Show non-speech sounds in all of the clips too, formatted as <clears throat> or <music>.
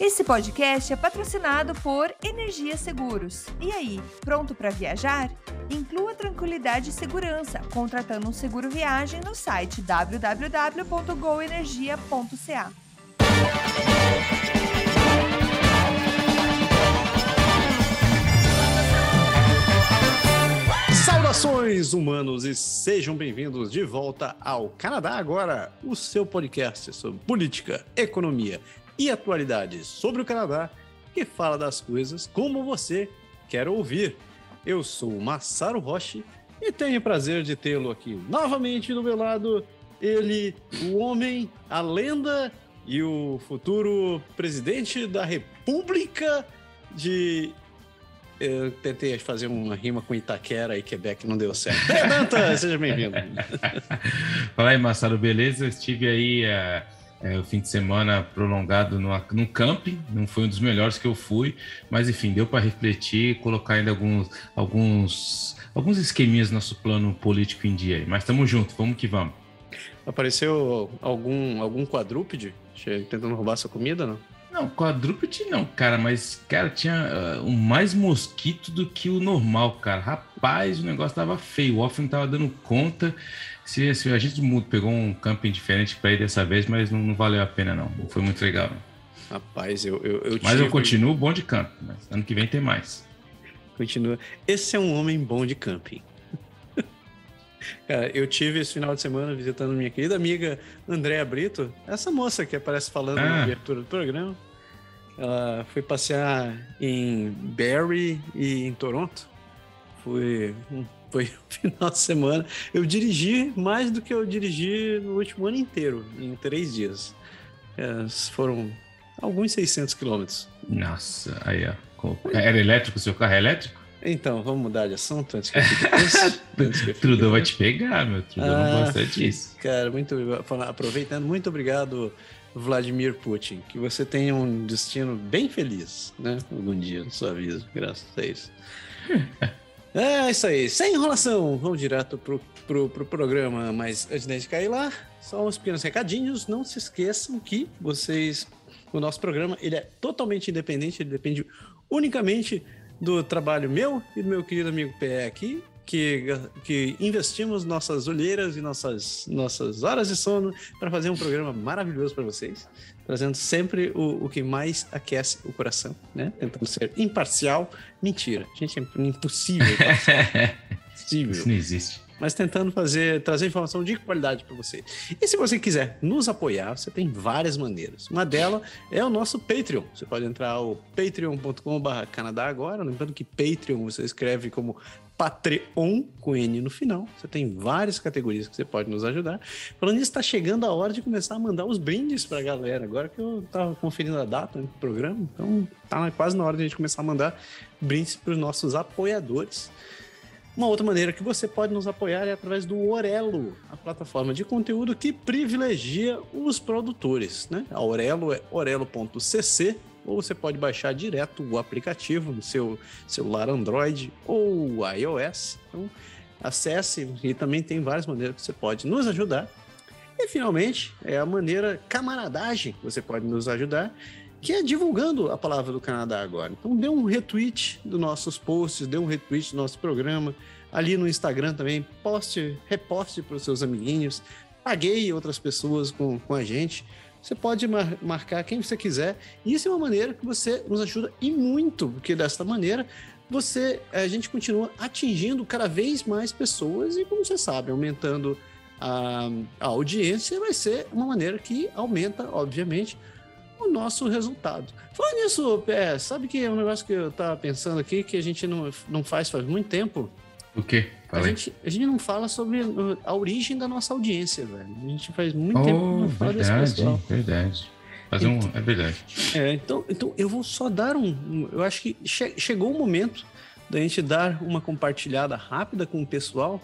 Esse podcast é patrocinado por Energia Seguros. E aí, pronto para viajar? Inclua tranquilidade e segurança contratando um seguro viagem no site www.goenergia.ca. Saudações humanos e sejam bem-vindos de volta ao Canadá Agora, o seu podcast sobre política, economia e atualidades sobre o Canadá que fala das coisas como você quer ouvir. Eu sou o Massaro Roche e tenho o prazer de tê-lo aqui novamente do meu lado. Ele, o homem, a lenda e o futuro presidente da República de. Eu tentei fazer uma rima com Itaquera e Quebec, não deu certo. Seja bem-vindo. <laughs> Fala aí, Massaro, beleza? Estive aí. Uh é, o fim de semana prolongado no, no camping, não foi um dos melhores que eu fui, mas enfim, deu para refletir, colocar ainda alguns, alguns, alguns esqueminhas no nosso plano político em dia aí. Mas estamos juntos, vamos que vamos. Apareceu algum, algum quadrúpede tentando roubar sua comida, não? Não, quadrúpede não, cara, mas, cara, tinha uh, mais mosquito do que o normal, cara. Rapaz, o negócio tava feio, o off não tava dando conta. Se, se a gente pegou um camping diferente para ir dessa vez, mas não, não, valeu a pena, não. Não foi muito legal. Rapaz, eu. eu, eu mas tive... eu continuo bom de camping. ano que vem tem mais. Continua. Esse é um homem bom de camping. <laughs> Cara, eu tive esse final de semana visitando minha querida amiga Andréa Brito, essa moça que aparece falando ah. na abertura do programa. Ela foi passear em Barrie e em Toronto. Foi um foi o <laughs> final de semana. Eu dirigi mais do que eu dirigi no último ano inteiro, em três dias. É, foram alguns 600 quilômetros. Nossa, aí ó. Era elétrico? Seu carro é elétrico? Então, vamos mudar de assunto antes que eu <laughs> Trudão vai te pegar, meu. Trudão ah, não gosta disso. Cara, muito aproveitando, muito obrigado, Vladimir Putin. Que você tenha um destino bem feliz, né? Algum dia na sua vida, graças a isso. <laughs> É isso aí, sem enrolação, vamos direto pro, pro, pro programa. Mas antes de cair lá, só uns pequenos recadinhos. Não se esqueçam que vocês, o nosso programa, ele é totalmente independente, ele depende unicamente do trabalho meu e do meu querido amigo PE aqui que, que investimos nossas olheiras e nossas, nossas horas de sono para fazer um programa maravilhoso para vocês, trazendo sempre o, o que mais aquece o coração, né? Tentando ser imparcial. Mentira, gente, é impossível. <laughs> impossível. Isso não existe mas tentando fazer trazer informação de qualidade para você. E se você quiser nos apoiar, você tem várias maneiras. Uma delas é o nosso Patreon. Você pode entrar ao patreon.com/canadá agora, lembrando que Patreon você escreve como Patreon com N no final. Você tem várias categorias que você pode nos ajudar. Falando nisso, está chegando a hora de começar a mandar os brindes para a galera. Agora que eu estava conferindo a data do programa, então tá quase na hora de a gente começar a mandar brindes para os nossos apoiadores. Uma outra maneira que você pode nos apoiar é através do Orelo, a plataforma de conteúdo que privilegia os produtores. Né? A Orelo é orelo.cc ou você pode baixar direto o aplicativo no seu celular Android ou iOS. Então, acesse e também tem várias maneiras que você pode nos ajudar. E finalmente, é a maneira camaradagem que você pode nos ajudar, que é divulgando a palavra do Canadá agora. Então, dê um retweet dos nossos posts, dê um retweet do nosso programa. Ali no Instagram também, poste, reposte para os seus amiguinhos, paguei outras pessoas com, com a gente. Você pode mar marcar quem você quiser. E isso é uma maneira que você nos ajuda e muito, porque dessa maneira você a gente continua atingindo cada vez mais pessoas e, como você sabe, aumentando a, a audiência vai ser uma maneira que aumenta, obviamente, o nosso resultado. Falando nisso, Pé, sabe que é um negócio que eu estava pensando aqui que a gente não, não faz faz muito tempo? O quê? A gente, a gente não fala sobre a origem da nossa audiência, velho. A gente faz muito oh, tempo que não fala verdade, desse pessoal. Verdade. Faz então, um, é verdade. É, então, então eu vou só dar um. Eu acho que che, chegou o momento da gente dar uma compartilhada rápida com o pessoal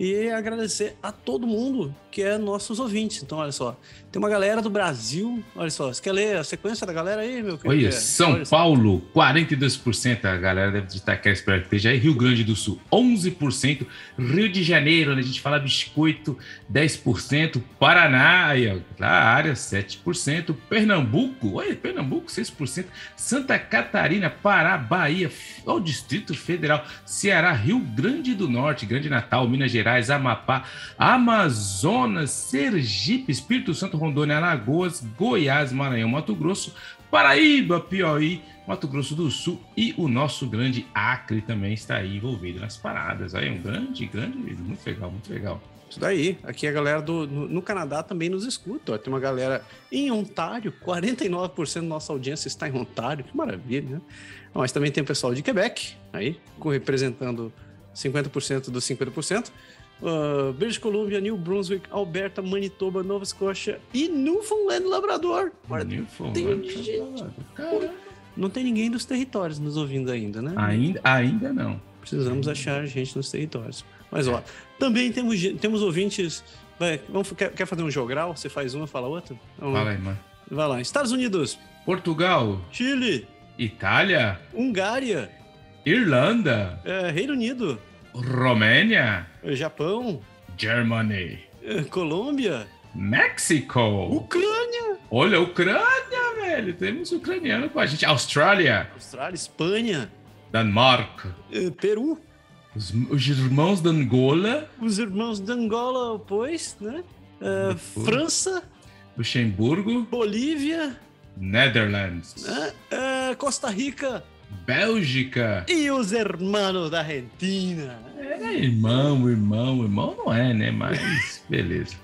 e agradecer a todo mundo que é nossos ouvintes. Então, olha só, tem uma galera do Brasil, olha só, você quer ler a sequência da galera aí, meu querido? Olha, São olha Paulo, 42%, a galera deve estar aqui, espero que esteja aí. Rio Grande do Sul, 11%. Rio de Janeiro, onde a gente fala biscoito, 10%. Paraná, aí, ó, a área, 7%. Pernambuco, olha, Pernambuco, 6%. Santa Catarina, Pará, Bahia, o Distrito Federal, Ceará, Rio Grande do Norte, Grande Natal, Minas Gerais. Gerais, Amapá, Amazonas, Sergipe, Espírito Santo, Rondônia, Alagoas, Goiás, Maranhão, Mato Grosso, Paraíba, Piauí, Mato Grosso do Sul e o nosso grande Acre também está aí envolvido nas paradas. Aí um grande, grande, muito legal, muito legal. Isso daí. Aqui a galera do, no, no Canadá também nos escuta. Ó. Tem uma galera em Ontário, 49% da nossa audiência está em Ontário, que maravilha, né? Mas também tem o pessoal de Quebec, aí, representando 50% dos 50% uh, British Columbia, New Brunswick, Alberta, Manitoba, Nova Scotia e Newfoundland Labrador. Newfoundland tem gente... Não tem ninguém dos territórios nos ouvindo ainda, né? Ainda, ainda não. Precisamos achar gente nos territórios. Mas, ó, também temos, temos ouvintes. Vai, vamos, quer, quer fazer um jogral? Você faz uma, fala outra? Vamos Fala aí, mano. Vai lá. Estados Unidos. Portugal. Chile. Itália. Hungária. Irlanda. É, Reino Unido. Romênia. Japão. Germany. É, Colômbia. México. Ucrânia. Olha, Ucrânia, velho. Temos ucraniano com a gente. Austrália. Austrália, Espanha. Danmark. É, Peru. Os, os, irmãos da Angola. Os irmãos da Angola, pois, né? Uh, França. Luxemburgo. Bolívia. Netherlands. Uh, Costa Rica. Bélgica. E os hermanos da Argentina. É, irmão, irmão, irmão não é, né? Mas <laughs> beleza.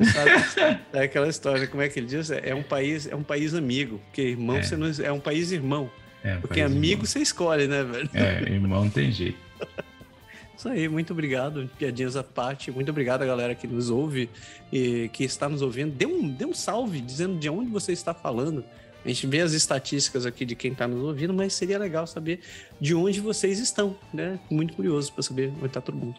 Sabe, é aquela história, como é que ele diz? É um país, é um país amigo, porque irmão é, você não, é um país irmão. É, um porque país amigo irmão. você escolhe, né, velho? É, irmão não tem jeito. <laughs> Isso aí, muito obrigado, piadinhas à parte. Muito obrigado a galera que nos ouve e que está nos ouvindo. Dê um, dê um salve dizendo de onde você está falando. A gente vê as estatísticas aqui de quem está nos ouvindo, mas seria legal saber de onde vocês estão, né? Muito curioso para saber onde está todo mundo.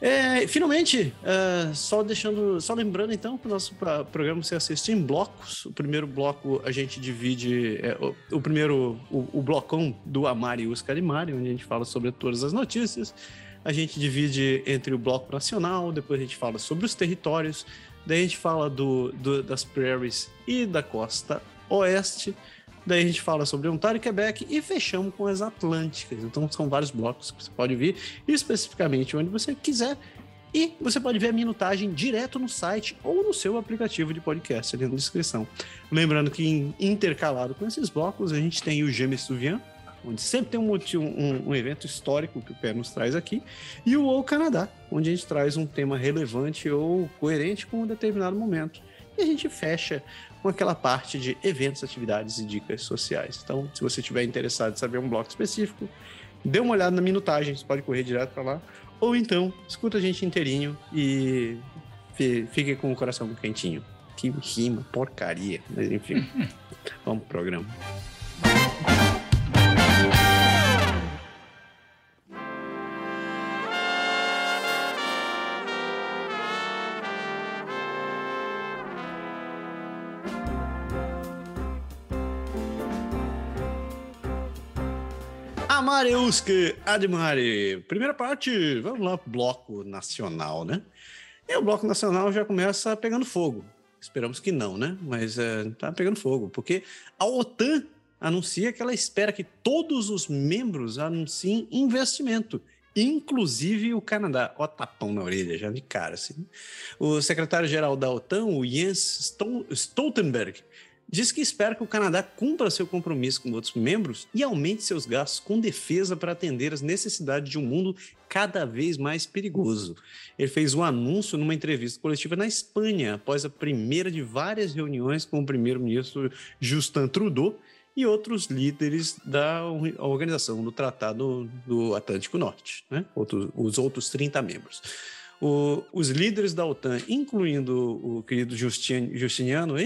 É, finalmente, uh, só deixando, só lembrando então que o nosso programa você assiste em blocos. O primeiro bloco a gente divide é, o, o, primeiro, o, o, blocão do Amari e os Carimari, onde a gente fala sobre todas as notícias. A gente divide entre o bloco nacional, depois a gente fala sobre os territórios, daí a gente fala do, do das prairies e da costa Oeste. Daí a gente fala sobre Ontário e Quebec e fechamos com as Atlânticas. Então são vários blocos que você pode vir especificamente onde você quiser. E você pode ver a minutagem direto no site ou no seu aplicativo de podcast ali na descrição. Lembrando que intercalado com esses blocos a gente tem o Gêmeos Suvian, onde sempre tem um, um, um, evento histórico que o Pé nos traz aqui, e o O Canadá, onde a gente traz um tema relevante ou coerente com um determinado momento. E a gente fecha com aquela parte de eventos, atividades e dicas sociais. Então, se você estiver interessado em saber um bloco específico, dê uma olhada na minutagem, você pode correr direto para lá, ou então escuta a gente inteirinho e fique com o coração quentinho. Que rima, porcaria, mas enfim, <laughs> vamos pro programa. <laughs> Amareuske Admare. Primeira parte, vamos lá, bloco nacional, né? E o bloco nacional já começa pegando fogo. Esperamos que não, né? Mas é, tá pegando fogo, porque a OTAN anuncia que ela espera que todos os membros anunciem investimento, inclusive o Canadá. Ó, tapão na orelha, já de cara, assim. O secretário-geral da OTAN, o Jens Stoltenberg, diz que espera que o Canadá cumpra seu compromisso com outros membros e aumente seus gastos com defesa para atender às necessidades de um mundo cada vez mais perigoso. Ele fez um anúncio numa entrevista coletiva na Espanha, após a primeira de várias reuniões com o primeiro-ministro Justin Trudeau e outros líderes da organização do Tratado do Atlântico Norte, né? Outros, os outros 30 membros. O, os líderes da OTAN, incluindo o querido Justin, Justiniano,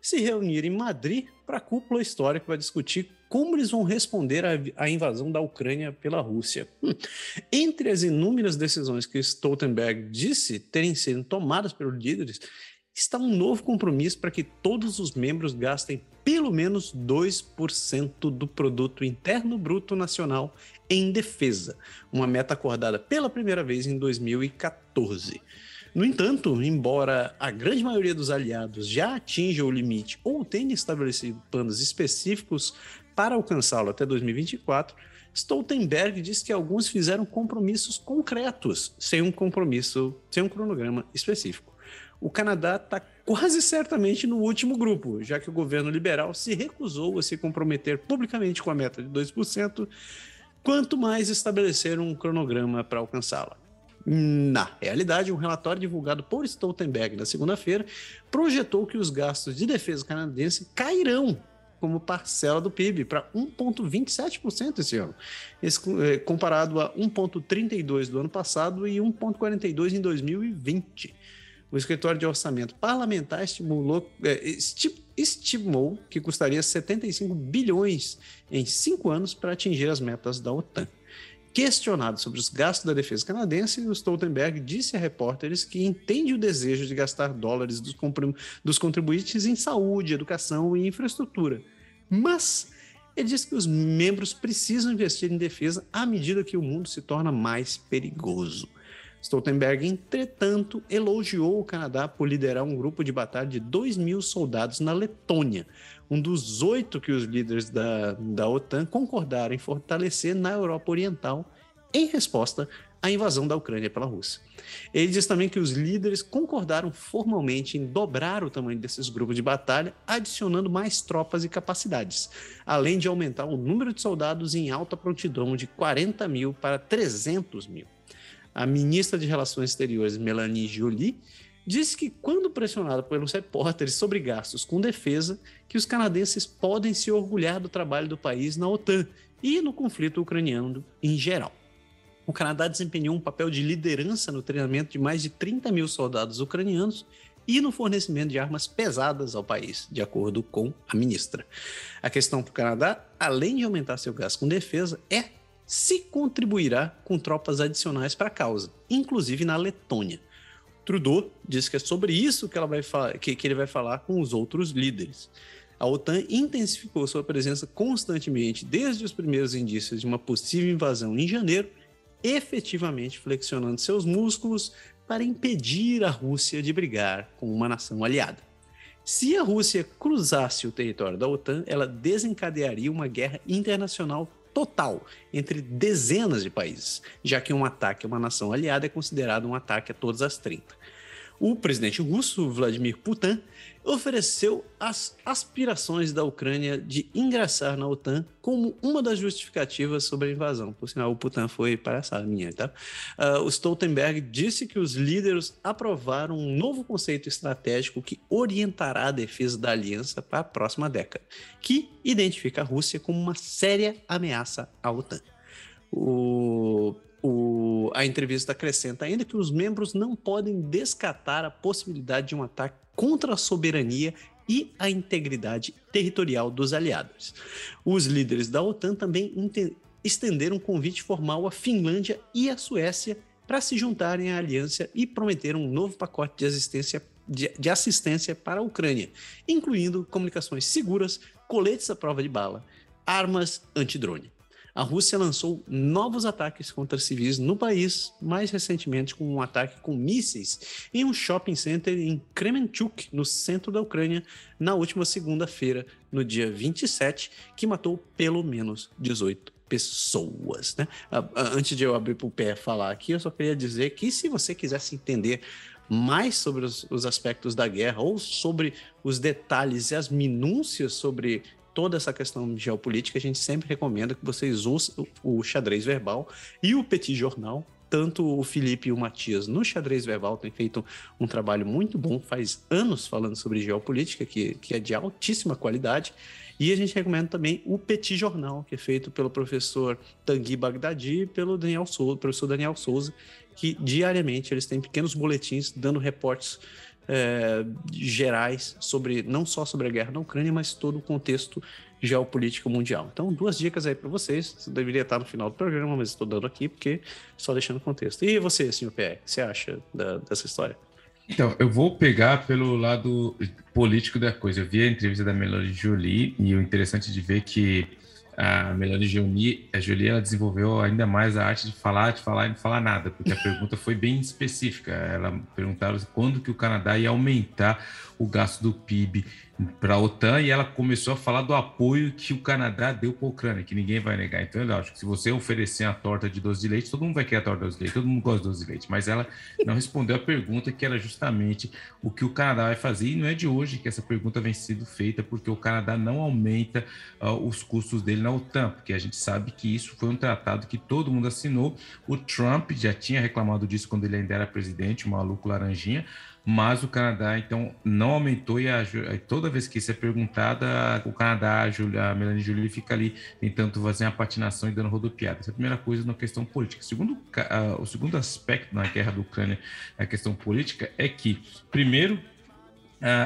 se reunir em Madrid para a cúpula histórica para discutir como eles vão responder à, invasão da Ucrânia pela Rússia. Hum. <laughs> Entre as inúmeras decisões que Stoltenberg disse terem sido tomadas pelos líderes, está um novo compromisso para que todos os membros gastem pelo menos 2% do produto interno bruto nacional em defesa, uma meta acordada pela primeira vez em 2014. No entanto, embora a grande maioria dos aliados já atinja o limite ou tenha estabelecido planos específicos para alcançá-lo até 2024, Stoltenberg diz que alguns fizeram compromissos concretos, sem um compromisso, sem um cronograma específico. O Canadá está quase certamente no último grupo, já que o governo liberal se recusou a se comprometer publicamente com a meta de 2%, quanto mais estabelecer um cronograma para alcançá-la. Na realidade, um relatório divulgado por Stoltenberg na segunda-feira projetou que os gastos de defesa canadense cairão como parcela do PIB para 1,27% esse ano, é, comparado a 1,32% do ano passado e 1,42% em 2020. O escritório de orçamento parlamentar estimulou, é, estimou que custaria 75 bilhões em cinco anos para atingir as metas da OTAN. Questionado sobre os gastos da defesa canadense, o Stoltenberg disse a repórteres que entende o desejo de gastar dólares dos, contribuintes em saúde, educação e infraestrutura. Mas ele disse que os membros precisam investir em defesa à medida que o mundo se torna mais perigoso. Stoltenberg, entretanto, elogiou o Canadá por liderar um grupo de batalha de 2 mil soldados na Letônia, um dos oito que os líderes da, da OTAN concordaram em fortalecer na Europa Oriental em resposta à invasão da Ucrânia pela Rússia. Ele diz também que os líderes concordaram formalmente em dobrar o tamanho desses grupos de batalha, adicionando mais tropas e capacidades, além de aumentar o número de soldados em alta prontidão de 40 mil para 300 mil. A ministra de Relações Exteriores, Melanie Joly, disse que, quando pressionada pelos repórteres sobre gastos com defesa, que os canadenses podem se orgulhar do trabalho do país na OTAN e no conflito ucraniano em geral. O Canadá desempenhou um papel de liderança no treinamento de mais de 30 mil soldados ucranianos e no fornecimento de armas pesadas ao país, de acordo com a ministra. A questão para o Canadá, além de aumentar seu gasto com defesa, é se contribuirá com tropas adicionais para a causa, inclusive na Letônia. Trudeau diz que é sobre isso que, ela vai que, que ele vai falar com os outros líderes. A OTAN intensificou sua presença constantemente desde os primeiros indícios de uma possível invasão em janeiro, efetivamente flexionando seus músculos para impedir a Rússia de brigar com uma nação aliada. Se a Rússia cruzasse o território da OTAN, ela desencadearia uma guerra internacional total entre dezenas de países, já que um ataque a uma nação aliada é considerado um ataque a todas as 30 o presidente russo Vladimir Putin ofereceu as aspirações da Ucrânia de ingressar na OTAN como uma das justificativas sobre a invasão. Por sinal, o Putin foi palhaçada minha, tá? Uh, o Stoltenberg disse que os líderes aprovaram um novo conceito estratégico que orientará a defesa da aliança para a próxima década, que identifica a Rússia como uma séria ameaça à OTAN. O o, a entrevista acrescenta ainda que os membros não podem descartar a possibilidade de um ataque contra a soberania e a integridade territorial dos aliados. Os líderes da OTAN também estenderam um convite formal à Finlândia e à Suécia para se juntarem à aliança e prometeram um novo pacote de assistência, de, de assistência para a Ucrânia, incluindo comunicações seguras, coletes à prova de bala, armas antidrone a Rússia lançou novos ataques contra civis no país, mais recentemente com um ataque com mísseis em um shopping center em Kremenchuk, no centro da Ucrânia, na última segunda-feira, no dia 27, que matou pelo menos 18 pessoas. Né? Antes de eu abrir para o pé falar aqui, eu só queria dizer que se você quisesse entender mais sobre os, os, aspectos da guerra ou sobre os detalhes e as minúcias sobre toda essa questão de geopolítica, a gente sempre recomenda que vocês usem o xadrez verbal e o Petit Jornal. Tanto o Felipe e o Matias no xadrez verbal têm feito um trabalho muito bom, faz anos falando sobre geopolítica, que, que é de altíssima qualidade. E a gente recomenda também o Petit Jornal, que é feito pelo professor Tanguy Bagdadi e pelo Daniel Souza, professor Daniel Souza, que diariamente eles têm pequenos boletins dando reportes é, gerais sobre não só sobre a guerra na Ucrânia, mas todo o contexto geopolítico mundial. Então, duas dicas aí para vocês. Isso deveria estar no final do programa, mas estou dando aqui porque só deixando o contexto. E você, senhor PR, o que você acha da, dessa história? Então, eu vou pegar pelo lado político da coisa. Eu vi a entrevista da Melanie Jolie e o interessante de ver que a Melanie Jolie, a Jolie ela desenvolveu ainda mais a arte de falar, de falar e não falar nada, porque a pergunta foi bem específica. Ela perguntaram quando que o Canadá ia aumentar o gasto do PIB para a OTAN e ela começou a falar do apoio que o Canadá deu para a Ucrânia, que ninguém vai negar. Então, é lógico, se você oferecer a torta de doce de leite, todo mundo vai querer a torta de doce de leite, todo mundo gosta de doce de leite, mas ela não respondeu a pergunta que era justamente o que o Canadá vai fazer, e não é de hoje que essa pergunta vem sendo feita, porque o Canadá não aumenta uh, os custos dele na OTAN, porque a gente sabe que isso foi um tratado que todo mundo assinou, o Trump já tinha reclamado disso quando ele ainda era presidente, o maluco laranjinha, mas o Canadá então não aumentou e a, toda vez que isso é perguntada, o Canadá, a, Julia, a Melanie Jolie fica ali tentando fazer uma patinação e dando rodopiada. Essa é a primeira coisa na questão política. Segundo, uh, o segundo aspecto na guerra da Ucrânia, a questão política, é que, primeiro,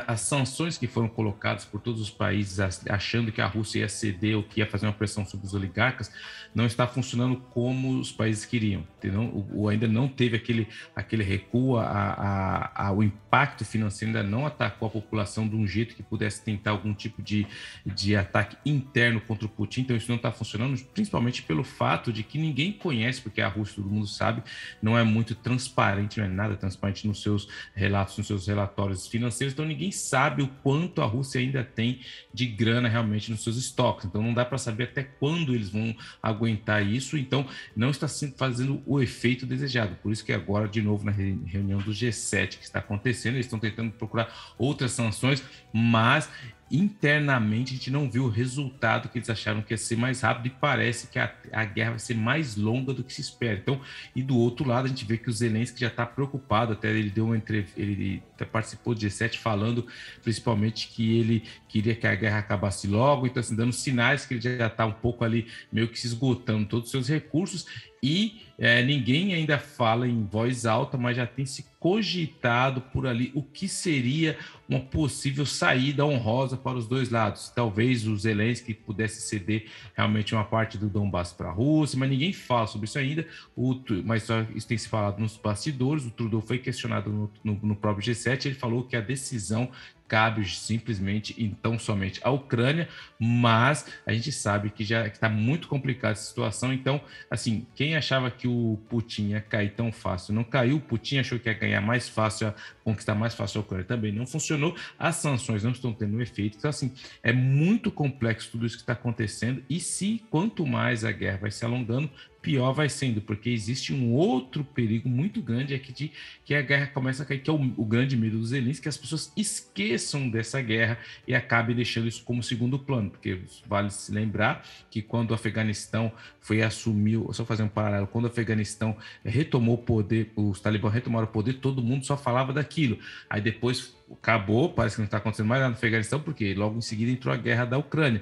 as sanções que foram colocadas por todos os países achando que a Rússia ia ceder ou que ia fazer uma pressão sobre os oligarcas não está funcionando como os países queriam. O, o, ainda não teve aquele, aquele recuo, a, a, a, o impacto financeiro ainda não atacou a população de um jeito que pudesse tentar algum tipo de, de ataque interno contra o Putin. Então isso não está funcionando, principalmente pelo fato de que ninguém conhece, porque a Rússia, todo mundo sabe, não é muito transparente, não é nada transparente nos seus relatos, nos seus relatórios financeiros. Então então ninguém sabe o quanto a Rússia ainda tem de grana realmente nos seus estoques. Então não dá para saber até quando eles vão aguentar isso. Então não está fazendo o efeito desejado. Por isso que agora, de novo, na reunião do G7 que está acontecendo, eles estão tentando procurar outras sanções, mas internamente a gente não viu o resultado que eles acharam que ia ser mais rápido e parece que a, a guerra vai ser mais longa do que se espera. Então, e do outro lado a gente vê que o Zelensky já está preocupado, até ele deu uma entrevista, ele participou do G7 falando principalmente que ele queria que a guerra acabasse logo, então assim, dando sinais que ele já está um pouco ali meio que se esgotando todos os seus recursos e é, ninguém ainda fala em voz alta, mas já tem se cogitado por ali o que seria uma possível saída honrosa para os dois lados. Talvez o Zelensky pudesse ceder realmente uma parte do Donbass para a Rússia, mas ninguém fala sobre isso ainda. O, mas isso tem se falado nos bastidores. O Trudeau foi questionado no, no, no próprio G7. Ele falou que a decisão cabe simplesmente então somente à Ucrânia, mas a gente sabe que já está muito complicada essa situação. Então, assim, quem achava que o Putin ia cair tão fácil, não caiu. O Putin achou que ia ganhar mais fácil, ia conquistar mais fácil a Ucrânia, também não funcionou. As sanções não estão tendo efeito. Então, assim, é muito complexo tudo isso que está acontecendo. E se quanto mais a guerra vai se alongando, pior vai sendo, porque existe um outro perigo muito grande aqui de que a guerra começa a cair, que é o, o grande medo dos Zelensky, que as pessoas esqueçam dessa guerra e acabem deixando isso como segundo plano, porque vale se lembrar que quando o Afeganistão foi assumir, só fazer um paralelo, quando o Afeganistão retomou o poder, os talibãs retomaram o poder, todo mundo só falava daquilo. Aí depois acabou, parece que não está acontecendo mais nada no Afeganistão, porque logo em seguida entrou a guerra da Ucrânia.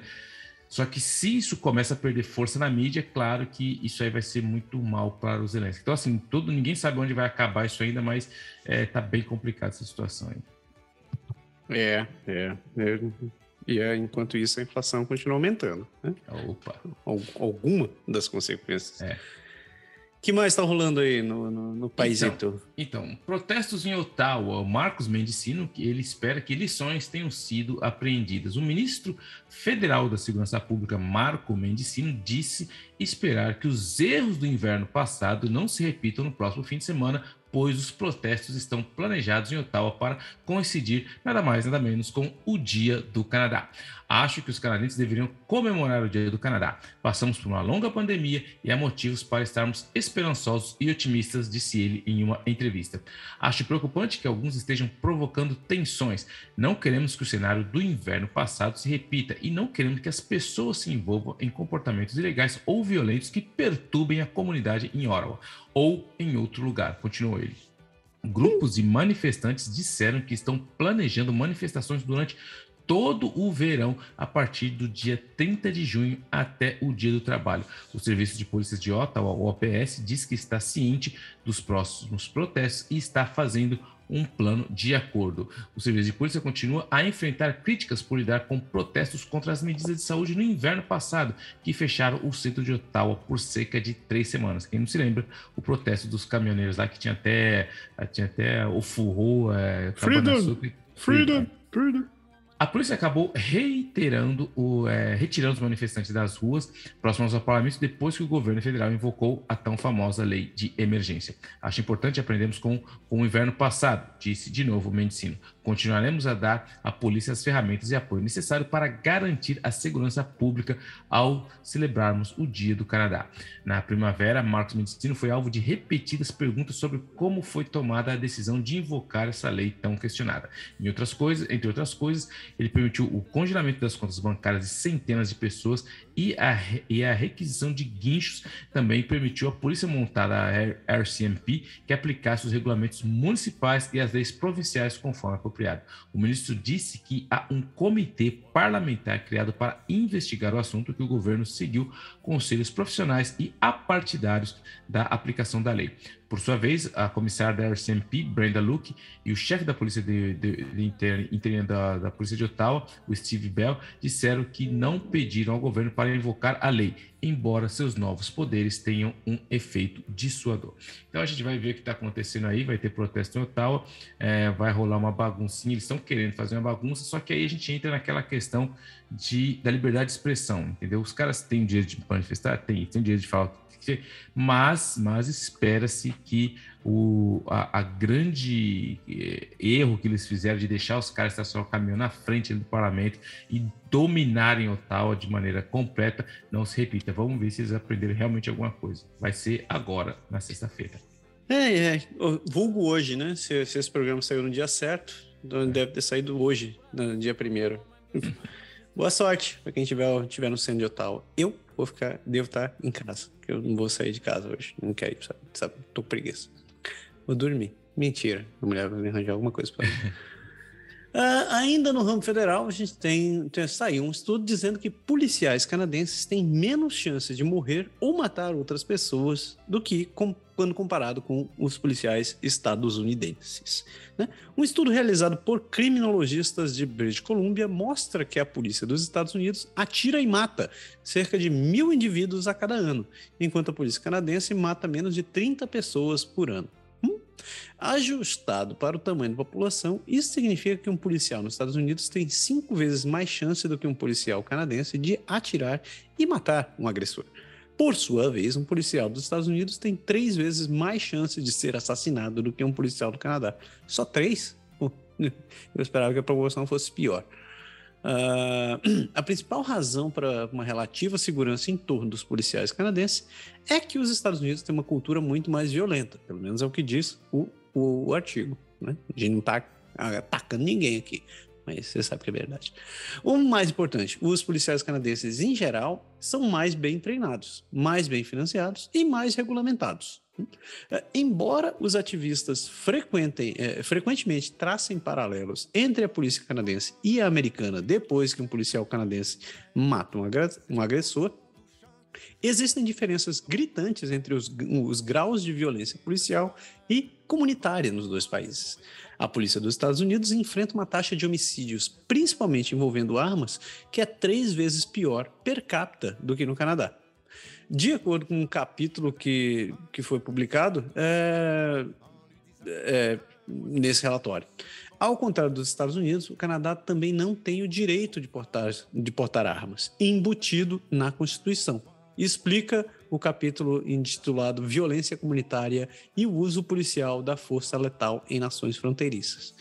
Só que se isso começa a perder força na mídia, é claro que isso aí vai ser muito mal para os Zelensky. Então, assim, tudo, ninguém sabe onde vai acabar isso ainda, mas é, tá bem complicado essa situação aí. É, é. é. E é, enquanto isso, a inflação continua aumentando. Né? Opa. Alguma das consequências. É que mais está rolando aí no, no, no país? Então, então, protestos em Ottawa. O Marcos Mendicino, ele espera que lições tenham sido apreendidas. O ministro federal da Segurança Pública, Marco Mendicino, disse esperar que os erros do inverno passado não se repitam no próximo fim de semana, pois os protestos estão planejados em Ottawa para coincidir nada mais nada menos com o Dia do Canadá. Acho que os canadenses deveriam comemorar o Dia do Canadá. Passamos por uma longa pandemia e há motivos para estarmos esperançosos e otimistas, disse ele em uma entrevista. Acho preocupante que alguns estejam provocando tensões. Não queremos que o cenário do inverno passado se repita e não queremos que as pessoas se envolvam em comportamentos ilegais ou violentos que perturbem a comunidade em Ottawa ou em outro lugar, continuou ele. Grupos de manifestantes disseram que estão planejando manifestações durante todo o verão a partir do dia 30 de junho até o Dia do Trabalho. O Serviço de Polícias de Ottawa, o OPS, diz que está ciente dos próximos protestos e está fazendo um plano de acordo. O serviço de polícia continua a enfrentar críticas por lidar com protestos contra as medidas de saúde no inverno passado, que fecharam o centro de Ottawa por cerca de três semanas. Quem não se lembra, o protesto dos caminhoneiros lá que tinha até, tinha até o furro, é, freedom, freedom, freedom. A polícia acabou reiterando o, é, retirando os manifestantes das ruas próximas ao parlamento depois que o governo federal invocou a tão famosa lei de emergência. Acho importante aprendermos com, com o inverno passado, disse de novo o Mendicino. Continuaremos a dar à polícia as ferramentas e apoio necessário para garantir a segurança pública ao celebrarmos o Dia do Canadá. Na primavera, Marcos Mendicino foi alvo de repetidas perguntas sobre como foi tomada a decisão de invocar essa lei tão questionada. Em outras coisas, entre outras coisas, ele permitiu o congelamento das contas bancárias de centenas de pessoas e a, e a requisição de guinchos também permitiu à polícia montada, a RCMP, que aplicasse os regulamentos municipais e as leis provinciais conforme apropriado. O ministro disse que há um comitê parlamentar criado para investigar o assunto que o governo seguiu conselhos profissionais e apartidários da aplicação da lei. Por sua vez, a comissária da RCMP, Brenda Luke, e o chefe da polícia de, de, de interna da, da, polícia de Ottawa, o Steve Bell, disseram que não pediram ao governo para invocar a lei, embora seus novos poderes tenham um efeito dissuador. Então a gente vai ver o que está acontecendo aí, vai ter protesto em Ottawa, é, vai rolar uma baguncinha, eles estão querendo fazer uma bagunça, só que aí a gente entra naquela questão de, da liberdade de expressão, entendeu? Os caras têm o direito de manifestar? Tem, tem o direito de falar mas, mas espera-se que o a, a, grande eh, erro que eles fizeram de deixar os caras estacionar o caminhão na frente do parlamento e dominarem Ottawa de maneira completa não se repita. Vamos ver se eles aprenderam realmente alguma coisa. Vai ser agora, na sexta-feira. É, é. Vulgo hoje, né? Se, se, esse programa saiu no dia certo, então deve ter saído hoje, no dia primeiro. Boa sorte para quem tiver, tiver no centro de Ottawa. Eu vou ficar, devo estar em casa, que eu não vou sair de casa hoje. Não quero ir, sabe? sabe? Tô preguiça. Vou dormir. Mentira. A mulher vai me arranjar alguma coisa para Uh, <laughs> ainda no ramo federal, a gente tem, tem saiu um estudo dizendo que policiais canadenses têm menos chances de morrer ou matar outras pessoas do que com, quando comparado com os policiais estadunidenses. Né? Um estudo realizado por criminologistas de British Columbia mostra que a polícia dos Estados Unidos atira e mata cerca de mil indivíduos a cada ano, enquanto a polícia canadense mata menos de 30 pessoas por ano. Ajustado para o tamanho da população, isso significa que um policial nos Estados Unidos tem cinco vezes mais chance do que um policial canadense de atirar e matar um agressor. Por sua vez, um policial dos Estados Unidos tem três vezes mais chance de ser assassinado do que um policial do Canadá. Só três? <laughs> Eu esperava que a proporção fosse pior. Uh, <clears throat> a principal razão para uma relativa segurança em torno dos policiais canadenses é que os Estados Unidos têm uma cultura muito mais violenta, pelo menos é o que diz o, o, o artigo. Né? A gente não está atacando ninguém aqui, mas você sabe que é verdade. O mais importante, os policiais canadenses em geral são mais bem treinados, mais bem financiados e mais regulamentados. É, embora os ativistas frequentem, é, frequentemente tracem paralelos entre a polícia canadense e a americana depois que um policial canadense mata um agressor, existem diferenças gritantes entre os, os graus de violência policial e comunitária nos dois países. A polícia dos Estados Unidos enfrenta uma taxa de homicídios, principalmente envolvendo armas, que é três vezes pior per capita do que no Canadá. De acordo com um capítulo que, que foi publicado é, é, nesse relatório. Ao contrário dos Estados Unidos, o Canadá também não tem o direito de portar, de portar armas, embutido na Constituição. Explica o capítulo intitulado Violência Comunitária e o Uso Policial da Força Letal em Nações Fronteiriças.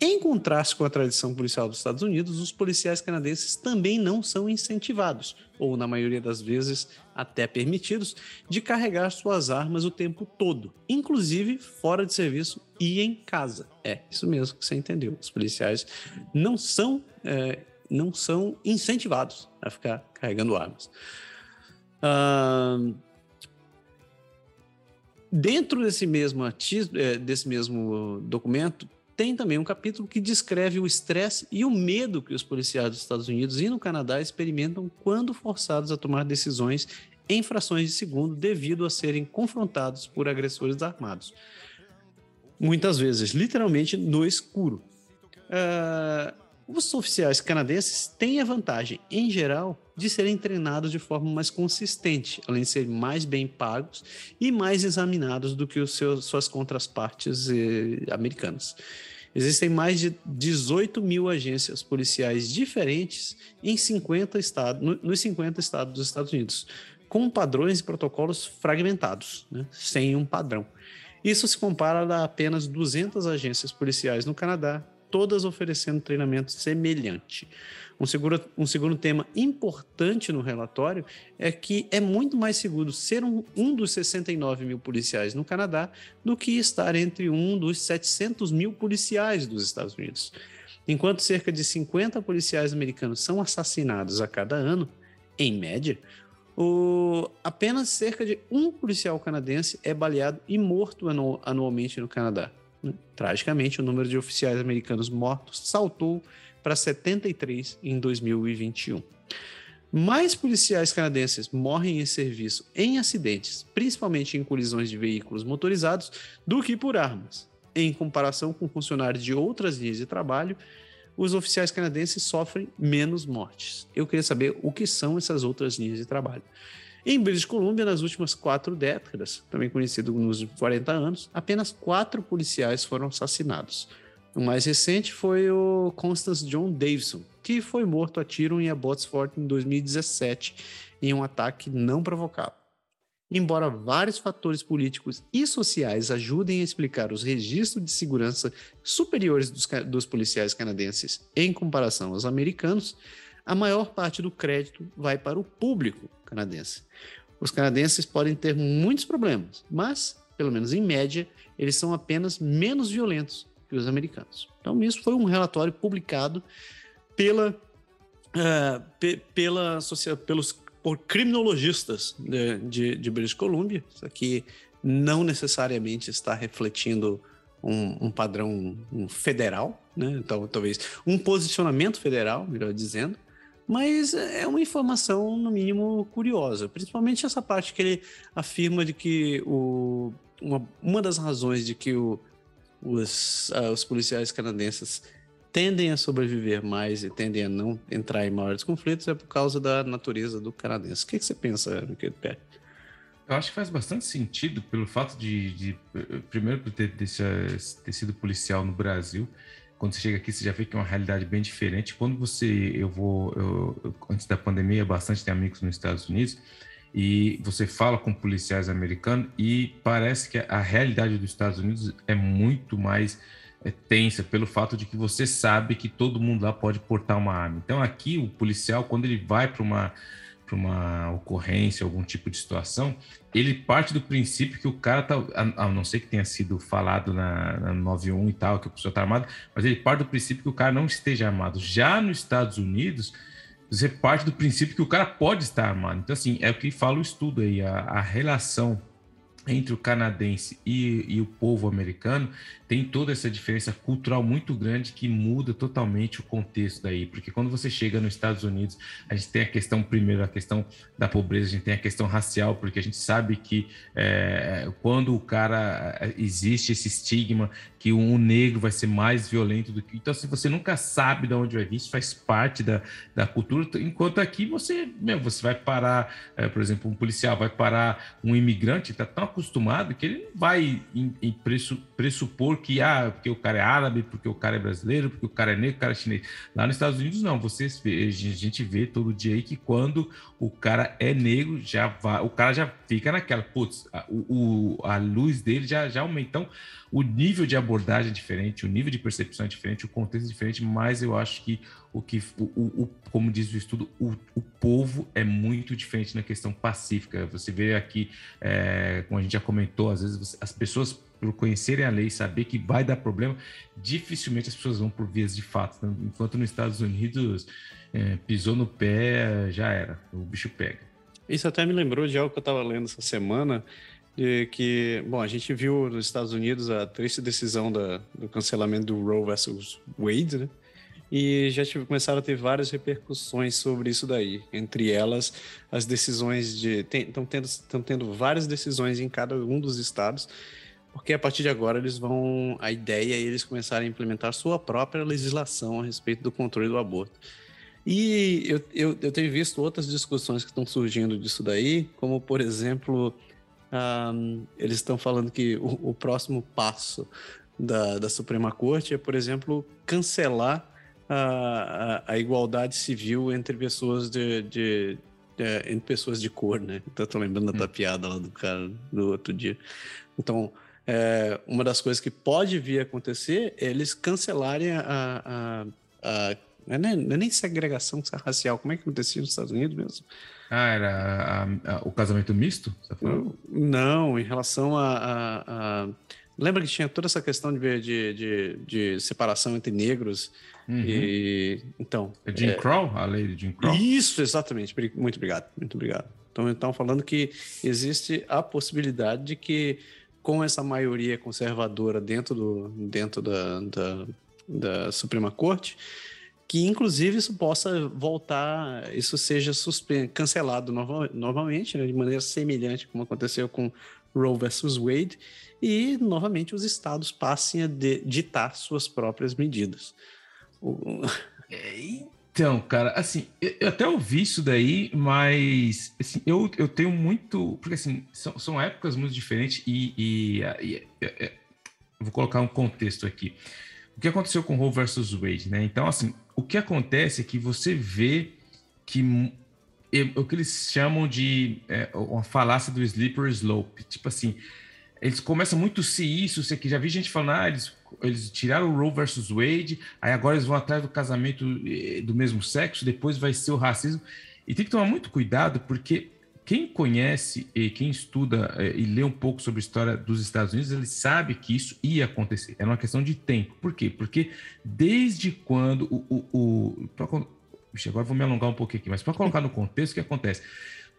Em contraste com a tradição policial dos Estados Unidos, os policiais canadenses também não são incentivados, ou na maioria das vezes até permitidos, de carregar suas armas o tempo todo, inclusive fora de serviço e em casa. É isso mesmo que você entendeu. Os policiais não são, é, não são incentivados a ficar carregando armas. Uh, dentro desse mesmo, é, desse mesmo documento, tem também um capítulo que descreve o estresse e o medo que os policiais dos Estados Unidos e no Canadá experimentam quando forçados a tomar decisões em frações de segundo devido a serem confrontados por agressores armados. muitas vezes, literalmente no escuro. Uh, os oficiais canadenses têm a vantagem, em geral, de serem treinados de forma mais consistente, além de serem mais bem pagos e mais examinados do que os seus, suas contrapartes eh, americanas. Existem mais de 18 mil agências policiais diferentes em 50 estados, no, nos 50 estados dos Estados Unidos, com padrões e protocolos fragmentados, né, sem um padrão. Isso se compara a apenas 200 agências policiais no Canadá, todas oferecendo treinamento semelhante. Um, um segundo tema importante no relatório é que é muito mais seguro ser um, um dos 69 mil policiais no Canadá do que estar entre um dos 700 mil policiais dos Estados Unidos. Enquanto cerca de 50 policiais americanos são assassinados a cada ano, em média, o, apenas cerca de um policial canadense é baleado e morto anu, anualmente no Canadá. Tragicamente, o número de oficiais americanos mortos saltou para 73 em 2021. Mais policiais canadenses morrem em serviço em acidentes, principalmente em colisões de veículos motorizados, do que por armas. Em comparação com funcionários de outras linhas de trabalho, os oficiais canadenses sofrem menos mortes. Eu queria saber o que são essas outras linhas de trabalho. Em British Columbia, nas últimas quatro décadas, também conhecido nos 40 anos, apenas quatro policiais foram assassinados. O mais recente foi o Constance John Davison, que foi morto a tiro em Abbotsford em 2017 em um ataque não provocado. Embora vários fatores políticos e sociais ajudem a explicar os registros de segurança superiores dos, dos policiais canadenses em comparação aos americanos, a maior parte do crédito vai para o público canadense. Os canadenses podem ter muitos problemas, mas, pelo menos em média, eles são apenas menos violentos que os americanos. Então, isso foi um relatório publicado pela, uh, pe, pela pelos por criminologistas de, de, de, British Columbia. Isso aqui não necessariamente está refletindo um, um padrão um federal, né? então talvez um posicionamento federal, melhor dizendo mas é uma informação, no mínimo, curiosa. Principalmente essa parte que ele afirma de que o, uma, uma das razões de que o, os, uh, os policiais canadenses tendem a sobreviver mais e tendem a não entrar em maiores conflitos é por causa da natureza do canadense. O que, que você pensa, querido Pé? Eu acho que faz bastante sentido pelo fato de, de primeiro, por ter, ter sido policial no Brasil, quando você chega aqui, você já vê que é uma realidade bem diferente. Quando você, eu vou, eu, antes da pandemia, bastante tem amigos nos Estados Unidos, e você fala com policiais americanos e parece que a realidade dos Estados Unidos é muito mais é, tensa pelo fato de que você sabe que todo mundo lá pode portar uma arma. Então aqui o policial quando ele vai para uma para uma ocorrência, algum tipo de situação, ele parte do princípio que o cara tá, a, não ser que tenha sido falado na, na 91 e tal, que a pessoa está armada, mas ele parte do princípio que o cara não esteja armado. Já nos Estados Unidos, você parte do princípio que o cara pode estar armado. Então, assim, é o que fala o estudo aí, a, a relação entre o canadense e, e, o povo americano tem toda essa diferença cultural muito grande que muda totalmente o contexto daí, porque quando você chega nos Estados Unidos, a gente tem a questão, primeiro, a questão da pobreza, a gente tem a questão racial, porque a gente sabe que é, quando o cara existe esse estigma que um negro vai ser mais violento do que. Então, se assim, você nunca sabe de onde vai vir, isso faz parte da, da cultura, enquanto aqui você, meu, você vai parar, é, por exemplo, um policial vai parar um imigrante, está tão acostumado que ele não vai em, em pressupor que, ah, porque o cara é árabe, porque o cara é brasileiro, porque o cara é negro, o cara é chinês. Lá nos Estados Unidos, não. Vocês a gente vê todo dia aí que quando o cara é negro, já vai, o cara já fica naquela, putz, a, o, a luz dele já, já aumenta. Então, o nível de abordagem é diferente, o nível de percepção é diferente, o contexto é diferente, mas eu acho que o que, o, o como diz o estudo, o, o, povo é muito diferente na questão pacífica. Você vê aqui, é, como a gente já comentou, às vezes você, as pessoas, por conhecerem a lei, saber que vai dar problema, dificilmente as pessoas vão por vias de fato. Né? Enquanto nos Estados Unidos, é, pisou no pé, já era, o bicho pega. Isso até me lembrou de algo que eu estava lendo essa semana, que, bom, a gente viu nos Estados Unidos a triste decisão da, do cancelamento do Roe versus Wade, né? E já tive, começaram a ter várias repercussões sobre isso daí. Entre elas, as decisões de. Estão tendo, tendo várias decisões em cada um dos estados porque a partir de agora eles vão. A ideia é eles começarem a implementar sua própria legislação a respeito do controle do aborto. E eu, eu, eu tenho visto outras discussões que estão surgindo disso daí, como, por exemplo, um, eles estão falando que o, o próximo passo da, da, Suprema Corte é, por exemplo, cancelar a, a, a igualdade civil entre pessoas de, de, de, entre pessoas de cor, né? Então, tô lembrando da hum. piada lá do cara do outro dia. Então, é, uma das coisas que pode vir a acontecer é eles cancelarem a, a, a não é, nem, não é nem segregação <laughs> racial. Como é que acontecia nos Estados Unidos mesmo? Ah, era a, a, o casamento misto? Não, em relação a, a, Lembra que tinha toda essa questão de, de, de, de separação entre negros uhum. e... Então... É Jim é... Crow? A lei de Jim Crow? Isso, exatamente. Muito obrigado, muito obrigado. Então, então falando que existe a possibilidade de que com essa maioria conservadora dentro, do, dentro da, da, da Suprema Corte, que inclusive isso possa voltar, isso seja cancelado nova, novamente, né, de maneira semelhante como aconteceu com Roe versus Wade, e novamente os estados passem a ditar suas próprias medidas. O... É, então, cara, assim, eu até ouvi isso daí, mas assim, eu, eu tenho muito. Porque assim, são, são épocas muito diferentes e, e, e, e vou colocar um contexto aqui. O que aconteceu com Roe versus Wade, né? Então, assim, o que acontece é que você vê que é, o que eles chamam de é, uma falácia do slippery slope. Tipo assim, eles começam muito se isso, se aqui. Já vi gente falando, ah, eles, eles tiraram o Roe versus Wade, aí agora eles vão atrás do casamento eh, do mesmo sexo, depois vai ser o racismo. E tem que tomar muito cuidado, porque quem conhece e quem estuda é, e lê um pouco sobre a história dos Estados Unidos, ele sabe que isso ia acontecer. Era uma questão de tempo. Por quê? Porque desde quando o. o, o pra, agora vou me alongar um pouquinho aqui, mas para colocar no contexto, o que acontece?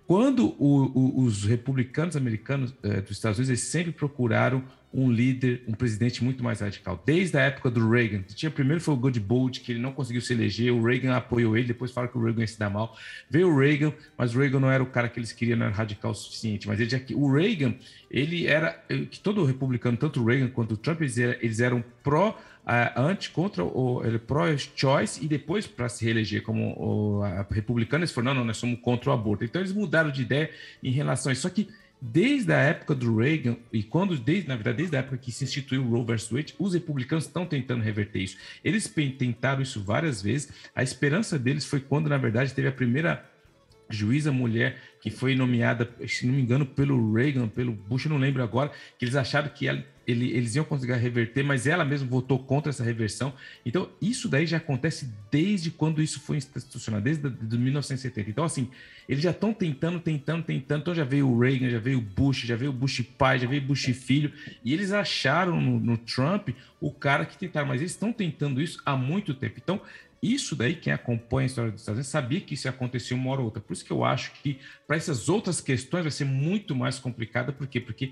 Quando o, os republicanos americanos é, dos Estados Unidos eles sempre procuraram um líder, um presidente muito mais radical. Desde a época do Reagan, tinha primeiro foi o Goodbold, que ele não conseguiu se eleger, o Reagan apoiou ele, depois fala que o Reagan ia se dar mal. Veio o Reagan, mas o Reagan não era o cara que eles queriam, não era radical o suficiente. Mas ele já o Reagan, ele era que todo republicano, tanto o Reagan quanto o Trump, eles eram, eles eram pró antes contra o ele pro-choice e depois para se reeleger como o, a republicana, eles falaram, não, não, nós somos contra o aborto. Então eles mudaram de ideia em relação a isso. Só que desde a época do Reagan, e quando, desde, na verdade, desde a época que se instituiu o Roe vs. Wade, os republicanos estão tentando reverter isso. Eles tentaram isso várias vezes. A esperança deles foi quando, na verdade, teve a primeira juíza mulher que foi nomeada, se não me engano, pelo Reagan, pelo Bush, não lembro agora, que eles acharam que ela, ele, eles iam conseguir reverter, mas ela mesma votou contra essa reversão. Então, isso daí já acontece desde quando isso foi institucional, desde de 1970. Então, assim, eles já estão tentando, tentando, tentando. Então, já veio o Reagan, já veio o Bush, já veio o Bush pai, já veio o Bush filho, e eles acharam no, no Trump o cara que tentaram, mas eles estão tentando isso há muito tempo. Então, isso daí, quem acompanha a história dos Estados Unidos, sabia que isso ia acontecer uma hora ou outra. Por isso que eu acho que para essas outras questões vai ser muito mais complicada. Por quê? Porque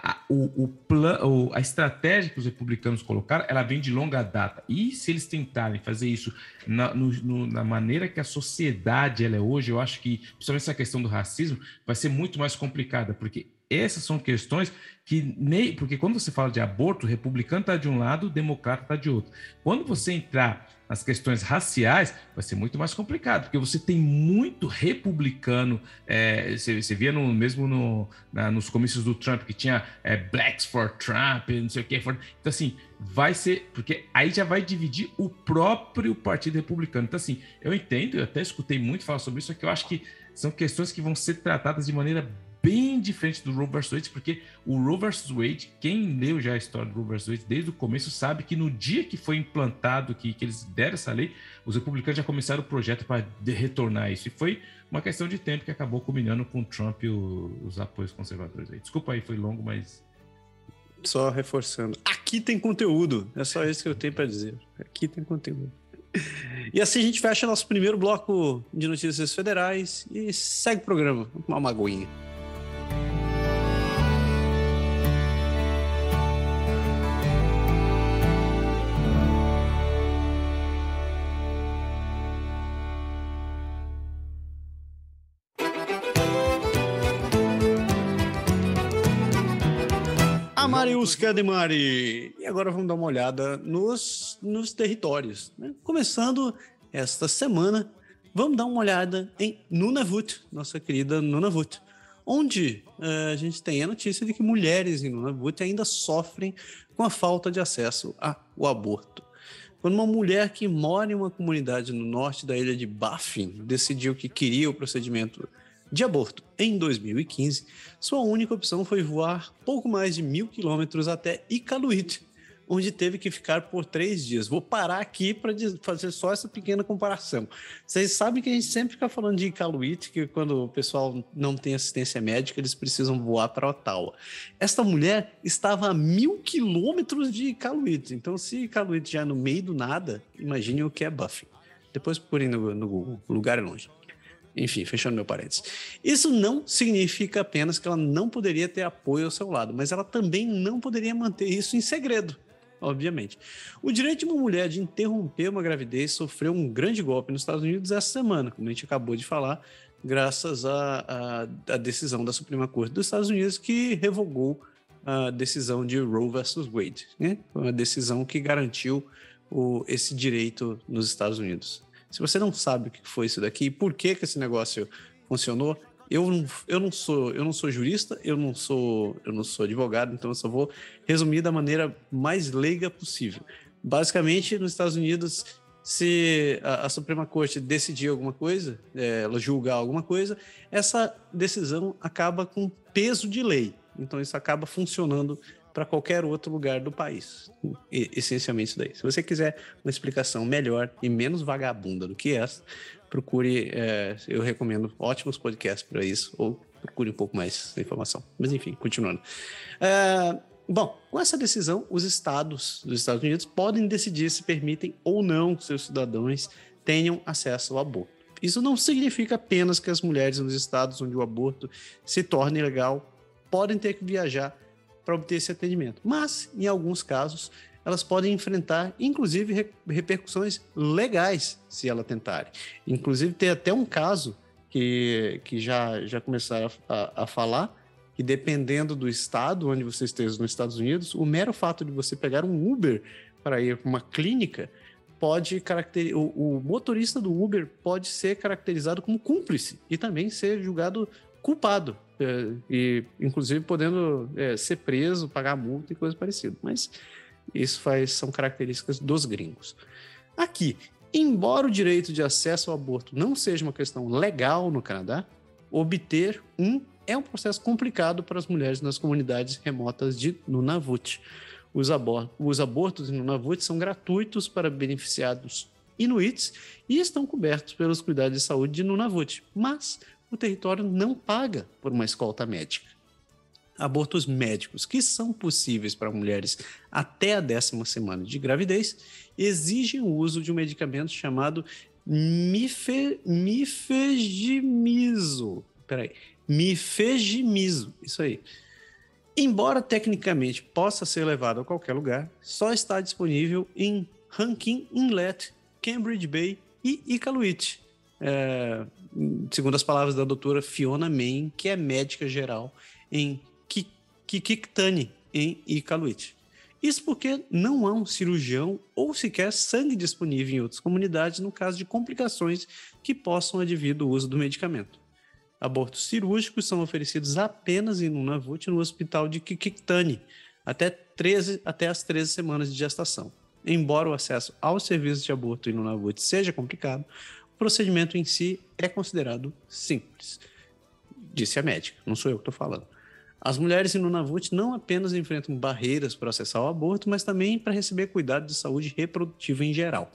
a, o, o plan, a estratégia que os republicanos colocaram, ela vem de longa data. E se eles tentarem fazer isso na, no, no, na maneira que a sociedade ela é hoje, eu acho que, principalmente essa questão do racismo, vai ser muito mais complicada, porque essas são questões que nem. Porque quando você fala de aborto, o republicano está de um lado, o democrata está de outro. Quando você entrar nas questões raciais, vai ser muito mais complicado, porque você tem muito republicano. É, você, você, via no, mesmo no, na, nos comícios do Trump que tinha é, Blacks for Trump, não sei o que. For, então, assim, vai ser. Porque aí já vai dividir o próprio Partido Republicano. Então, assim, eu entendo, eu até escutei muito falar sobre isso, só que eu acho que são questões que vão ser tratadas de maneira bem diferente do Roe vs Wade, porque o Roe vs Wade, quem leu já a história do Roe vs Wade desde o começo, sabe que no dia que foi implantado, que, que eles deram essa lei, os republicanos já começaram o projeto para retornar isso. E foi uma questão de tempo que acabou culminando com o Trump e o, os apoios conservadores. Aí. Desculpa aí, foi longo, mas. Só reforçando. Aqui tem conteúdo. É só isso que eu tenho para dizer. Aqui tem conteúdo. E assim a gente fecha nosso primeiro bloco de notícias federais e segue o programa. Uma magoinha. Marius Kademari! E agora vamos dar uma olhada nos, nos territórios. Né? Começando esta semana, vamos dar uma olhada em Nunavut, nossa querida Nunavut, onde uh, a gente tem a notícia de que mulheres em Nunavut ainda sofrem com a falta de acesso ao aborto. Quando uma mulher que mora em uma comunidade no norte da ilha de Baffin decidiu que queria o procedimento de aborto em 2015, sua única opção foi voar pouco mais de mil quilômetros até Iqaluit, onde teve que ficar por três dias. Vou parar aqui para fazer só essa pequena comparação. Vocês sabem que a gente sempre fica falando de Iqaluit, que quando o pessoal não tem assistência médica, eles precisam voar para Ottawa. Esta mulher estava a mil quilômetros de Iqaluit. Então, se Iqaluit já é no meio do nada, imagine o que é Buffy. Depois procurem no, no Google, o lugar é longe. Enfim, fechando meu parênteses. Isso não significa apenas que ela não poderia ter apoio ao seu lado, mas ela também não poderia manter isso em segredo obviamente. O direito de uma mulher de interromper uma gravidez sofreu um grande golpe nos Estados Unidos essa semana, como a gente acabou de falar, graças à, decisão da Suprema Corte dos Estados Unidos que revogou a decisão de Roe versus Wade, né? uma decisão que garantiu o, esse direito nos Estados Unidos. Se você não sabe o que foi isso daqui e por que, que esse negócio funcionou, eu não, eu não sou eu não sou jurista, eu não sou eu não sou advogado, então eu só vou resumir da maneira mais leiga possível. Basicamente, nos Estados Unidos, se a, a Suprema Corte decidir alguma coisa, é, ela julgar alguma coisa, essa decisão acaba com peso de lei. Então isso acaba funcionando para qualquer outro lugar do país. E, essencialmente isso daí. Se você quiser uma explicação melhor e menos vagabunda do que essa, procure, é, eu recomendo ótimos podcasts para isso, ou procure um pouco mais de informação. Mas enfim, continuando. É, bom, com essa decisão, os estados dos Estados Unidos podem decidir se permitem ou não que seus cidadãos tenham acesso ao aborto. Isso não significa apenas que as mulheres nos estados onde o aborto se torna ilegal podem ter que viajar para obter esse atendimento, mas, em alguns casos, elas podem enfrentar, inclusive, repercussões legais se ela tentarem. Inclusive, tem até um caso que, que já, já começaram a, a falar que dependendo do estado onde você esteja nos Estados Unidos, o mero fato de você pegar um Uber para ir para uma clínica pode caracterizar o, o, motorista do Uber pode ser caracterizado como cúmplice e também ser julgado culpado é, e inclusive podendo é, ser preso, pagar multa e coisa parecida. Mas isso faz, são características dos gringos. Aqui, embora o direito de acesso ao aborto não seja uma questão legal no Canadá, obter um é um processo complicado para as mulheres nas comunidades remotas de Nunavut. Os, abor os abortos em Nunavut são gratuitos para beneficiados inuits e estão cobertos pelos cuidados de saúde de Nunavut, mas o território não paga por uma escolta médica abortos médicos que são possíveis para mulheres até a décima semana de gravidez exigem o uso de um medicamento chamado mife. Peraí, mifegimiso, isso aí. Embora tecnicamente possa ser levado a qualquer lugar, só está disponível em Rankin Inlet, Cambridge Bay e Iqaluit. É, segundo as palavras da doutora Fiona Main, que é médica geral em Kikiktani, em Iqaluit. Isso porque não há um cirurgião ou sequer sangue disponível em outras comunidades no caso de complicações que possam advir do uso do medicamento. Abortos cirúrgicos são oferecidos apenas em Nunavut no hospital de Kikiktani, até, 13, até as 13 semanas de gestação. Embora o acesso aos serviços de aborto em Nunavut seja complicado, procedimento em si é considerado simples. Disse a médica, não sou eu que estou falando. As mulheres em Nunavut não apenas enfrentam barreiras para acessar o aborto, mas também para receber cuidado de saúde reprodutiva em geral.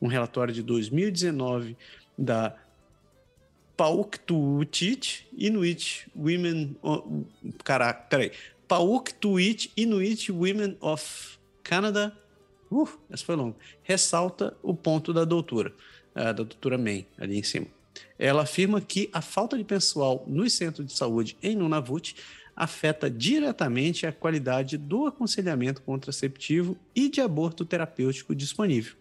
Um relatório de 2019 da Pauktuit Inuit Women... Caraca, peraí. Pauktuit Inuit Women of Canada... Uh, essa foi longa. Ressalta o ponto da doutora, da doutora May, ali em cima. Ela afirma que a falta de pessoal nos centros de saúde em Nunavut afeta diretamente a qualidade do aconselhamento contraceptivo e de aborto terapêutico disponível.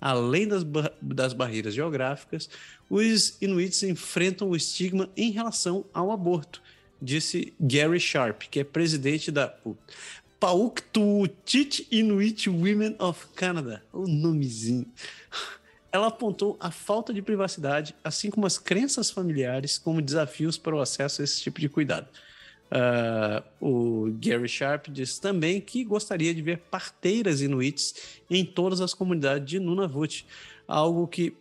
Além das, bar das barreiras geográficas, os inuits enfrentam o estigma em relação ao aborto, disse Gary Sharp, que é presidente da Pauktutit Inuit Women of Canada. O nomezinho. Ela apontou a falta de privacidade, assim como as crenças familiares, como desafios para o acesso a esse tipo de cuidado. Uh, o Gary Sharp diz também que gostaria de ver parteiras inuits em todas as comunidades de Nunavut, algo que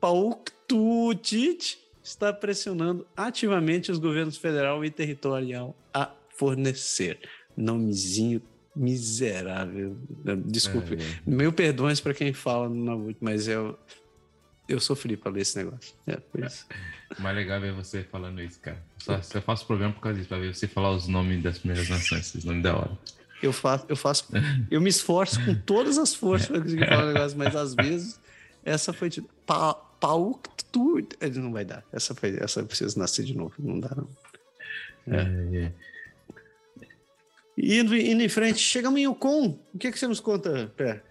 Pauktutit está pressionando ativamente os governos federal e territorial a fornecer. Nomezinho miserável. Desculpe. É, é. Mil perdões para quem fala no Nunavut, mas eu, eu sofri para ler esse negócio. É, por isso. O mais legal é ver você falando isso, cara. Só, eu faço programa por causa disso, para ver você falar os nomes das primeiras nações, esses nomes da hora. Eu faço, eu faço, eu me esforço com todas as forças para conseguir falar o negócio, mas às vezes essa foi tipo, pa, pau, tu, ele não vai dar. Essa foi, essa eu preciso nascer de novo, não dá não. É. é, Indo, indo em frente, chegamos em Yukon. O que, é que você nos conta, Pé?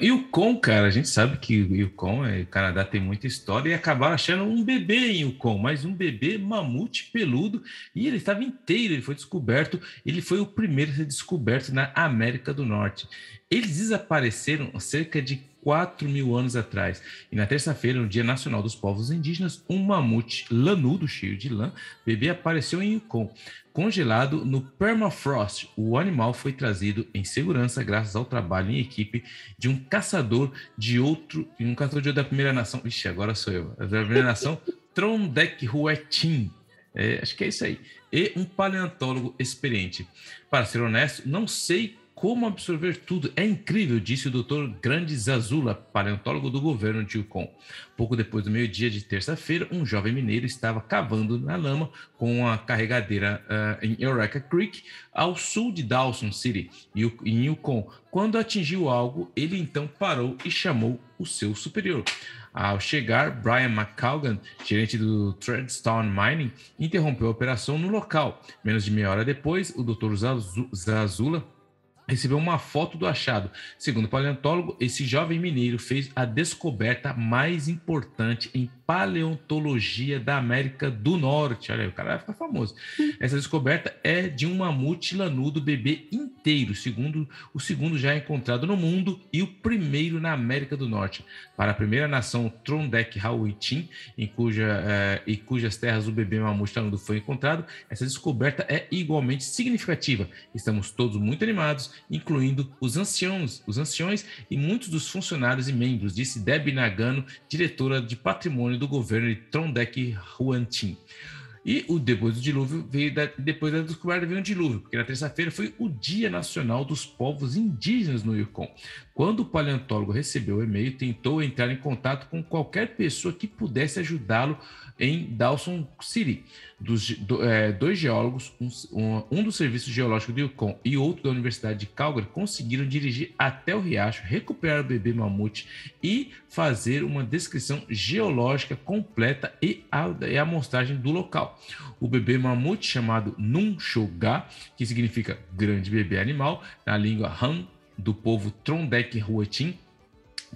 Yukon, cara, a gente sabe que Yukon, é, o Canadá tem muita história e acabaram achando um bebê em Yukon, mas um bebê mamute peludo e ele estava inteiro, ele foi descoberto, ele foi o primeiro a ser descoberto na América do Norte. Eles desapareceram cerca de 4 mil anos atrás. E na terça-feira, no Dia Nacional dos Povos Indígenas, um mamute lanudo, cheio de lã, bebê apareceu em Yukon. Congelado no permafrost, o animal foi trazido em segurança graças ao trabalho em equipe de um caçador de outro, um caçador da primeira nação. Ixi, agora sou eu. Da primeira nação, <laughs> Trondek Huetin. É, acho que é isso aí. E um paleontólogo experiente. Para ser honesto, não sei como absorver tudo? É incrível, disse o Dr. Grande Zazula, paleontólogo do governo de Yukon. Pouco depois do meio-dia de terça-feira, um jovem mineiro estava cavando na lama com uma carregadeira uh, em Eureka Creek, ao sul de Dawson City, em Yukon. Quando atingiu algo, ele então parou e chamou o seu superior. Ao chegar, Brian McCalgan, gerente do Treadstone Mining, interrompeu a operação no local. Menos de meia hora depois, o Dr. Zazula recebeu uma foto do achado. Segundo o paleontólogo, esse jovem mineiro fez a descoberta mais importante em paleontologia da América do Norte. Olha aí, o cara vai ficar famoso. Essa descoberta é de um mamute lanudo bebê inteiro, segundo o segundo já encontrado no mundo e o primeiro na América do Norte. Para a primeira nação Trondek Hauitin, em cuja eh, e cujas terras o bebê mamute lanudo foi encontrado, essa descoberta é igualmente significativa. Estamos todos muito animados, incluindo os anciãos, os anciões e muitos dos funcionários e membros, disse Deb Nagano, diretora de patrimônio do governo de Trondek Huantin. E o depois do dilúvio veio da, depois da descoberta veio um dilúvio, porque na terça-feira foi o Dia Nacional dos Povos Indígenas no Yukon. Quando o paleontólogo recebeu o e-mail, tentou entrar em contato com qualquer pessoa que pudesse ajudá-lo em Dawson City. Dos, do, é, dois geólogos, um, um, dos serviços geológicos do Yukon e outro da Universidade de Calgary, conseguiram dirigir até o riacho, recuperar o bebê mamute e fazer uma descrição geológica completa e a, e a amostragem do local. O bebê mamute, chamado Nunchoga, que significa grande bebê animal, na língua Han do povo Trondek Huetin,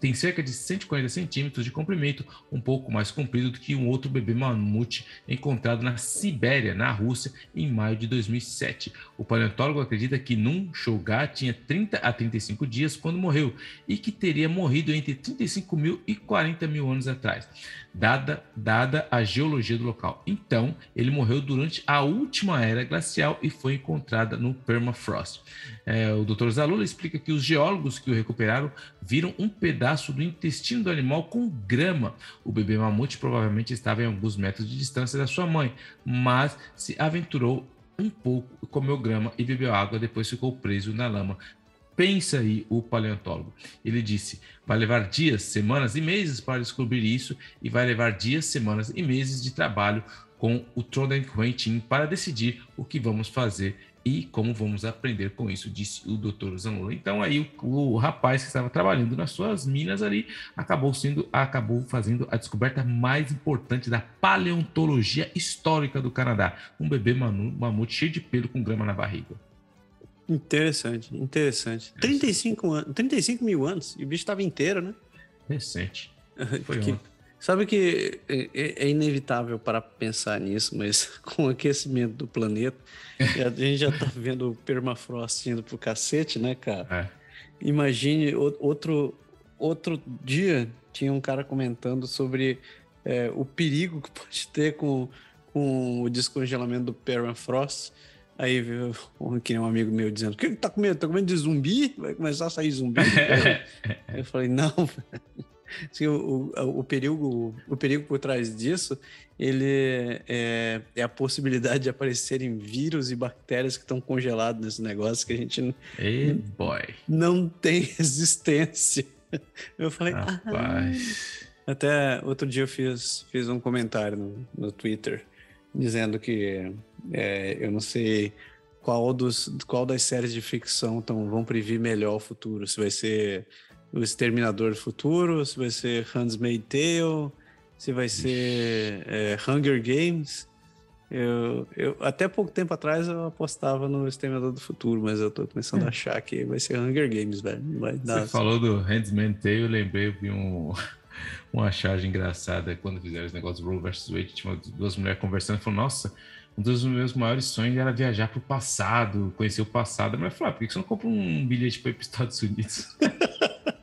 tem cerca de 140 centímetros de comprimento, um pouco mais comprido do que um outro bebê mamute encontrado na Sibéria, na Rússia, em maio de 2007. O paleontólogo acredita que Num Shoga tinha 30 a 35 dias quando morreu e que teria morrido entre 35 mil e 40 mil anos atrás dada, dada a geologia do local. Então, ele morreu durante a última era glacial e foi encontrada no permafrost. É, o Dr. Zalula explica que os geólogos que o recuperaram viram um pedaço do intestino do animal com grama. O bebê mamute provavelmente estava em alguns metros de distância da sua mãe, mas se aventurou um pouco, comeu grama e bebeu água, depois ficou preso na lama, Pensa aí o paleontólogo. Ele disse: vai levar dias, semanas e meses para descobrir isso, e vai levar dias, semanas e meses de trabalho com o Trondheim Quentin para decidir o que vamos fazer e como vamos aprender com isso, disse o Dr. Zanolo. Então aí o, o, rapaz que estava trabalhando nas suas minas ali acabou sendo acabou fazendo a descoberta mais importante da paleontologia histórica do Canadá, um bebê mamute cheio de pelo com grama na barriga. Interessante, interessante. 35, anos, 35 mil anos e o bicho estava inteiro, né? Recente. <laughs> Foi que, Sabe que é, é, é inevitável para pensar nisso, mas <laughs> com o aquecimento do planeta, a gente já tá vendo o permafrost indo pro cacete, né, cara? É. Imagine outro, outro dia tinha um cara comentando sobre é, o perigo que <laughs> pode ter com, com o descongelamento do permafrost. Aí veio <laughs> um amigo meu dizendo: O que ele tá com medo? Tá com medo de zumbi? Vai começar a sair zumbi? eu falei: Não, Assim, o, o, o, perigo, o perigo por trás disso ele é, é, a possibilidade de aparecerem vírus e bactérias que estão congelados nesse negócio que a gente hey, boy. não tem <laughs> resistência. Eu falei, Rapaz. Ah. até outro dia eu fiz, fiz um comentário no, no Twitter dizendo que é, eu não sei qual, dos, qual das séries de ficção tão, vão prever melhor o futuro. Se vai ser o Exterminador do Futuro, se vai ser Handmaid's Tale, se vai ser é, Hunger Games. Eu, eu, até pouco tempo atrás eu apostava no Exterminador do Futuro, mas eu tô começando a achar que vai ser Hunger Games, velho. Vai Você assim. falou do Handmaid's Tale, eu lembrei de um, <laughs> uma charge engraçada quando fizeram esse negócio do Roe vs. Wade, tinha duas mulheres conversando e falou, nossa, um dos meus maiores sonhos era viajar pro passado, conhecer o passado. Mas eu falei, ah, por que você não compra um bilhete para ir para os Estados Unidos? <laughs>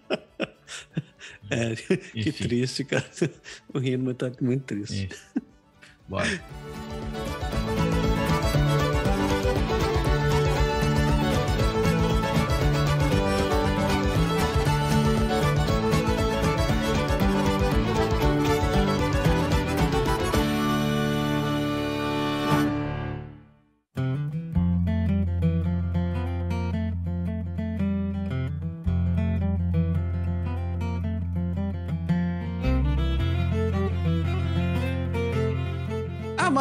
É, que triste, cara. <laughs> O Rino tá muito triste. Bora.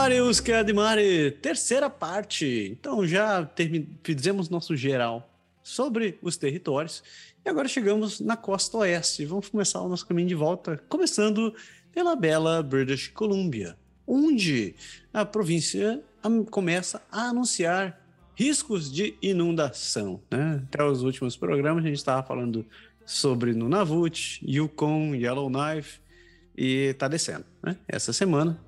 Marius Cadimari, terceira parte. Então já fizemos nosso geral sobre os territórios e agora chegamos na costa oeste. Vamos começar o nosso caminho de volta, começando pela bela British Columbia, onde a província começa a anunciar riscos de inundação. Né? Até os últimos programas a gente estava falando sobre Nunavut, Yukon, Yellowknife e está descendo. Né? Essa semana,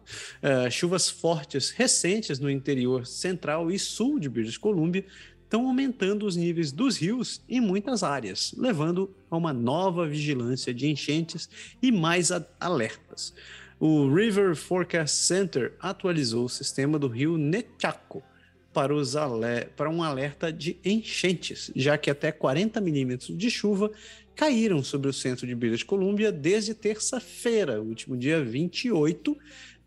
uh, chuvas fortes recentes no interior central e sul de British Columbia estão aumentando os níveis dos rios em muitas áreas, levando a uma nova vigilância de enchentes e mais alertas. O River Forecast Center atualizou o sistema do rio Nechaco para, para um alerta de enchentes, já que até 40 milímetros de chuva caíram sobre o centro de British Columbia desde terça-feira, último dia 28,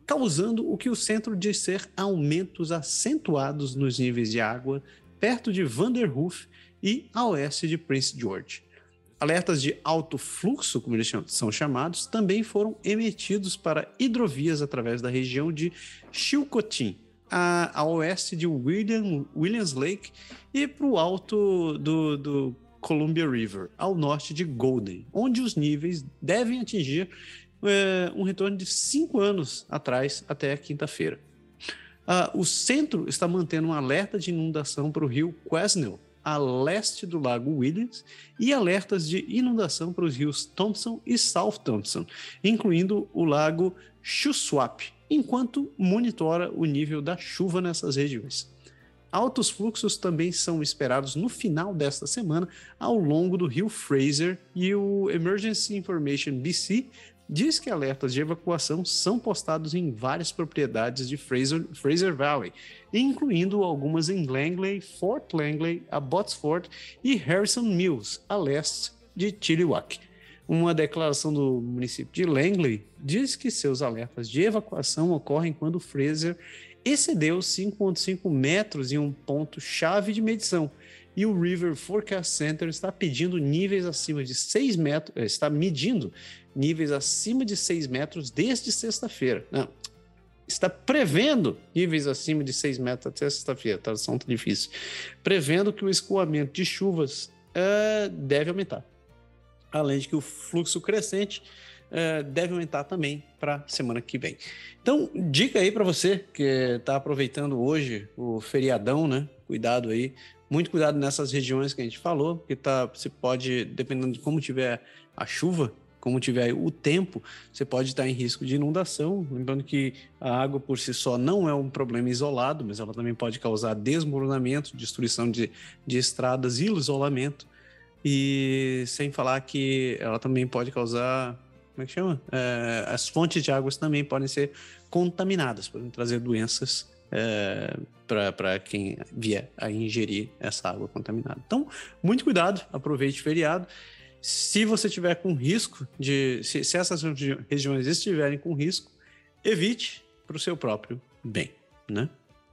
causando o que o centro diz ser aumentos acentuados nos níveis de água perto de Vanderhoof e a oeste de Prince George. Alertas de alto fluxo, como eles são chamados, também foram emitidos para hidrovias através da região de Chilcotin, a, a oeste de William, Williams Lake e para o alto do, do Columbia River, ao norte de Golden, onde os níveis devem atingir é, um retorno de cinco anos atrás até quinta-feira. Ah, o centro está mantendo um alerta de inundação para o rio Quesnel, a leste do lago Williams, e alertas de inundação para os rios Thompson e South Thompson, incluindo o lago Shuswap, enquanto monitora o nível da chuva nessas regiões. Altos fluxos também são esperados no final desta semana ao longo do rio Fraser e o Emergency Information BC diz que alertas de evacuação são postados em várias propriedades de Fraser, Fraser Valley, incluindo algumas em Langley, Fort Langley, Abbotsford e Harrison Mills, a leste de Chilliwack. Uma declaração do município de Langley diz que seus alertas de evacuação ocorrem quando Fraser excedeu 5,5 metros em um ponto-chave de medição. E o River Forecast Center está pedindo níveis acima de 6 metros, eh, está medindo níveis acima de 6 metros desde sexta-feira. Não, está prevendo níveis acima de 6 metros até sexta-feira, tradução tá difícil. Prevendo que o escoamento de chuvas uh, deve aumentar. Além de que o fluxo crescente uh, deve aumentar também para semana que vem. Então, dica aí para você que está aproveitando hoje o feriadão, né? Cuidado aí, muito cuidado nessas regiões que a gente falou, que tá, você pode, dependendo de como tiver a chuva, como tiver o tempo, você pode estar em risco de inundação. Lembrando que a água por si só não é um problema isolado, mas ela também pode causar desmoronamento, destruição de, de estradas e isolamento. E sem falar que ela também pode causar. Como é que chama? É, as fontes de águas também podem ser contaminadas, podem trazer doenças é, para quem vier a ingerir essa água contaminada. Então, muito cuidado, aproveite o feriado. Se você tiver com risco de. Se, se essas regiões estiverem com risco, evite para o seu próprio bem, né?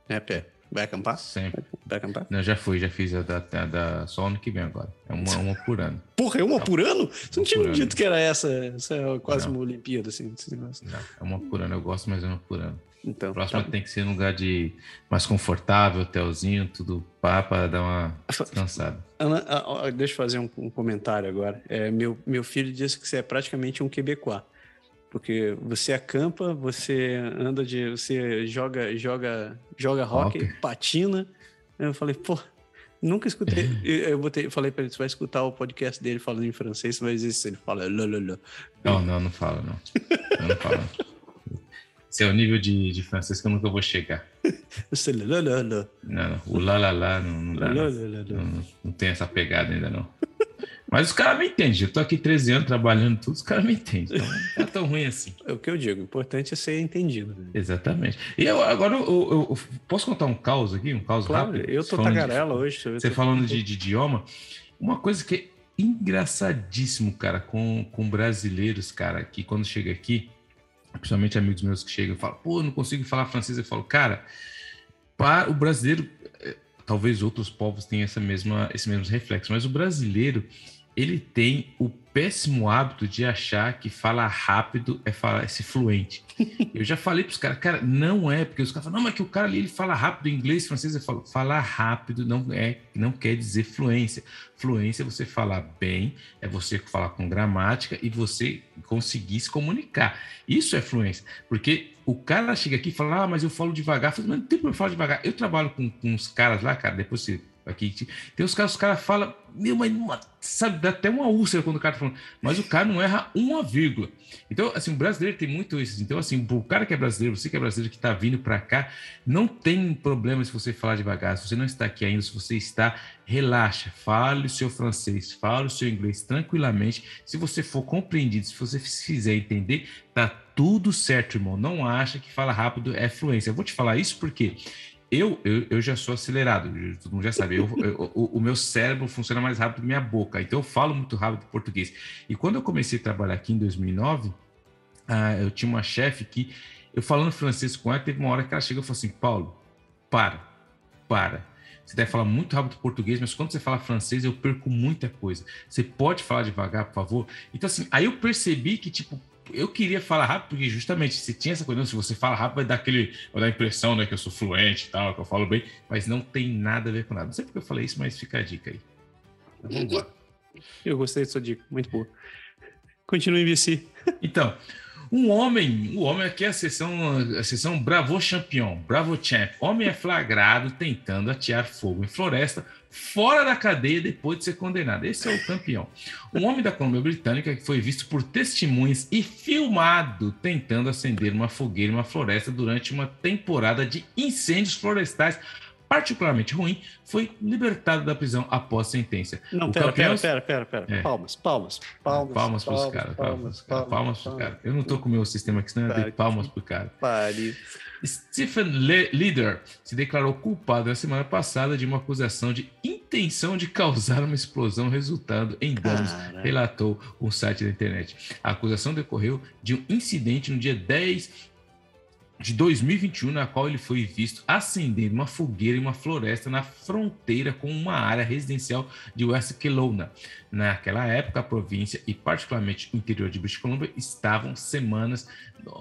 É, pé. Vai acampar? Sempre. Vai acampar? Não, já fui, já fiz a da, a da só ano que vem agora. É uma, uma por ano. Porra, é uma por ano? Você não tinha dito que era essa, essa é quase não. uma Olimpíada, assim, Não, é uma por ano. Eu gosto, mas é uma por ano. Então, a próxima tá. tem que ser um lugar de mais confortável, hotelzinho, tudo pá, para dar uma descansada. Ana, deixa eu fazer um, um comentário agora. É, meu, meu filho disse que você é praticamente um quebecois. Porque você acampa, você anda de. você joga, joga, joga rock, okay. patina. Eu falei, pô, nunca escutei. eu botei, falei para ele, você vai escutar o podcast dele falando em francês, mas isso ele fala. Lô, lô, lô. Não, não, não fala, não. Eu não falo. Esse é o nível de, de francês que eu nunca vou chegar. não, não, o lá, lá, lá não, não dá. Não, não, não tem essa pegada ainda, não. Mas os caras me entendem. Eu tô aqui 13 anos trabalhando tudo, os caras me entendem. Então não é tão ruim assim. <laughs> É o que eu digo. O importante é ser entendido. Né? Exatamente. E eu, agora eu, eu, eu, posso contar um caos aqui? Um caos claro, rápido? Eu tô tagarela hoje. Você tô... falando de, de, idioma. Uma coisa que é engraçadíssimo, cara, com, com brasileiros, cara, que quando chega aqui, principalmente amigos meus que chegam e falam, pô, não consigo falar francês. Eu falo, cara, para o brasileiro, eh, talvez outros povos tenham essa mesma, esse mesmo reflexo, mas o brasileiro, ele tem o péssimo hábito de achar que falar rápido é falar é ser fluente. <laughs> Eu já falei para os caras, cara, não é, porque os caras falam, não, mas que o cara ali ele fala rápido inglês, francês, eu falo, falar rápido não é, não quer dizer fluência. Fluência é você falar bem, é você falar com gramática e você conseguir se comunicar. Isso é fluência, porque o cara chega aqui e fala, ah, mas eu falo devagar. Eu falo, mas não tem problema falar devagar. Eu trabalho com, com uns caras lá, cara, depois você Aqui, tem os caras, os caras falam, meu, mas sabe, dá até uma úlcera quando o cara tá falando, mas o cara não erra uma vírgula. Então, assim, o brasileiro tem muito isso. Então, assim, o cara que é brasileiro, você que é brasileiro que está vindo para cá, não tem problema se você falar devagar. Se você não está aqui ainda, se você está, relaxa, fale o seu francês, fale o seu inglês tranquilamente. Se você for compreendido, se você fizer entender, tá tudo certo, irmão. Não acha que fala rápido é fluência. Eu vou te falar isso porque eu, eu, eu já sou acelerado, todo mundo já sabe. Eu, eu, o, o, meu cérebro funciona mais rápido que minha boca, então eu falo muito rápido português. E quando eu comecei a trabalhar aqui em 2009, ah, eu tinha uma chefe que, eu falando francês com ela, teve uma hora que ela chegou e falou assim: Paulo, para, para. Você deve falar muito rápido português, mas quando você fala francês, eu perco muita coisa. Você pode falar devagar, por favor? Então, assim, aí eu percebi que, tipo, eu queria falar rápido, porque justamente se tinha essa coisa, se você fala rápido, vai dar aquele, vai dar a impressão, né, que eu sou fluente e tal, que eu falo bem, mas não tem nada a ver com nada. Não sei porque eu falei isso, mas fica a dica aí. Vamos. Eu gostei da sua dica, muito boa. Continue, VC. Então, um homem, o homem aqui é a sessão, a sessão Bravo Champion, Bravo Champ. Homem é flagrado tentando atear fogo em floresta fora da cadeia depois de ser condenado. Esse é o campeão. Um homem da Colômbia Britânica que foi visto por testemunhas e filmado tentando acender uma fogueira em uma floresta durante uma temporada de incêndios florestais particularmente ruim, foi libertado da prisão após sentença. Não, pera, campeão... pera, pera, pera, pera. É. Palmas, palmas, palmas. Palmas pros caras, palmas, palmas, palmas pros caras. Eu não tô com o meu sistema aqui, senão eu dei palmas pro cara. Pare. Stephen Leader se declarou culpado na semana passada de uma acusação de intenção de causar uma explosão resultando em danos, relatou um site da internet. A acusação decorreu de um incidente no dia 10 de 2021, na qual ele foi visto acendendo uma fogueira em uma floresta na fronteira com uma área residencial de West Kelowna. Naquela época, a província e particularmente o interior de British Columbia estavam semanas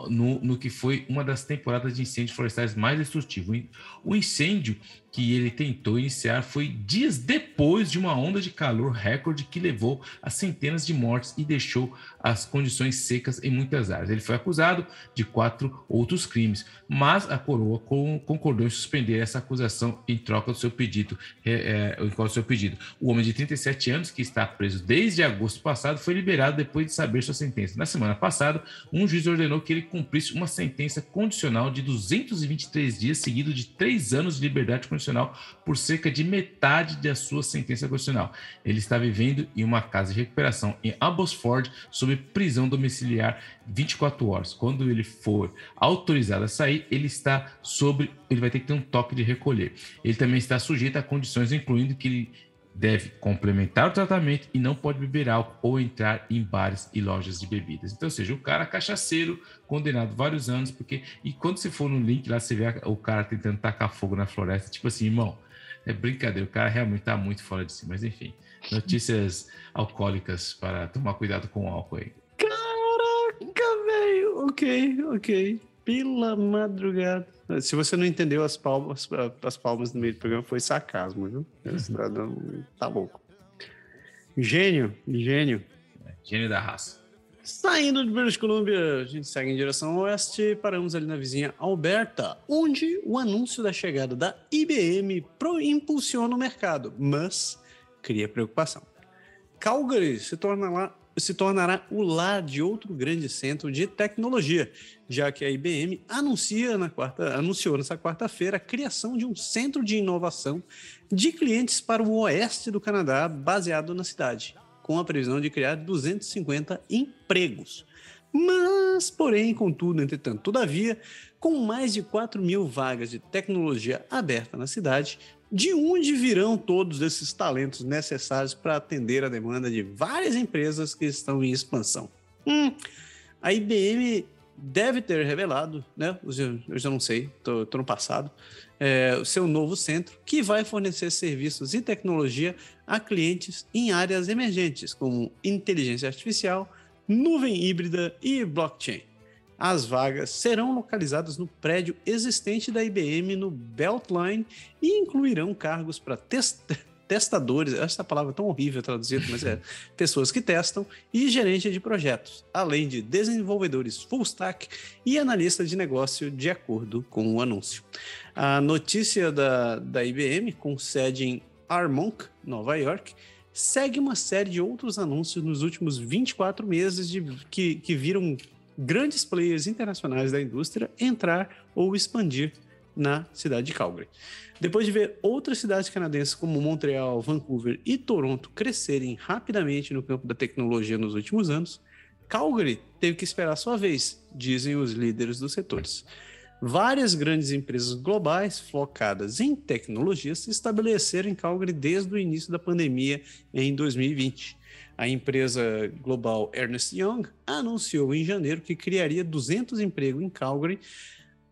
no, no que foi uma das temporadas de incêndios florestais mais destrutivos. O incêndio que ele tentou iniciar foi dias depois de uma onda de calor recorde que levou a centenas de mortes e deixou as condições secas em muitas áreas. Ele foi acusado de quatro outros crimes, mas a coroa concordou em suspender essa acusação em troca do seu pedido. É, é, do seu pedido. O homem de 37 anos, que está preso desde agosto passado, foi liberado depois de saber sua sentença. Na semana passada, um juiz ordenou que ele cumprisse uma sentença condicional de 223 dias, seguido de três anos de liberdade condicional por cerca de metade da sua sentença condicional. Ele está vivendo em uma casa de recuperação em Abbotsford sob prisão domiciliar 24 horas. Quando ele for autorizado a sair, ele está sobre, ele vai ter que ter um toque de recolher. Ele também está sujeito a condições, incluindo que ele deve complementar o tratamento e não pode beber álcool ou entrar em bares e lojas de bebidas. Então, ou seja, o cara cachaceiro, condenado vários anos, porque. E quando você for no link lá, você vê o cara tentando tacar fogo na floresta, tipo assim, irmão, é brincadeira, o cara realmente tá muito fora de si, mas enfim. Notícias alcoólicas para tomar cuidado com o álcool aí. Caraca, velho! Ok, ok. Pela madrugada. Se você não entendeu as palmas, as palmas no meio do programa, foi sarcasmo, viu? Tá, tá louco. Gênio, gênio. Gênio da raça. Saindo de British Columbia, a gente segue em direção ao oeste, paramos ali na vizinha Alberta, onde o anúncio da chegada da IBM impulsiona o mercado, mas cria preocupação. Calgary se torna lá se tornará o lar de outro grande centro de tecnologia, já que a IBM anuncia na quarta, anunciou nessa quarta-feira a criação de um centro de inovação de clientes para o oeste do Canadá, baseado na cidade, com a previsão de criar 250 empregos. Mas, porém, contudo, entretanto, todavia, com mais de 4 mil vagas de tecnologia aberta na cidade, de onde virão todos esses talentos necessários para atender a demanda de várias empresas que estão em expansão? Hum, a IBM deve ter revelado, né? Eu já não sei, estou no passado, é, o seu novo centro que vai fornecer serviços e tecnologia a clientes em áreas emergentes como inteligência artificial, nuvem híbrida e blockchain. As vagas serão localizadas no prédio existente da IBM no Beltline e incluirão cargos para test <laughs> testadores, essa palavra é tão horrível traduzida, mas é <laughs> pessoas que testam e gerente de projetos, além de desenvolvedores full stack e analista de negócio, de acordo com o anúncio. A notícia da, da IBM, com sede em Armonk, Nova York, segue uma série de outros anúncios nos últimos 24 meses de, que, que viram grandes players internacionais da indústria entrar ou expandir na cidade de Calgary. Depois de ver outras cidades canadenses como Montreal, Vancouver e Toronto crescerem rapidamente no campo da tecnologia nos últimos anos, Calgary teve que esperar sua vez, dizem os líderes dos setores. Várias grandes empresas globais focadas em tecnologia se estabeleceram em Calgary desde o início da pandemia em 2020 a empresa global Ernest Young anunciou em janeiro que criaria 200 empregos em Calgary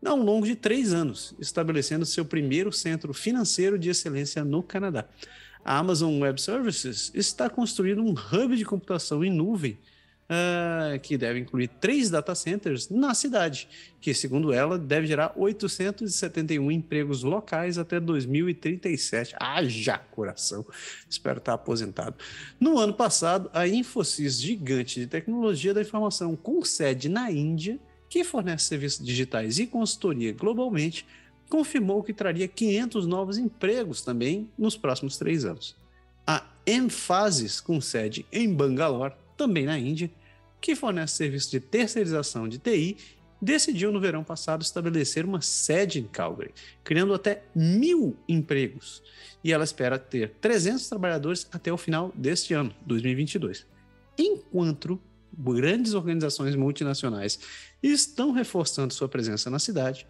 ao longo de três anos, estabelecendo seu primeiro centro financeiro de excelência no Canadá. A Amazon Web Services está construindo um hub de computação em nuvem uh, que deve incluir três data centers na cidade, que, segundo ela, deve gerar 871 empregos locais até 2037. Haja coração! Espero estar aposentado. No ano passado, a Infosys, gigante de tecnologia da informação com sede na Índia, que fornece serviços digitais e consultoria globalmente, confirmou que traria 500 novos empregos também nos próximos três anos. A Emphasis, com sede em Bangalore, também na Índia, que fornece serviço de terceirização de TI, decidiu no verão passado estabelecer uma sede em Calgary, criando até mil empregos. E ela espera ter 300 trabalhadores até o final deste ano, 2022. Enquanto grandes organizações multinacionais estão reforçando sua presença na cidade,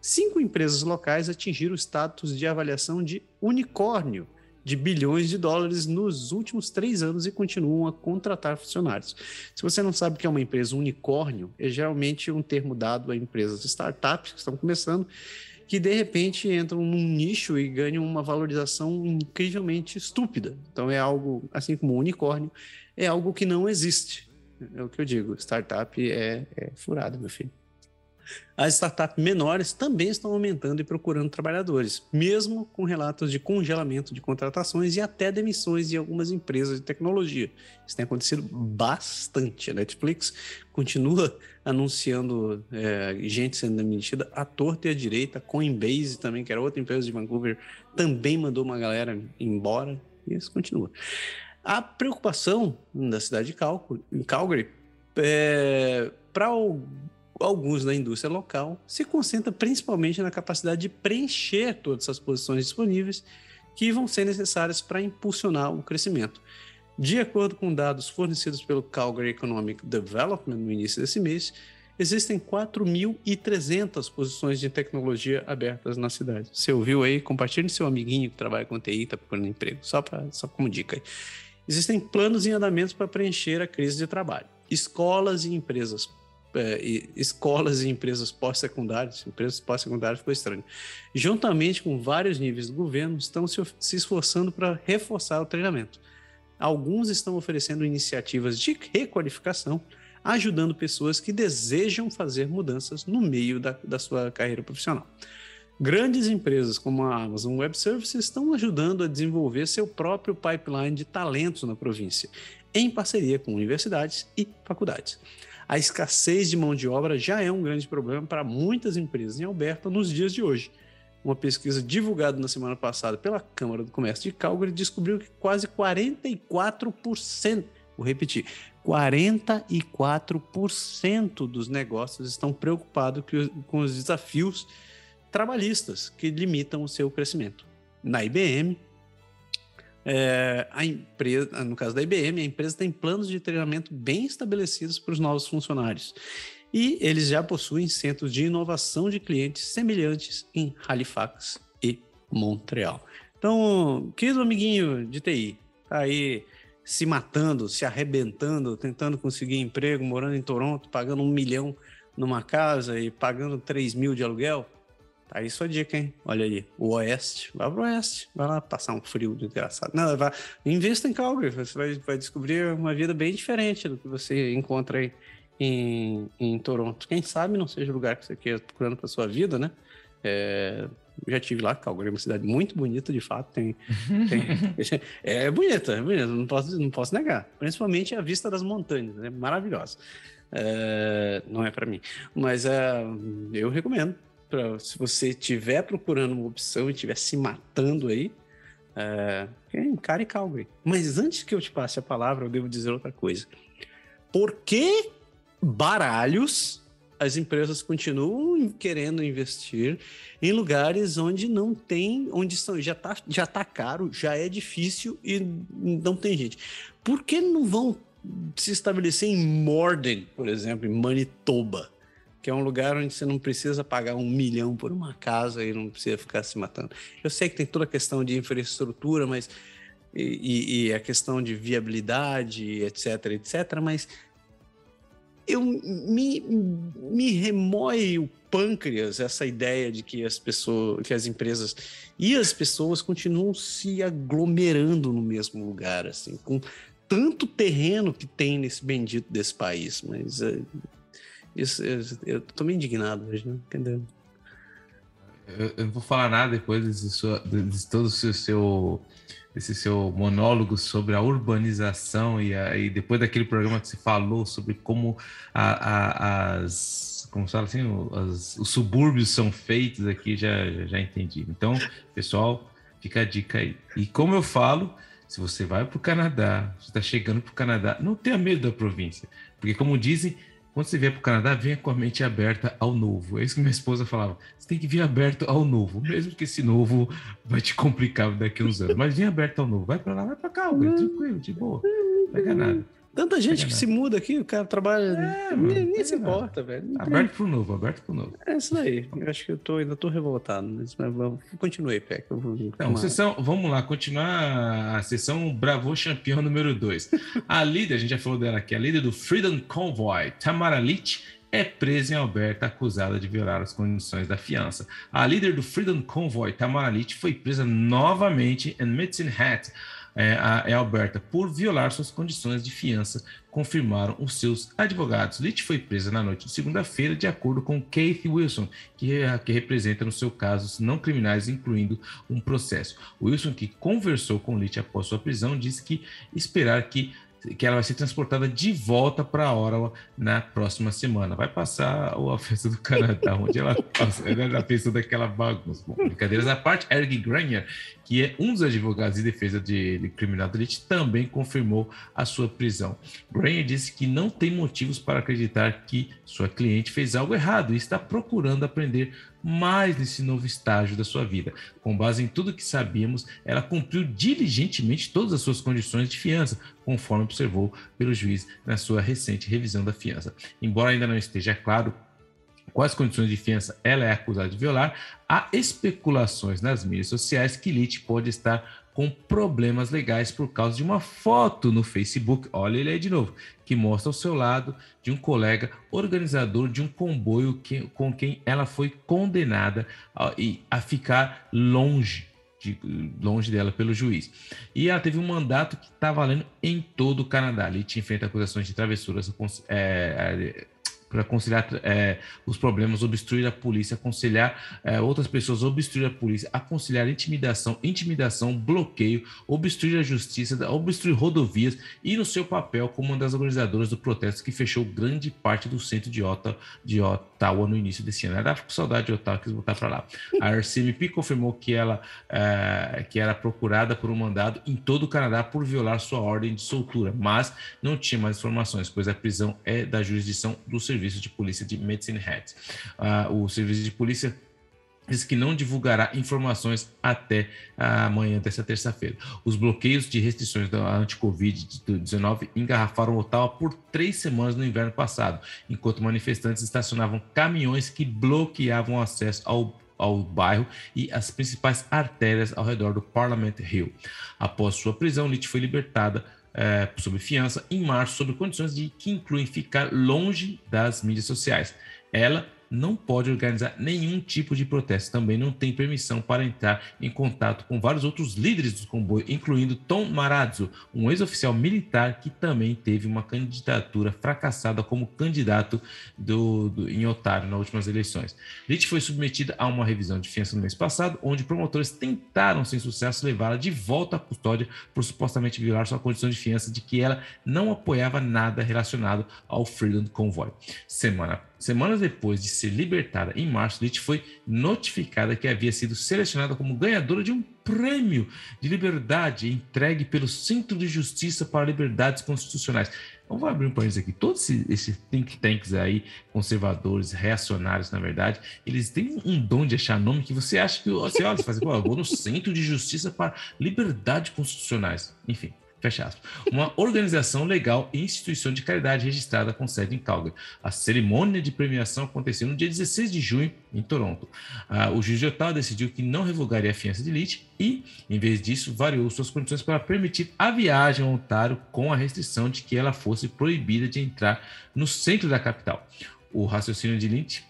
cinco empresas locais atingiram o status de avaliação de unicórnio de bilhões de dólares nos últimos três anos e continuam a contratar funcionários. Se você não sabe o que é uma empresa unicórnio, é geralmente um termo dado a empresas startups que estão começando, que de repente entram num nicho e ganham uma valorização incrivelmente estúpida. Então é algo, assim como unicórnio, é algo que não existe. É o que eu digo, startup é, é furado, meu filho. As startups menores também estão aumentando e procurando trabalhadores, mesmo com relatos de congelamento de contratações e até demissões em algumas empresas de tecnologia. Isso tem acontecido bastante. A Netflix continua anunciando é, gente sendo demitida à torta e à direita. Coinbase também, que era outra empresa de Vancouver, também mandou uma galera embora. E isso continua. A preocupação da cidade de Calgary é, para alguns da indústria local se concentra principalmente na capacidade de preencher todas essas posições disponíveis que vão ser necessárias para impulsionar o crescimento. De acordo com dados fornecidos pelo Calgary Economic Development no início desse mês, existem 4.300 posições de tecnologia abertas na cidade. Você ouviu aí? Compartilhe com seu amiguinho que trabalha com TI, está procurando emprego, só, pra, só como dica aí. Existem planos em andamento para preencher a crise de trabalho escolas e empresas é, escolas e empresas pós-secundárias, empresas pós-secundárias ficou estranho, juntamente com vários níveis do governo, estão se, se esforçando para reforçar o treinamento. Alguns estão oferecendo iniciativas de requalificação, ajudando pessoas que desejam fazer mudanças no meio da, da sua carreira profissional. Grandes empresas como a Amazon Web Services estão ajudando a desenvolver seu próprio pipeline de talentos na província em parceria com universidades e faculdades. A escassez de mão de obra já é um grande problema para muitas empresas em Alberta nos dias de hoje. Uma pesquisa divulgada na semana passada pela Câmara do Comércio de Calgary descobriu que quase 44%, vou repetir, 44% dos negócios estão preocupados com os desafios trabalhistas que limitam o seu crescimento. Na IBM, é, a empresa, no caso da IBM, a empresa tem planos de treinamento bem estabelecidos para os novos funcionários. E eles já possuem centros de inovação de clientes semelhantes em Halifax e Montreal. Então, querido amiguinho de TI, tá aí se matando, se arrebentando, tentando conseguir emprego, morando em Toronto, pagando um milhão numa casa e pagando 3 mil de aluguel, Tá aí sua dica, hein? Olha aí, o Oeste. Vai pro Oeste. Vai lá passar um frio desgraçado. Não, vai, invista em Calgary. Você vai, vai descobrir uma vida bem diferente do que você encontra aí em, em Toronto. Quem sabe não seja o lugar que você quer procurando para sua vida, né? É, já tive lá, Calgary é uma cidade muito bonita, de fato. Tem, tem <laughs> <laughs> é bonita, é bonita, não posso, não posso negar. Principalmente a vista das montanhas, é né? maravilhosa. É, não é para mim, mas é, eu recomendo pra, se você estiver procurando uma opção e estiver se matando aí, é, encare Calgary. Mas antes que eu te passe a palavra, eu devo dizer outra coisa. Por que baralhos as empresas continuam querendo investir em lugares onde não tem, onde são, já está já tá caro, já é difícil e não tem gente. Por que não vão se estabelecer em Morden, por exemplo, em Manitoba? Que é um lugar onde você não precisa pagar um milhão por uma casa e não precisa ficar se matando. Eu sei que tem toda a questão de infraestrutura, mas e, e a questão de viabilidade, etc, etc, mas eu me, me remói o pâncreas essa ideia de que as pessoas, que as empresas e as pessoas continuam se aglomerando no mesmo lugar, assim, com tanto terreno que tem nesse bendito desse país, mas eh, isso, eu, eu tô meio indignado hoje, né? Entendeu? Eu, não vou falar nada depois desse, sua, de todo seu, seu, esse seu monólogo sobre a urbanização e, a, e depois daquele programa que você falou sobre como a, a, as como fala assim, as, os subúrbios são feitos aqui, já, já, já entendi. Então, pessoal, fica a dica aí. E como eu falo, se você vai para o Canadá, você está chegando para o Canadá, não tenha medo da província, porque como dizem, quando você vier para o Canadá, venha com a mente aberta ao novo. É isso que minha esposa falava. Você tem que vir aberto ao novo, mesmo que esse novo vai te complicar daqui a uns anos. Mas venha aberto ao novo. Vai para lá, vai para cá, tranquilo, de boa. Não pega nada. Tanta gente que se muda aqui, o cara trabalha. É, nem, nem se importa, velho. Aberto pro novo, aberto pro novo. É isso daí. Eu acho que eu tô, ainda tô revoltado. Mas, mas continue, Peck. Então, sessão, vamos lá, continuar a sessão Bravo Campeão número 2. a líder, a gente já falou dela aqui, a líder do Freedom Convoy, Tamara Leach, é presa em Alberta acusada de violar as condições da fiança. A líder do Freedom Convoy, Tamara Leach, foi presa novamente em Medicine Hat é, é Alberta por violar suas condições de fiança, confirmaram os seus advogados. Litt foi presa na noite de segunda-feira, de acordo com Keith Wilson, que, que representa no seu caso não criminais, incluindo um processo. Wilson, que conversou com Litt após sua prisão, disse que esperar que que ela vai ser transportada de volta para a Ottawa na próxima semana. Vai passar a festa do Canadá, onde ela <laughs> passa. Ela já fez toda aquela bagunça. Bom, brincadeiras à parte, Eric Granier, que é um dos advogados de defesa de, de criminal elite, também confirmou a sua prisão. Granier disse que não tem motivos para acreditar que sua cliente fez algo errado e está procurando aprender mais nesse novo estágio da sua vida. Com base em tudo que sabíamos, ela cumpriu diligentemente todas as suas condições de fiança, conforme observou pelo juiz na sua recente revisão da fiança. Embora ainda não esteja claro quais condições de fiança ela é acusada de violar, há especulações nas mídias sociais que Lite pode estar com problemas legais por causa de uma foto no Facebook. Olha ele aí de novo, que mostra ao seu lado de um colega organizador de um comboio que, com quem ela foi condenada a, a ficar longe. De, longe dela pelo juiz. E ela teve um mandato que está valendo em todo o Canadá. Ali te enfrenta acusações de travessuras, é, para conciliar é, os problemas, obstruir a polícia, aconselhar é, outras pessoas, obstruir a polícia, aconselhar intimidação, intimidação, bloqueio, obstruir a justiça, obstruir rodovias e no seu papel como uma das organizadoras do protesto que fechou grande parte do centro de Ottawa, de Ottawa no início desse ano. Ela com saudade de Ottawa, quis voltar para lá. A RCMP confirmou que ela é, que era procurada por um mandado em todo o Canadá por violar sua ordem de soltura, mas não tinha mais informações, pois a prisão é da jurisdição do serviço Serviço de Polícia de Medicine Hat. Uh, o Serviço de Polícia diz que não divulgará informações até amanhã dessa terça-feira. Os bloqueios de restrições da anti-Covid-19 engarrafaram Ottawa por três semanas no inverno passado, enquanto manifestantes estacionavam caminhões que bloqueavam acesso ao ao bairro e as principais artérias ao redor do Parliament Hill. Após sua prisão, Litt foi libertada é, sob fiança em março, sob condições de que incluem ficar longe das mídias sociais. Ela não pode organizar nenhum tipo de protesto. Também não tem permissão para entrar em contato com vários outros líderes do comboio, incluindo Tom Marazzo, um ex-oficial militar que também teve uma candidatura fracassada como candidato do, do, em Otário nas últimas eleições. Litt foi submetida a uma revisão de fiança no mês passado, onde promotores tentaram, sem sucesso, levá-la de volta à custódia por supostamente violar sua condição de fiança de que ela não apoiava nada relacionado ao Freedom Convoy. Semana Semanas depois de ser libertada em março, Litt foi notificada que havia sido selecionada como ganhadora de um prêmio de liberdade entregue pelo Centro de Justiça para Liberdades Constitucionais. Vamos abrir um parênteses aqui. Todos esses think tanks aí, conservadores, reacionários, na verdade, eles têm um dom de achar nome que você acha que você olha, faz, pô, eu vou no Centro de Justiça para Liberdades Constitucionais. Enfim, fecha aspas, uma organização legal e instituição de caridade registrada com sede em Calgary. A cerimônia de premiação aconteceu no dia 16 de junho em Toronto. Ah, o juiz Ottawa decidiu que não revogaria a fiança de elite e, em vez disso, variou suas condições para permitir a viagem ao Ontário com a restrição de que ela fosse proibida de entrar no centro da capital. O raciocínio de Lynch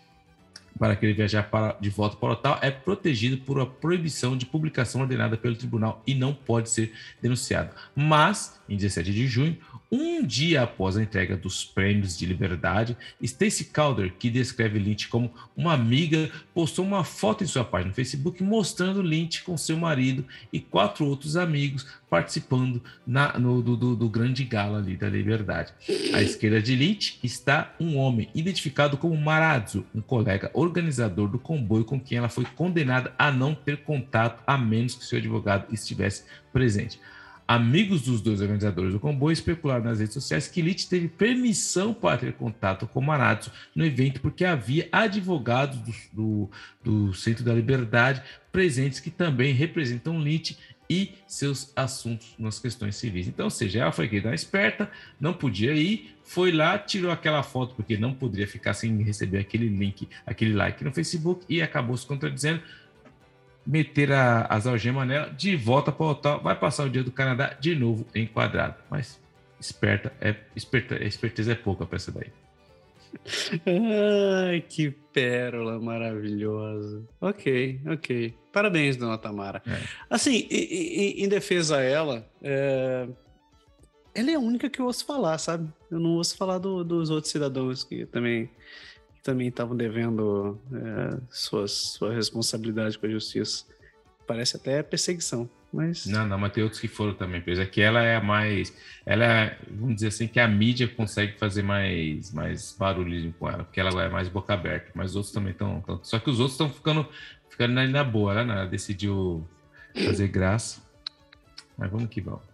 para que ele viajar para, de volta para o hotel é protegido por uma proibição de publicação ordenada pelo tribunal e não pode ser denunciado. Mas, em 17 de junho, um dia após a entrega dos prêmios de liberdade, Stacey Calder, que descreve Lynch como uma amiga, postou uma foto em sua página no Facebook mostrando Lynch com seu marido e quatro outros amigos participando na, no, do, do, do, grande gala ali da liberdade. À esquerda de Lynch está um homem identificado como Marazzo, um colega organizador do comboio com quem ela foi condenada a não ter contato a menos que seu advogado estivesse presente. Amigos dos dois organizadores do comboio especularam nas redes sociais que Litt teve permissão para ter contato com Marazzo no evento porque havia advogados do, do, do Centro da Liberdade presentes que também representam Litt e seus assuntos nas questões civis. Então, ou seja, ela foi que dar esperta, não podia ir, foi lá, tirou aquela foto porque não poderia ficar sem receber aquele link, aquele like no Facebook e acabou se contradizendo meter a, as algemas nela, de volta para o hotel, vai passar o dia do Canadá de novo enquadrado. Mas esperta, é, esperta, esperteza é pouca para essa daí. Ai, que pérola maravilhosa. Ok, ok. Parabéns, dona Tamara. É. Assim, em, em, defesa a ela, é... ela é a única que eu ouço falar, sabe? Eu não ouço falar do, dos outros cidadãos que também também estavam devendo é, suas, sua responsabilidade com a justiça. Parece até perseguição, mas... Não, não, mas tem outros que foram também presos. É que ela é a mais... Ela é, vamos dizer assim, que a mídia consegue fazer mais, mais barulho com ela, porque ela é mais boca aberta, mas os outros também estão... Só que os outros estão ficando ficando ali na boa, né? Ela decidiu fazer graça. Mas vamos que vamos.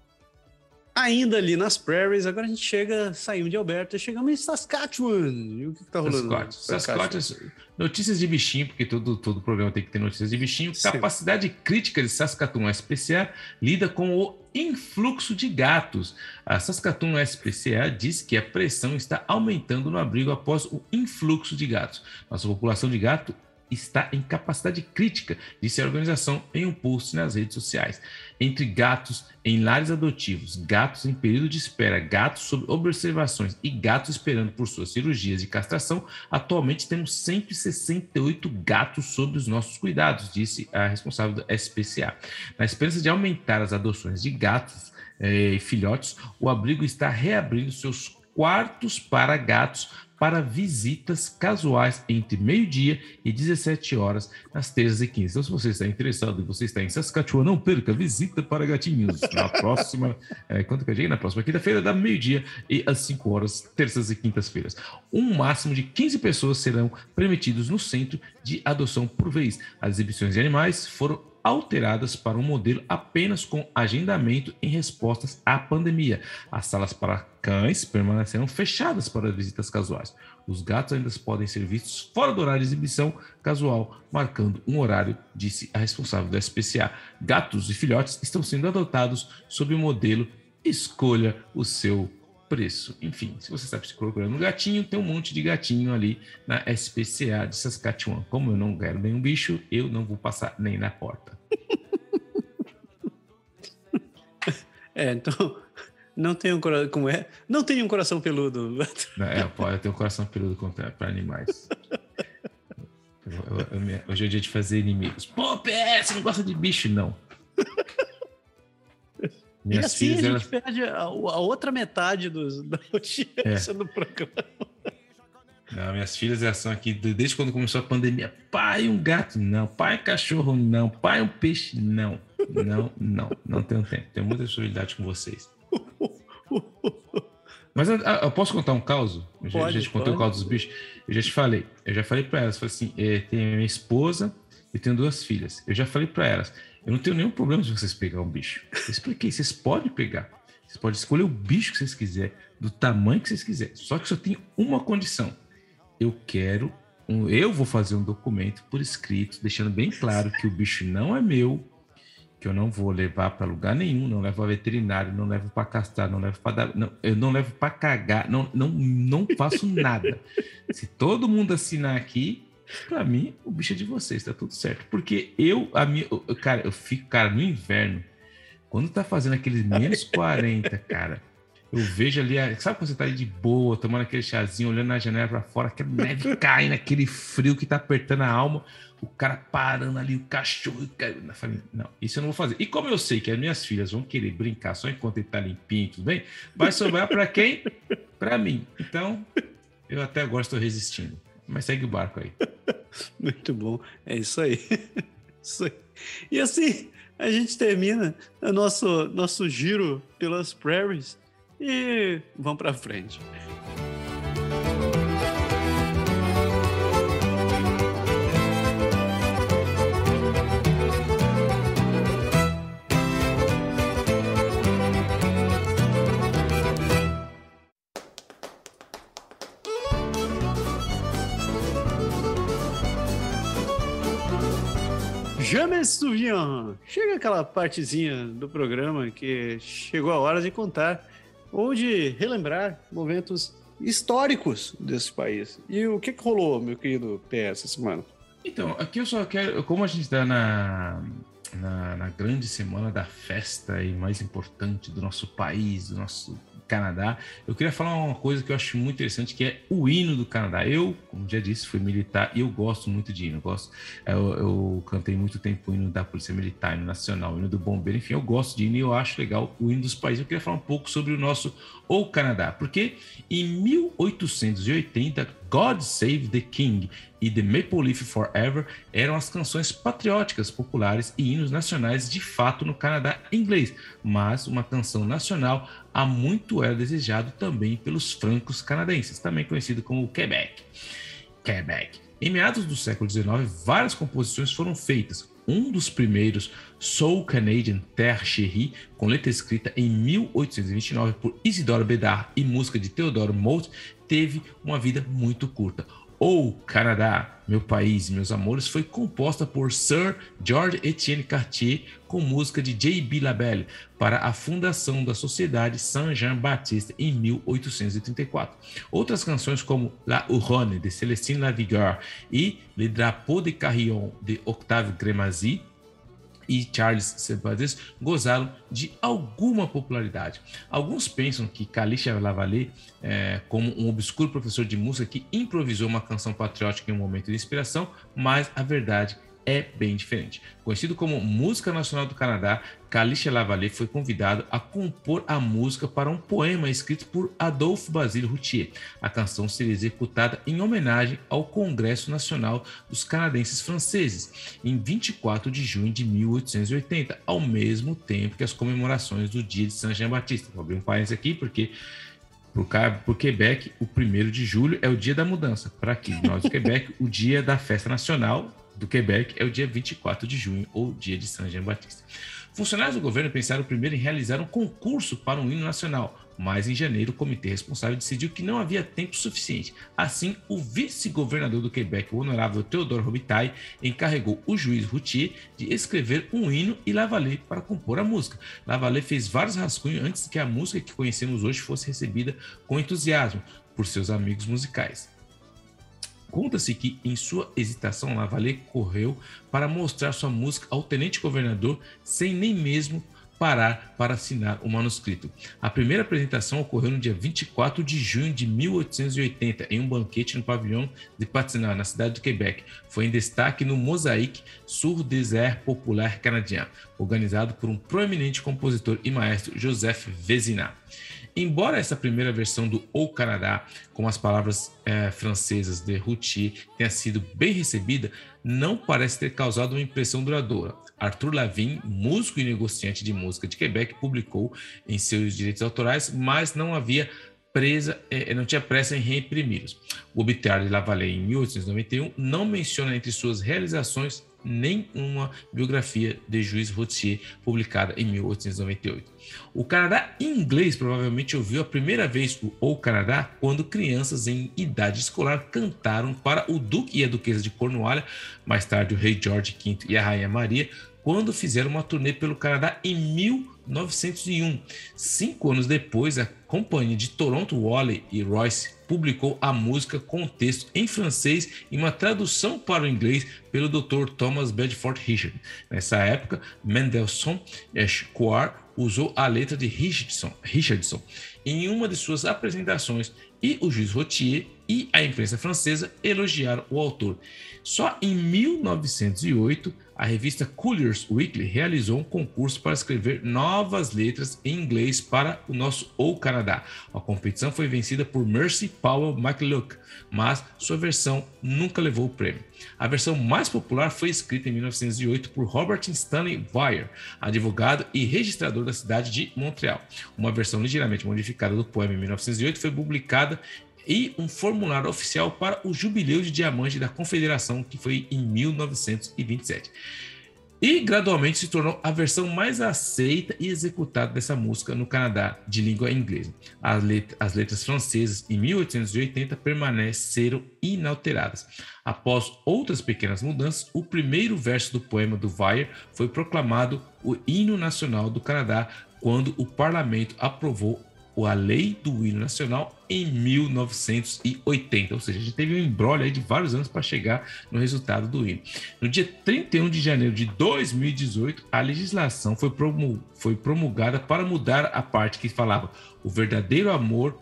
Ainda ali nas prairies, agora a gente chega, saímos de Alberta, chegamos em Saskatchewan. E o que, que tá rolando? Saskatchewan. Saskatchewan. Notícias de bichinho, porque todo, todo programa tem que ter notícias de bichinho. Sim. Capacidade crítica de Saskatoon SPCA lida com o influxo de gatos. A Saskatoon SPCA diz que a pressão está aumentando no abrigo após o influxo de gatos. Nossa população de gato está em capacidade crítica, disse a organização em um post nas redes sociais. Entre gatos em lares adotivos, gatos em período de espera, gatos sob observações e gatos esperando por suas cirurgias de castração, atualmente temos 168 gatos sob os nossos cuidados, disse a responsável da SPCA. Na esperança de aumentar as adoções de gatos eh, e filhotes, o abrigo está reabrindo seus quartos para gatos para visitas casuais entre meio-dia e 17 horas nas terças e quintas. Então, se você está interessado e você está em Saskatchewan, não perca visita para gatinhos na próxima, é, quando que eu Na próxima quinta-feira, da meio-dia e às 5 horas, terças e quintas-feiras. Um máximo de 15 pessoas serão permitidos no centro de adoção por vez. As exibições de animais foram alteradas para um modelo apenas com agendamento em respostas à pandemia. As salas para cães permanecerão fechadas para visitas casuais. Os gatos ainda podem ser vistos fora do horário de exibição casual, marcando um horário, disse a responsável da SPCA. Gatos e filhotes estão sendo adotados sob o modelo Escolha o seu preço. Enfim, se você está procurando um gatinho, tem um monte de gatinho ali na SPCA de Saskatchewan. Como eu não quero nenhum bicho, eu não vou passar nem na porta. <laughs> é, então não tenho um coração como é, não tenho um coração peludo. É, pode ter um coração peludo para animais. Eu, eu, eu, hoje é o dia de fazer inimigos. Pô, PS, não gosta de bicho não. Minhas e assim filhas, a gente elas... perde a, a, outra metade dos, <laughs> da audiência é. do programa. Não, minhas filhas elas são aqui desde quando começou a pandemia. Pai, um gato, não. Pai, cachorro, não. Pai, um peixe, não. Não, não. Não tenho tempo. Tenho muita responsabilidade com vocês. Mas eu, eu, posso contar um caos? Eu já, já te contei o caos dos bichos. Eu já te falei. Eu já falei para elas. Falei assim: é, tem minha esposa e tenho duas filhas. Eu já falei para elas. Eu não tenho nenhum problema se vocês pegar um bicho. Eu expliquei, vocês podem pegar. Vocês podem escolher o bicho que vocês quiserem, do tamanho que vocês quiserem. Só que só tem uma condição. Eu quero, um, eu vou fazer um documento por escrito, deixando bem claro que o bicho não é meu, que eu não vou levar para lugar nenhum, não levo a veterinário, não levo para castrar, não levo para dar, não, eu não levo para cagar, não, não, não faço nada. Se todo mundo assinar aqui, Pra mim, o bicho é de vocês, tá tudo certo. Porque eu, a minha, eu, cara, eu fico, cara, no inverno, quando tá fazendo aqueles menos <laughs> 40, cara, eu vejo ali, sabe quando você tá ali de boa, tomando aquele chazinho, olhando na janela pra fora, aquela neve <laughs> caindo, aquele frio que tá apertando a alma, o cara parando ali, o cachorro. Eu falei, não, isso eu não vou fazer. E como eu sei que as minhas filhas vão querer brincar só enquanto ele tá limpinho, tudo bem, vai sobrar para quem? Para mim. Então, eu até agora estou resistindo. Mas segue o barco aí. <laughs> Muito bom. É isso aí. <laughs> isso aí. E assim, a gente termina o nosso, nosso giro pelas prairies e vamos para frente. James Souvian, chega aquela partezinha do programa que chegou a hora de contar ou de relembrar momentos históricos desse país. E o que, que rolou, meu querido PS, essa semana? Então, aqui eu só quero, como a gente está na, na, na, grande semana da festa e mais importante do nosso país, do nosso Canadá. Eu queria falar uma coisa que eu acho muito interessante, que é o hino do Canadá. Eu, como já disse, fui militar e eu gosto muito de hino. Eu, gosto, eu, eu cantei muito tempo o hino da Polícia Militar, hino nacional, hino do Bombeiro, enfim, eu gosto de hino e eu acho legal o hino dos países. Eu queria falar um pouco sobre o nosso ou Canadá, porque em 1880 God Save the King e The Maple Leaf Forever eram as canções patrióticas populares e hinos nacionais de fato no Canadá inglês, mas uma canção nacional há muito era desejado também pelos francos canadenses, também conhecido como Quebec. Quebec. Em meados do século XIX, várias composições foram feitas, um dos primeiros, Soul Canadian Terre Chérie, com letra escrita em 1829 por Isidore Bedard e música de Theodore Moult, teve uma vida muito curta. O Canadá, meu país, meus amores, foi composta por Sir George Etienne Cartier com música de J.B. Labelle para a fundação da Sociedade Saint-Jean-Baptiste em 1834. Outras canções como La Huronne de Célestine Lavigueur e Le Drapeau de Carillon de Octave Gremazy e Charles Cervantes gozaram de alguma popularidade. Alguns pensam que Calixa Lavallée, é, como um obscuro professor de música que improvisou uma canção patriótica em um momento de inspiração, mas a verdade é bem diferente. Conhecido como Música Nacional do Canadá, Calixa Lavallée foi convidado a compor a música para um poema escrito por Adolphe Basile Routier. A canção seria executada em homenagem ao Congresso Nacional dos Canadenses Franceses, em 24 de junho de 1880, ao mesmo tempo que as comemorações do Dia de Saint-Jean-Baptiste. Vou abrir um parênteses aqui, porque para o Quebec, o 1 de julho é o dia da mudança. Para aqui, nós do Quebec, o dia da festa nacional do Quebec é o dia 24 de junho, ou dia de Saint Jean-Baptiste. Funcionários do governo pensaram primeiro em realizar um concurso para um hino nacional, mas em janeiro o comitê responsável decidiu que não havia tempo suficiente. Assim, o vice-governador do Quebec, o honorável Theodore Robitaille, encarregou o juiz Routier de escrever um hino e Lavallée para compor a música. Lavallée fez vários rascunhos antes que a música que conhecemos hoje fosse recebida com entusiasmo por seus amigos musicais. Conta-se que, em sua hesitação, Lavallée correu para mostrar sua música ao tenente-governador sem nem mesmo parar para assinar o manuscrito. A primeira apresentação ocorreu no dia 24 de junho de 1880, em um banquete no pavilhão de Patinal, na cidade do Quebec. Foi em destaque no Mosaic sur Désert Populaire Canadien, organizado por um proeminente compositor e maestro Joseph Vézina. Embora essa primeira versão do O Canadá, com as palavras é, francesas de Routier, tenha sido bem recebida, não parece ter causado uma impressão duradoura. Arthur Lavigne, músico e negociante de música de Quebec, publicou em seus direitos autorais, mas não havia presa, é, não tinha pressa em reimprimi-los. O Obituário de Lavallée, em 1891, não menciona entre suas realizações nem uma biografia de Juiz Routier publicada em 1898. O Canadá inglês provavelmente ouviu a primeira vez o O Canadá quando crianças em idade escolar cantaram para o Duque e a Duquesa de Cornualha, mais tarde o Rei George V e a Rainha Maria, quando fizeram uma turnê pelo Canadá em 1901. Cinco anos depois, a companhia de Toronto Wally e Royce publicou a música com texto em francês e uma tradução para o inglês pelo Dr. Thomas Bedford Richard. Nessa época, Mendelssohn Esquire usou a letra de Richardson, Richardson em uma de suas apresentações e o juiz Rotier e a imprensa francesa elogiaram o autor. Só em 1908, a revista Collier's Weekly realizou um concurso para escrever novas letras em inglês para o nosso O Canadá. A competição foi vencida por Mercy Powell McLuck, mas sua versão nunca levou o prêmio. A versão mais popular foi escrita em 1908 por Robert Stanley Weir, advogado e registrador da cidade de Montreal. Uma versão ligeiramente modificada do poema em 1908 foi publicada e um formulário oficial para o Jubileu de Diamante da Confederação, que foi em 1927. E gradualmente se tornou a versão mais aceita e executada dessa música no Canadá de língua inglesa. As, as letras francesas, em 1880, permaneceram inalteradas. Após outras pequenas mudanças, o primeiro verso do poema do Weir foi proclamado o hino nacional do Canadá quando o parlamento aprovou a lei do hino nacional em 1980. Ou seja, a gente teve um embrolho de vários anos para chegar no resultado do hino. No dia 31 de janeiro de 2018, a legislação foi, foi promulgada para mudar a parte que falava o verdadeiro amor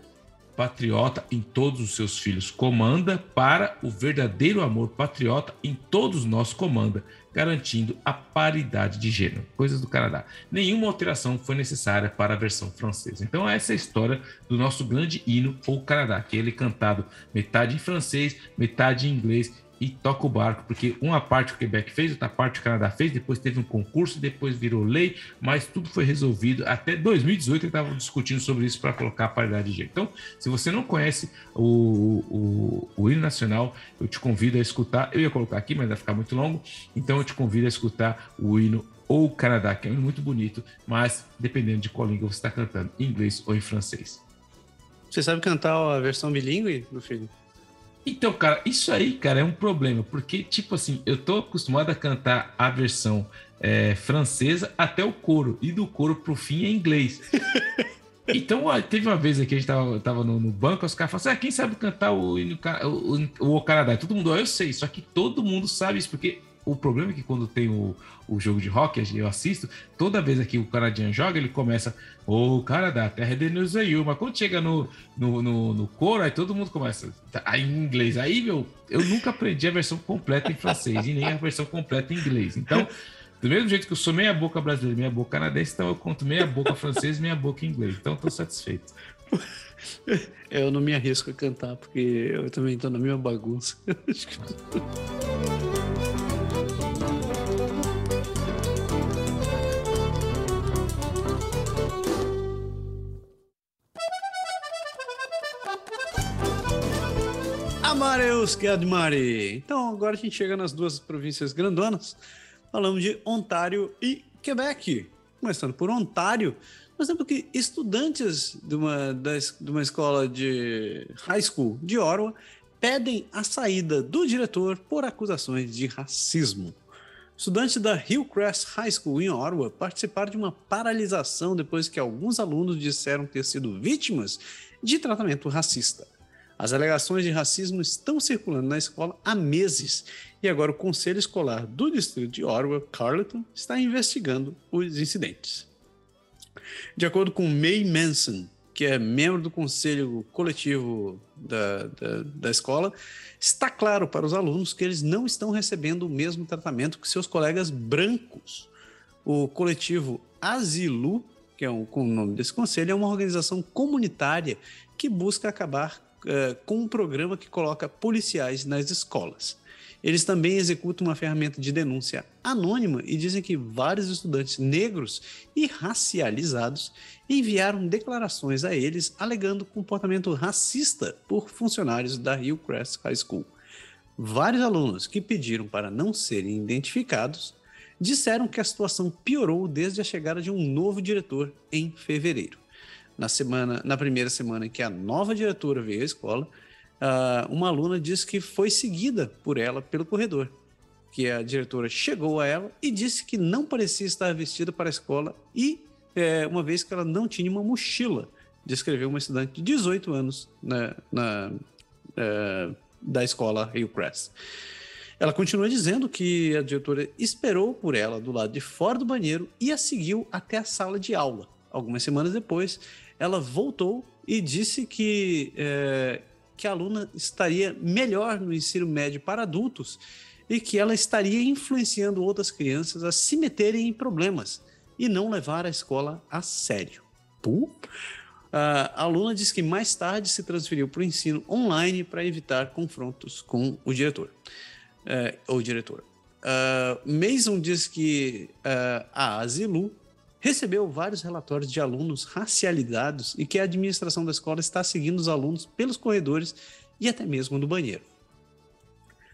patriota em todos os seus filhos comanda para o verdadeiro amor patriota em todos nós comanda garantindo a paridade de gênero, coisas do Canadá. Nenhuma alteração foi necessária para a versão francesa. Então, essa é a história do nosso grande hino, o Canadá, que ele é cantado metade em francês, metade em inglês e toca o barco, porque uma parte o Quebec fez, outra parte o Canadá fez, depois teve um concurso, depois virou lei, mas tudo foi resolvido. Até 2018 estavam discutindo sobre isso para colocar a paridade de gênero. Então, se você não conhece o, o, o hino nacional, eu te convido a escutar. Eu ia colocar aqui, mas vai ficar muito longo, então eu te convido a escutar o hino ou Canadá, que é um hino muito bonito, mas dependendo de qual língua você está cantando, em inglês ou em francês. Você sabe cantar a versão bilíngue, meu filho? Então, cara, isso aí, cara, é um problema, porque, tipo assim, eu tô acostumado a cantar a versão é, francesa até o coro, e do coro pro fim é inglês. <laughs> Então, teve uma vez aqui, a gente tava, tava no, no banco, os caras falaram assim, ah, quem sabe cantar o, o, o, o Canadá? Todo mundo, ah, eu sei, só que todo mundo sabe isso, porque o problema é que quando tem o, o jogo de hockey, eu assisto, toda vez que o canadiano joga, ele começa, ô, oh, Canadá, terra de News mas quando chega no, no, no, no coro, aí todo mundo começa tá, aí, em inglês. Aí, meu, eu nunca aprendi a versão completa em francês e nem a versão completa em inglês. Então, do mesmo jeito que eu sou meia boca brasileira, meia boca canadense, então eu conto meia boca francês, meia boca inglês. Então, estou satisfeito. <laughs> Eu não me arrisco a cantar, porque eu também estou na mesma bagunça. <laughs> Amareus que admire. Então agora a gente chega nas duas províncias grandonas. Falamos de Ontário e Quebec. Começando por Ontário, nós temos que estudantes de uma, de uma escola de high school de Ottawa pedem a saída do diretor por acusações de racismo. Estudantes da Hillcrest High School em Ottawa participaram de uma paralisação depois que alguns alunos disseram ter sido vítimas de tratamento racista. As alegações de racismo estão circulando na escola há meses e agora o Conselho Escolar do Distrito de Orwell, Carleton, está investigando os incidentes. De acordo com May Manson, que é membro do conselho coletivo da, da, da, escola, está claro para os alunos que eles não estão recebendo o mesmo tratamento que seus colegas brancos. O coletivo Asilu, que é o, o nome desse conselho, é uma organização comunitária que busca acabar uh, com um programa que coloca policiais nas escolas. Eles também executam uma ferramenta de denúncia anônima e dizem que vários estudantes negros e racializados enviaram declarações a eles alegando comportamento racista por funcionários da Hillcrest High School. Vários alunos que pediram para não serem identificados disseram que a situação piorou desde a chegada de um novo diretor em fevereiro na semana, na primeira semana em que a nova diretora veio à escola, uh, uma aluna disse que foi seguida por ela pelo corredor, que a diretora chegou a ela e disse que não parecia estar vestida para a escola e é, uma vez que ela não tinha uma mochila, descreveu uma estudante de 18 anos na, na uh, da escola Hillcrest. Ela continua dizendo que a diretora esperou por ela do lado de fora do banheiro e a seguiu até a sala de aula. Algumas semanas depois, ela voltou e disse que, é, que a aluna estaria melhor no ensino médio para adultos e que ela estaria influenciando outras crianças a se meterem em problemas e não levar a escola a sério. Pô? A aluna disse que mais tarde se transferiu para o ensino online para evitar confrontos com o diretor. É, ou diretor. Uh, Mason diz que uh, a Asilu recebeu vários relatórios de alunos racializados e que a administração da escola está seguindo os alunos pelos corredores e até mesmo no banheiro.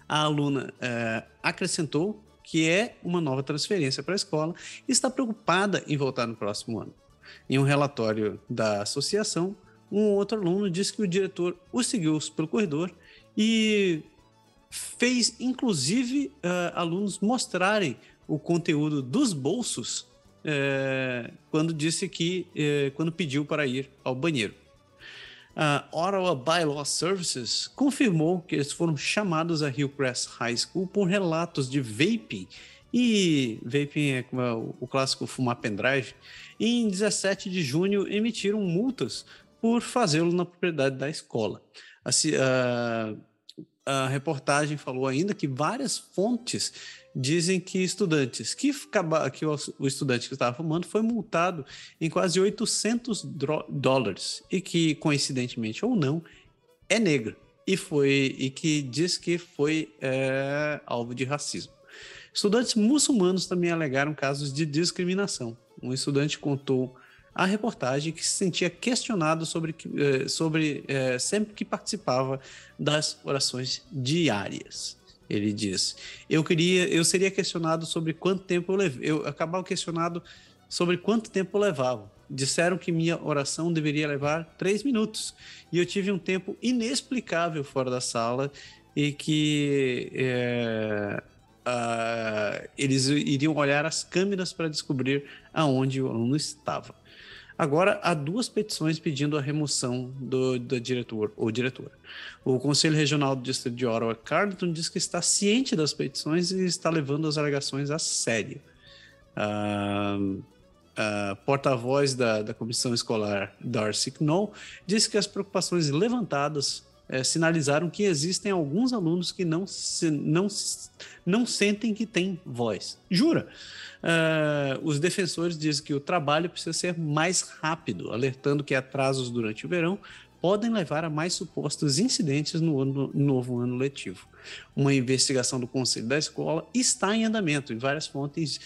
A aluna é, acrescentou que é uma nova transferência para a escola e está preocupada em voltar no próximo ano. Em um relatório da associação, um outro aluno disse que o diretor o seguiu pelo corredor e fez, inclusive, uh, alunos mostrarem o conteúdo dos bolsos é, quando disse que é, quando pediu para ir ao banheiro. A Ottawa Bylaw Services confirmou que eles foram chamados a Hillcrest High School por relatos de vaping e vaping é como é o clássico fumar pendrive. Em 17 de junho emitiram multas por fazê-lo na propriedade da escola. A, a, a reportagem falou ainda que várias fontes dizem que estudantes que, que o, estudante que estava fumando foi multado em quase 800 dólares e que coincidentemente ou não é negro e foi e que diz que foi é, alvo de racismo. Estudantes muçulmanos também alegaram casos de discriminação. Um estudante contou à reportagem que se sentia questionado sobre, eh, sobre é, sempre que participava das orações diárias. Ele diz: Eu queria, eu seria questionado sobre quanto tempo eu levei. Eu acabava questionado sobre quanto tempo eu levava. Disseram que minha oração deveria levar três minutos e eu tive um tempo inexplicável fora da sala e que é, uh, eles iriam olhar as câmeras para descobrir aonde o aluno estava. Agora, há duas petições pedindo a remoção do, do diretor ou diretora. O Conselho Regional do Distrito de Ottawa, Carleton, diz que está ciente das petições e está levando as alegações a sério. Uh, a porta-voz da, da comissão escolar, Darcy Knoll, disse que as preocupações levantadas é, sinalizaram que existem alguns alunos que não, se, não, não sentem que têm voz. Jura? Uh, os defensores dizem que o trabalho precisa ser mais rápido, alertando que atrasos durante o verão podem levar a mais supostos incidentes no, ano, novo ano letivo. Uma investigação do conselho da escola está em andamento e várias fontes,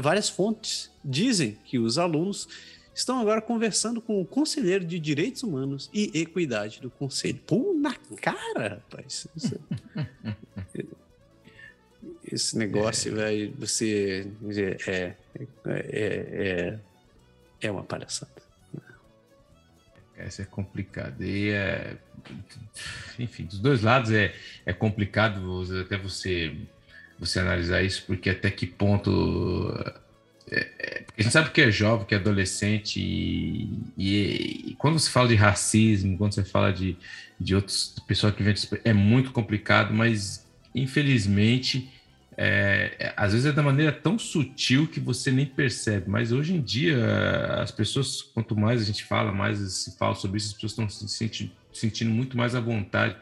várias fontes dizem que os alunos estão agora conversando com o conselheiro de Direitos Humanos e Equidade do Conselho. Pô, na cara, rapaz. Isso, esse negócio, é. velho, você é, é, é, é uma palhaçada. Essa é complicado. E é, enfim, dos dois lados é, é complicado até você, você analisar isso, porque até que ponto é, é, a gente sabe que é jovem, que é adolescente, e, e, e, quando se fala de racismo, quando você fala de, de outras pessoas que vêm, é muito complicado, mas infelizmente, é, é, às vezes é da maneira tão sutil que você nem percebe. Mas hoje em dia, as pessoas, quanto mais a gente fala, mais se fala sobre isso, as pessoas estão se sentindo, sentindo muito mais à vontade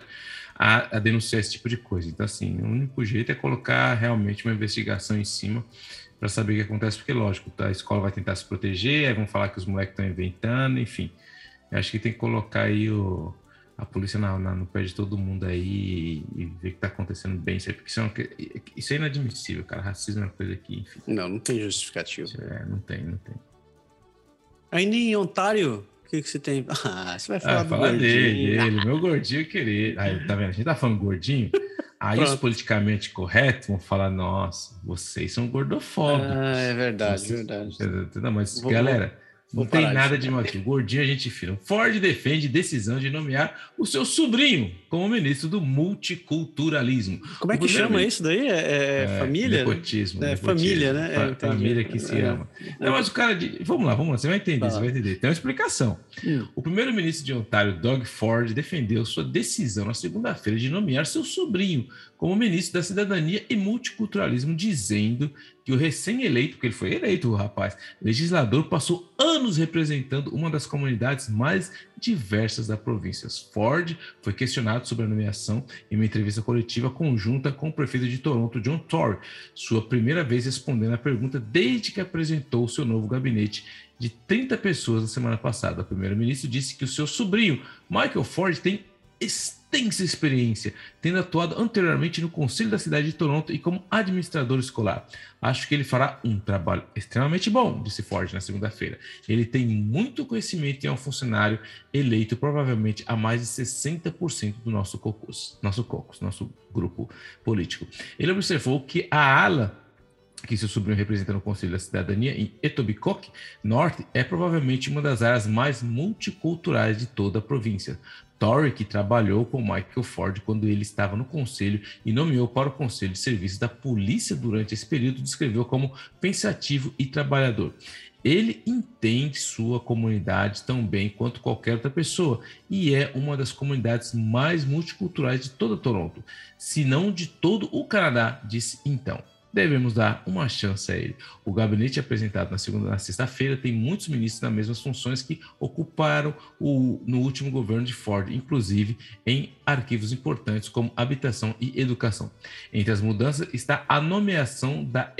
a, a denunciar esse tipo de coisa. Então, assim, o único jeito é colocar realmente uma investigação em cima para saber o que acontece, porque, lógico, a escola vai tentar se proteger, aí vão falar que os moleques estão inventando, enfim. Eu acho que tem que colocar aí o, a polícia na, na, no pé de todo mundo aí e, e ver o que está acontecendo bem. Isso, porque isso, é, isso é inadmissível, cara. Racismo é uma coisa que, enfim. Não, não tem justificativo. É, não tem, não tem. Aí em Ontário, o que, que você tem? <laughs> Ah, você vai falar ah, do fala gordinho. dele, dele, meu gordinho querido. Aí, tá vendo? A gente tá falando gordinho. <laughs> Aí Pronto. os politicamente corretos vão falar, nossa, vocês são gordofóbicos. Ah, é verdade, vocês, verdade. Não, mas vou, galera, não tem nada de mal aqui. Gordinho a gente fila. Ford defende decisão de nomear o seu sobrinho como ministro do multiculturalismo. Como é que chama isso daí? É, é, é família? Nepotismo. É, família, né? É, família que se é. ama. Não, mas o cara de. Vamos lá, vamos lá. Você vai entender, você vai entender. Tem uma explicação. Hum. O primeiro-ministro de Ontário, Doug Ford, defendeu sua decisão na segunda-feira de nomear seu sobrinho como ministro da Cidadania e Multiculturalismo, dizendo que o recém-eleito, porque ele foi eleito, o rapaz, legislador, passou anos representando uma das comunidades mais diversas da província. Ford foi questionado sobre a nomeação em uma entrevista coletiva conjunta com o prefeito de Toronto, John Tory, sua primeira vez respondendo a pergunta desde que apresentou seu novo gabinete de 30 pessoas na semana passada. O primeiro-ministro disse que o seu sobrinho, Michael Ford, tem extensa experiência, tendo atuado anteriormente no Conselho da cidade de Toronto e como administrador escolar. Acho que ele fará um trabalho extremamente bom, disse Ford na segunda-feira. Ele tem muito conhecimento e é um funcionário eleito provavelmente a mais de 60% do nosso caucus, nosso caucus, nosso grupo político. Ele observou que a ala que seu sobrinho representa no Conselho da Cidadania em Etobicoke Norte, é provavelmente uma das áreas mais multiculturais de toda a província. Que trabalhou com Michael Ford quando ele estava no conselho e nomeou para o Conselho de Serviços da Polícia durante esse período, descreveu como pensativo e trabalhador. Ele entende sua comunidade tão bem quanto qualquer outra pessoa e é uma das comunidades mais multiculturais de toda Toronto, se não de todo o Canadá, disse então devemos dar uma chance a ele. O gabinete apresentado na segunda na sexta-feira tem muitos ministros nas mesmas funções que ocuparam o, no último governo de Ford, inclusive em arquivos importantes como habitação e educação. Entre as mudanças está a nomeação da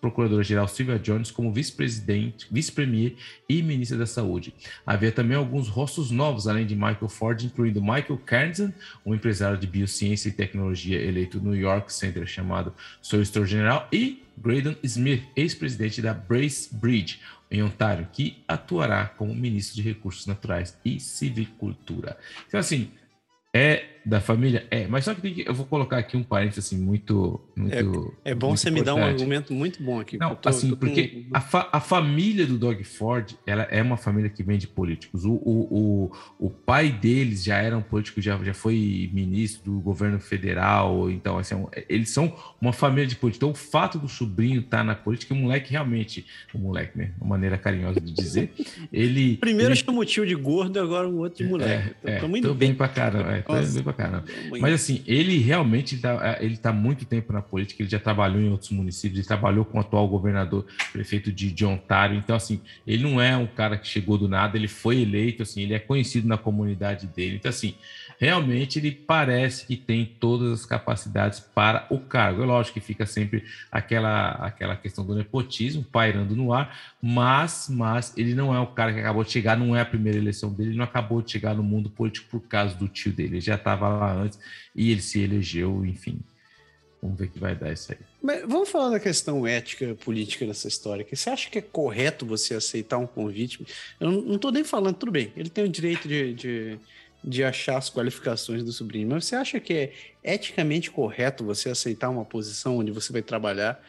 ex-procuradora-geral Sylvia Jones como vice-presidente, vice-premier e ministra da Saúde. Havia também alguns rostos novos, além de Michael Ford, incluindo Michael Carnson, um empresário de biociência e tecnologia eleito no York Center chamado Solicitor General, e Graydon Smith, ex-presidente da Brace Bridge, em Ontário, que atuará como ministro de Recursos Naturais e Civicultura. Então, assim, é da família? É, mas só que, que, eu vou colocar aqui um parênteses assim, muito. muito é, é bom muito você importante. me dar um argumento muito bom aqui. Não, tô, assim, porque com... a, fa a, família do Doug Ford ela é uma família que vem de políticos. O, o, o, o, pai deles já era um político, já, já foi ministro do governo federal. Então, assim, é eles são uma família de políticos. Então, o fato do sobrinho estar tá na política, o moleque realmente. O moleque, né? Uma maneira carinhosa de dizer. <laughs> ele. Primeiro ele... chamou o tio de gordo, agora o outro de moleque. É, então, é, tô bem pra caramba. É, tô bem pra caramba. Mas assim, ele realmente tá, ele tá muito tempo na política, ele já trabalhou em outros municípios, ele trabalhou com o atual governador, prefeito de, de Ontário. Então, assim, ele não é um cara que chegou do nada, ele foi eleito, assim, ele é conhecido na comunidade dele. Então, assim, realmente ele parece que tem todas as capacidades para o cargo. É lógico que fica sempre aquela, aquela questão do nepotismo pairando no ar, mas, mas ele não é o cara que acabou de chegar, não é a primeira eleição dele, ele não acabou de chegar no mundo político por causa do tio dele, ele já estava lá antes e ele se elegeu, enfim. Vamos ver o que vai dar isso aí. Mas vamos falar da questão ética política dessa história. Que você acha que é correto você aceitar um convite? Eu não estou nem falando, tudo bem, ele tem o direito de, de de achar as qualificações do sobrinho. Mas você acha que é eticamente correto você aceitar uma posição onde você vai trabalhar,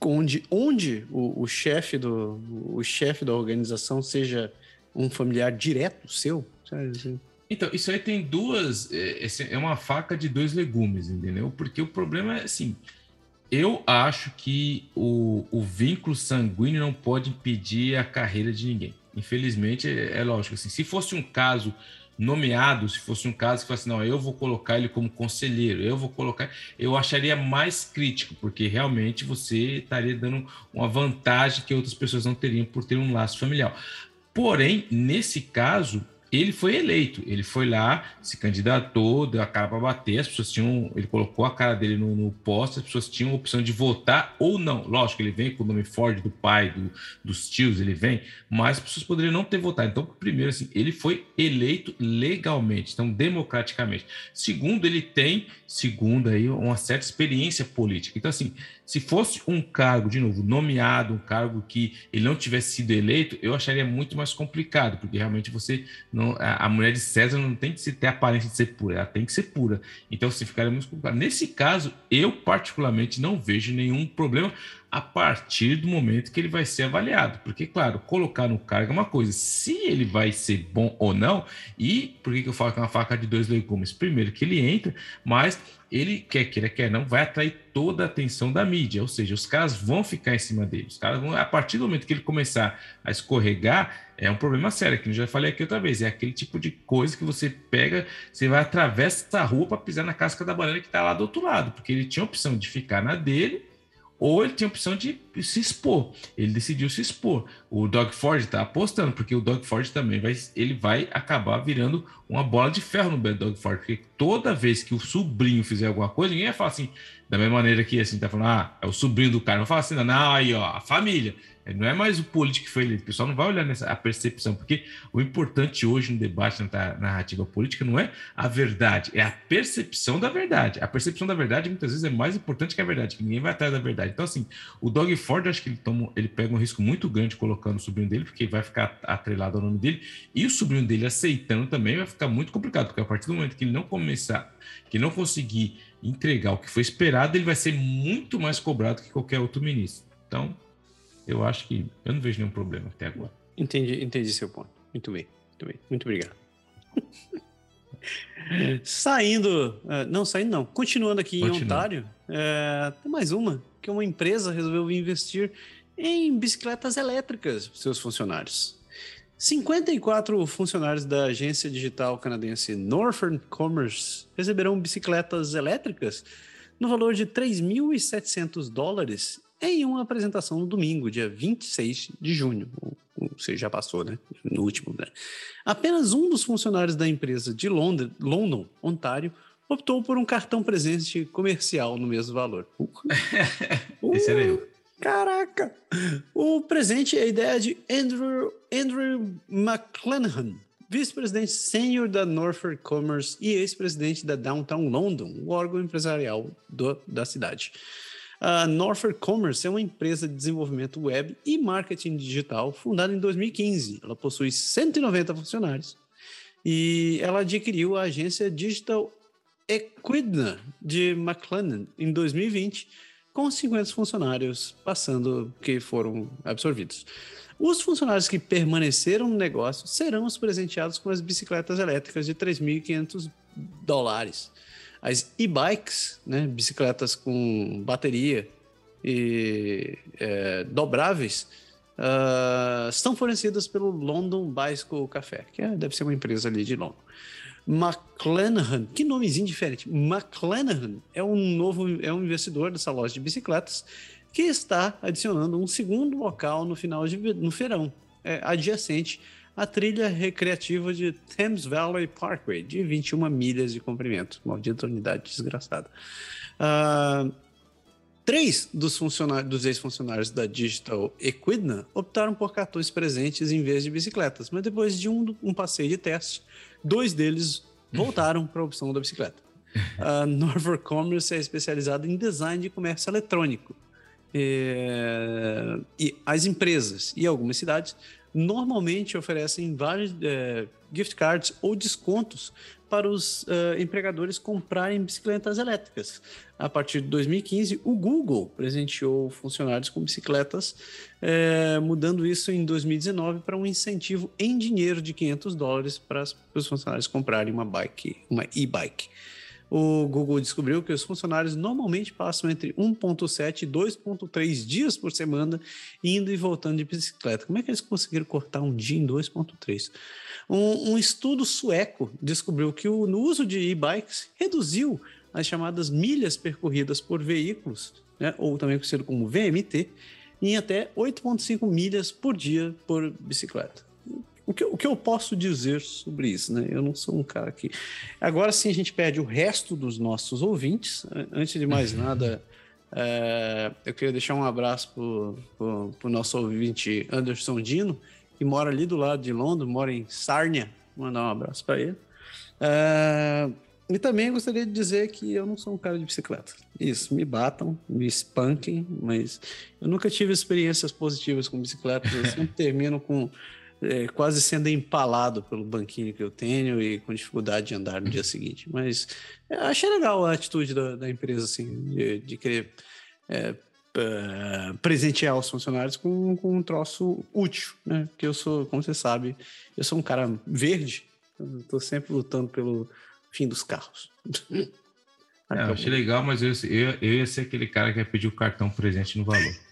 onde, onde o, o chefe do o chefe da organização seja um familiar direto seu? Então, isso aí tem duas. É, é uma faca de dois legumes, entendeu? Porque o problema é assim. Eu acho que o, o vínculo sanguíneo não pode impedir a carreira de ninguém. Infelizmente, é, é lógico. Assim, se fosse um caso nomeado, se fosse um caso que fosse, não, eu vou colocar ele como conselheiro, eu vou colocar, eu acharia mais crítico, porque realmente você estaria dando uma vantagem que outras pessoas não teriam por ter um laço familiar. Porém, nesse caso, ele foi eleito, ele foi lá, se candidatou, deu a cara para bater, as pessoas tinham, ele colocou a cara dele no, no posto, as pessoas tinham a opção de votar ou não. Lógico, ele vem com o nome Ford do pai, do, dos tios, ele vem, mas as pessoas poderiam não ter votado. Então, primeiro, assim, ele foi eleito legalmente, então, democraticamente. Segundo, ele tem, segundo aí, uma certa experiência política. Então, assim, se fosse um cargo, de novo, nomeado, um cargo que ele não tivesse sido eleito, eu acharia muito mais complicado, porque realmente você não, a, mulher de César não tem que ter a aparência de ser pura, ela tem que ser pura. Então você ficaria muito complicado. Nesse caso, eu particularmente não vejo nenhum problema a partir do momento que ele vai ser avaliado. Porque, claro, colocar no cargo é uma coisa. Se ele vai ser bom ou não, e por que, eu falo que é uma faca de dois legumes? Primeiro, que ele entra, mas ele quer queira, quer não, vai atrair toda a atenção da mídia, ou seja, os caras vão ficar em cima dele. Os caras vão, a partir do momento que ele começar a escorregar, é um problema sério, que eu já falei aqui outra vez. É aquele tipo de coisa que você pega, você vai atravessa a rua para pisar na casca da banana que está lá do outro lado, porque ele tinha a opção de ficar na dele ou ele tinha a opção de se expor. Ele decidiu se expor. O Doug Ford está apostando, porque o Doug Ford também vai, ele vai acabar virando uma bola de ferro no Doug Ford, porque toda vez que o sobrinho fizer alguma coisa, ninguém vai falar assim, da mesma maneira que assim, tá falando, ah, é o sobrinho do cara, não fala assim, não, aí ó, a família. Não é mais o político que foi eleito. O pessoal não vai olhar nessa a percepção, porque o importante hoje no debate, na narrativa política, não é a verdade, é a percepção da verdade. A percepção da verdade muitas vezes é mais importante que a verdade, que ninguém vai atrás da verdade. Então, assim, o Doug Ford, acho que ele, toma, ele pega um risco muito grande colocando o sobrinho dele, porque vai ficar atrelado ao nome dele, e o sobrinho dele aceitando também vai ficar muito complicado, porque a partir do momento que ele não começar, que não conseguir entregar o que foi esperado, ele vai ser muito mais cobrado que qualquer outro ministro. Então, eu acho que eu não vejo nenhum problema até agora. Entendi, entendi seu ponto. Muito bem, muito bem, muito obrigado. <laughs> saindo, uh, não saindo não, continuando aqui Continua. em Ontário, uh, tem mais uma, que uma empresa resolveu investir em bicicletas elétricas para seus funcionários. 54 funcionários da agência digital canadense Northern Commerce receberão bicicletas elétricas no valor de 3.700 dólares em uma apresentação no domingo, dia 26 de junho. Ou seja, já passou, né? No último, né? Apenas um dos funcionários da empresa de Londres, London, Ontário, optou por um cartão presente comercial no mesmo valor. <laughs> Uh, Esse era eu. Caraca! O presente é a ideia de Andrew, Andrew McClanahan, vice-presidente sênior da Norfolk Commerce e ex-presidente da Downtown London, o órgão empresarial do, da cidade. A Norfolk Commerce é uma empresa de desenvolvimento web e marketing digital fundada em 2015. Ela possui 190 funcionários e ela adquiriu a agência Digital Equidna de McLennan em 2020 com 50 funcionários passando que foram absorvidos. Os funcionários que permaneceram no negócio serão os presenteados com as bicicletas elétricas de 3.500 dólares. As e-bikes, né, bicicletas com bateria e é, dobráveis, uh, são fornecidas pelo London Bicycle Café, que é, deve ser uma empresa ali de London. McClanahan, que nomezinho diferente. McClanahan é um novo é um investidor dessa loja de bicicletas que está adicionando um segundo local no final de no feirão, é, adjacente à trilha recreativa de Thames Valley Parkway, de 21 milhas de comprimento. Maldita unidade desgraçada. Uh, Três dos, funcionários, dos ex-funcionários da Digital Equidna optaram por cartões presentes em vez de bicicletas, mas depois de um, um passeio de teste, dois deles voltaram para a opção da bicicleta. A Norfolk Commerce é especializada em design de comércio eletrônico. É, e as empresas e algumas cidades normalmente oferecem vários é, gift cards ou descontos para os uh, empregadores comprarem bicicletas elétricas. A partir de 2015, o Google presenteou funcionários com bicicletas, é, mudando isso em 2019 para um incentivo em dinheiro de 500 dólares para os funcionários comprarem uma bike, uma e-bike. O Google descobriu que os funcionários normalmente passam entre 1,7 e 2,3 dias por semana indo e voltando de bicicleta. Como é que eles conseguiram cortar um dia em 2,3? Um, um, estudo sueco descobriu que o, no uso de e-bikes reduziu as chamadas milhas percorridas por veículos, né, ou também conhecido como VMT, em até 8,5 milhas por dia por bicicleta. O que, o que eu posso dizer sobre isso? Né? Eu não sou um cara que. Agora sim a gente perde o resto dos nossos ouvintes. Antes de mais <laughs> nada, é, eu queria deixar um abraço para o nosso ouvinte Anderson Dino, que mora ali do lado de Londres, mora em Sárnia. Vou mandar um abraço para ele. É, e também gostaria de dizer que eu não sou um cara de bicicleta. Isso, me batam, me espanquem, mas eu nunca tive experiências positivas com bicicleta. Eu sempre <laughs> termino com é, quase sendo empalado pelo banquinho que eu tenho e com dificuldade de andar no dia seguinte. Mas é, achei legal a atitude da, da empresa, assim, de, de querer é, é, presentear os funcionários com, com, um troço útil, né? Porque eu sou, como você sabe, eu sou um cara verde, estou sempre lutando pelo fim dos carros. É, achei legal, mas eu, eu, eu ia ser aquele cara que ia pedir o cartão presente no valor.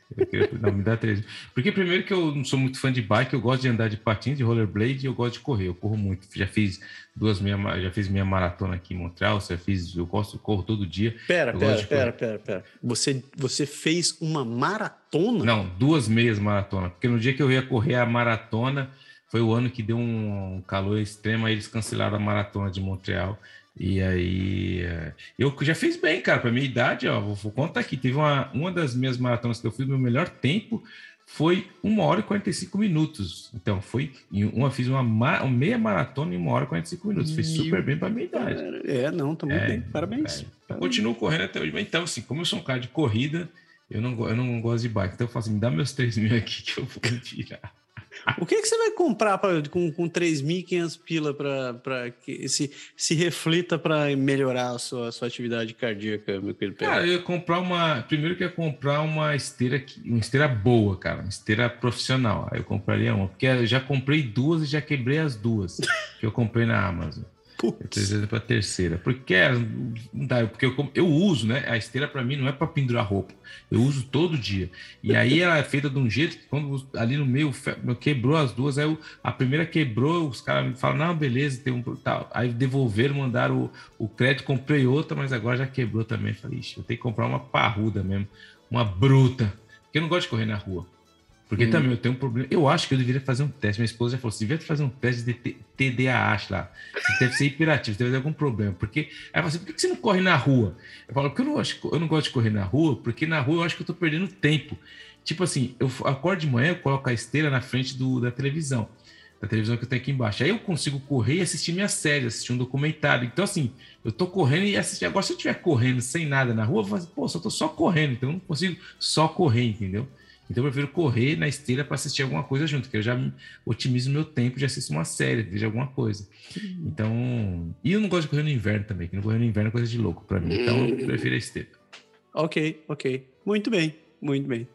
Não, me dá três. Porque primeiro que eu não sou muito fã de bike, eu gosto de andar de patins, de rollerblade e eu gosto de correr. Eu corro muito. Já fiz duas meia, já fiz minha maratona aqui em Montreal, já fiz, eu gosto, eu corro todo dia. Pera, pera, pera, pera, pera. Você, você fez uma maratona? Não, duas meias maratona. Porque no dia que eu ia correr a maratona, foi o ano que deu um calor extremo, aí eles cancelaram a maratona de Montreal. E aí, é, eu já fiz bem, cara, para minha idade, ó, vou, contar aqui, teve uma, uma das minhas maratonas que eu fiz, meu melhor tempo foi 1 hora e 45 minutos. Então, foi, uma fiz uma, uma meia maratona em 1 hora e 45 minutos, fez super bem para minha idade. É, não, tá muito é, bem, parabéns. É, parabéns. Continuo correndo até hoje, mas então, assim, como eu sou um cara de corrida, Eu não, eu não gosto de bike, então eu falo assim, me dá meus 3 mil aqui que eu vou <laughs> tirar. O que, que você vai comprar pra, com, com 3.500 pila para que se, se reflita para melhorar a sua, a sua atividade cardíaca, meu querido Cara, eu ia comprar uma. Primeiro que ia comprar uma esteira, uma esteira boa, cara, uma esteira profissional. Aí eu compraria uma, porque eu já comprei duas e já quebrei as duas <laughs> que eu comprei na Amazon. Putz. para terceira. Porque dá, porque eu, eu uso, né? A esteira para mim não é para pendurar roupa. Eu uso todo dia. E aí ela é feita de um jeito que quando ali no meio quebrou as duas, aí eu, a primeira quebrou, os caras me falam, não, beleza, tem um tal. Aí devolveram, mandaram o, o crédito, comprei outra, mas agora já quebrou também. Falei, ixi, eu tenho que comprar uma parruda mesmo, uma bruta. Porque eu não gosto de correr na rua. Porque hum. também eu tenho um problema. Eu acho que eu deveria fazer um teste. Minha esposa já falou: você devia fazer um teste de TDAH lá. Você deve ser hiperativo, deve ter algum problema. Porque ela fala assim: por que você não corre na rua? Eu falo: porque eu não, acho, eu não gosto de correr na rua, porque na rua eu acho que eu tô perdendo tempo. Tipo assim, eu acordo de manhã, eu coloco a esteira na frente do, da televisão. Da televisão que eu tenho aqui embaixo. Aí eu consigo correr e assistir minha série, assistir um documentário. Então, assim, eu tô correndo e assistir. Agora, se eu estiver correndo sem nada na rua, eu falo assim, pô, só tô só correndo, então eu não consigo só correr, entendeu? Então eu prefiro correr na esteira para assistir alguma coisa junto, que eu já otimizo meu tempo de assistir uma série, vejo alguma coisa. Então, e eu não gosto de correr no inverno também, que não correr no inverno é coisa de louco para mim. Então eu prefiro a esteira. Ok, ok. Muito bem, muito bem.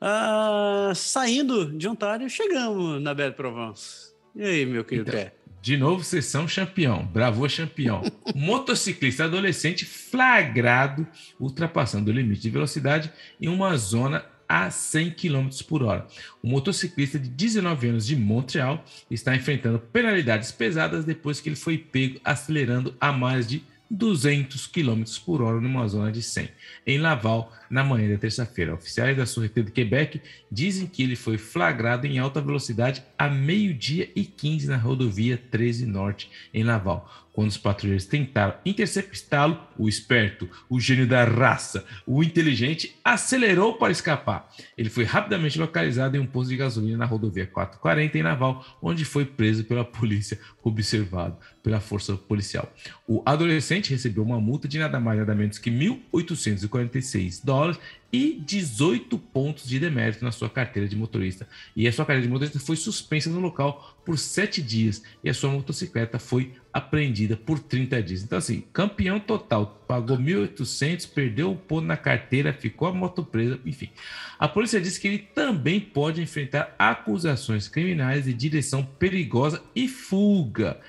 Uh, saindo de Ontário, chegamos na Belle Provence. E aí, meu querido então, Pé? De novo, sessão campeão. Bravo, campeão. <laughs> Motociclista adolescente flagrado ultrapassando o limite de velocidade em uma zona a 100 km por hora. O motociclista de 19 anos de Montreal está enfrentando penalidades pesadas depois que ele foi pego acelerando a mais de 200 km por hora numa zona de 100, em Laval, na manhã da terça-feira. Oficiais da Sûreté de Quebec dizem que ele foi flagrado em alta velocidade a meio-dia e 15 na rodovia 13 Norte, em Laval. Quando os patrulheiros tentaram interceptá-lo, o esperto, o gênio da raça, o inteligente, acelerou para escapar. Ele foi rapidamente localizado em um posto de gasolina na rodovia 440 em Naval, onde foi preso pela polícia, observado pela força policial. O adolescente recebeu uma multa de nada mais nada menos que 1.846 dólares e 18 pontos de demérito na sua carteira de motorista. E a sua carteira de motorista foi suspensa no local por 7 dias e a sua motocicleta foi apreendida por 30 dias. Então, assim, campeão total, pagou 1.800, perdeu o ponto na carteira, ficou a moto presa, enfim. A polícia disse que ele também pode enfrentar acusações criminais de direção perigosa e fuga.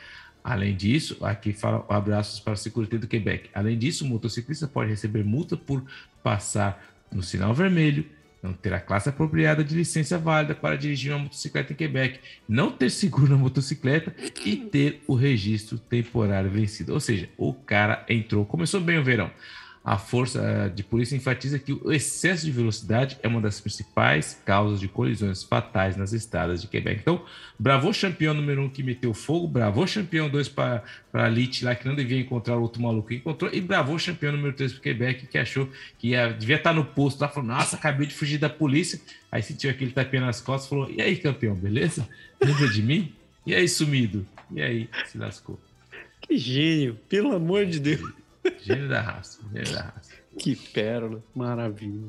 Além disso, aqui fala abraços para a Security do Quebec. Além disso, o motociclista pode receber multa por passar no sinal vermelho, não ter a classe apropriada de licença válida para dirigir uma motocicleta em Quebec, não ter seguro na motocicleta e ter o registro temporário vencido. Ou seja, o cara entrou, começou bem o verão a força de polícia enfatiza que o excesso de velocidade é uma das principais causas de colisões fatais nas estradas de Quebec. Então, Bravo campeão número um que meteu fogo, Bravo campeão dois para a Elite lá que não devia encontrar outro maluco que encontrou, e Bravo campeão número três para Quebec que achou que ia, devia estar no posto lá, falou: Nossa, acabei de fugir da polícia. Aí sentiu aquele tapinha nas costas falou: E aí, campeão, beleza? Lembra de mim? E aí, sumido? E aí, se lascou. Que gênio, pelo amor de Deus. Gênio da raça, gênio da raça. Que pérola, maravilha.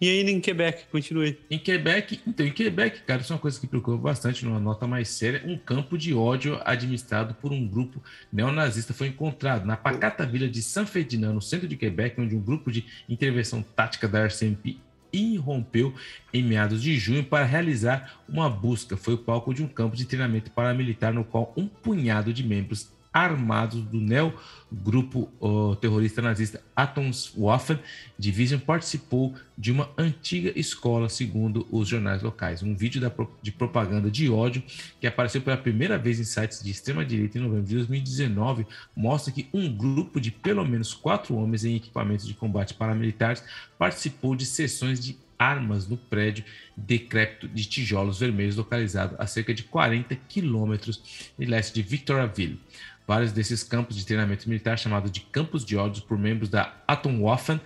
E ainda em Quebec, continue. Em Quebec, então, em Quebec, cara, isso é uma coisa que preocupa bastante, numa nota mais séria, um campo de ódio administrado por um grupo neonazista foi encontrado na pacata vila de San Ferdinand, no centro de Quebec, onde um grupo de intervenção tática da RCMP irrompeu em meados de junho para realizar uma busca. Foi o palco de um campo de treinamento paramilitar no qual um punhado de membros armados do neo grupo uh, terrorista nazista Atomswaffen Division participou de uma antiga escola, segundo os jornais locais. Um vídeo da, de propaganda de ódio que apareceu pela primeira vez em sites de extrema-direita em novembro de 2019 mostra que um grupo de pelo menos quatro homens em equipamentos de combate paramilitares participou de sessões de armas no prédio decrépito de tijolos vermelhos localizado a cerca de 40 quilômetros de leste de Victoriaville. Vários desses campos de treinamento militar, chamados de campos de ódios por membros da Atomwaffen,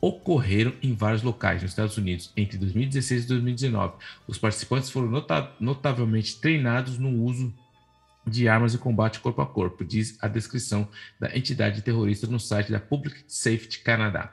ocorreram em vários locais nos Estados Unidos entre 2016 e 2019. Os participantes foram nota notavelmente treinados no uso de armas de combate corpo a corpo, diz a descrição da entidade terrorista no site da Public Safety Canada.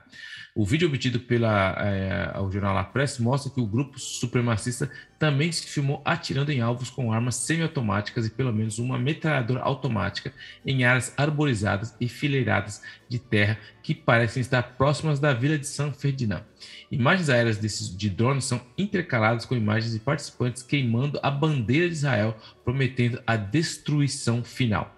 O vídeo obtido pela é, o jornal La Presse mostra que o grupo supremacista também se filmou atirando em alvos com armas semiautomáticas e pelo menos uma metralhadora automática em áreas arborizadas e fileiradas de terra que parecem estar próximas da vila de São Ferdinand. Imagens aéreas desses, de drones são intercaladas com imagens de participantes queimando a bandeira de Israel, prometendo a destruição final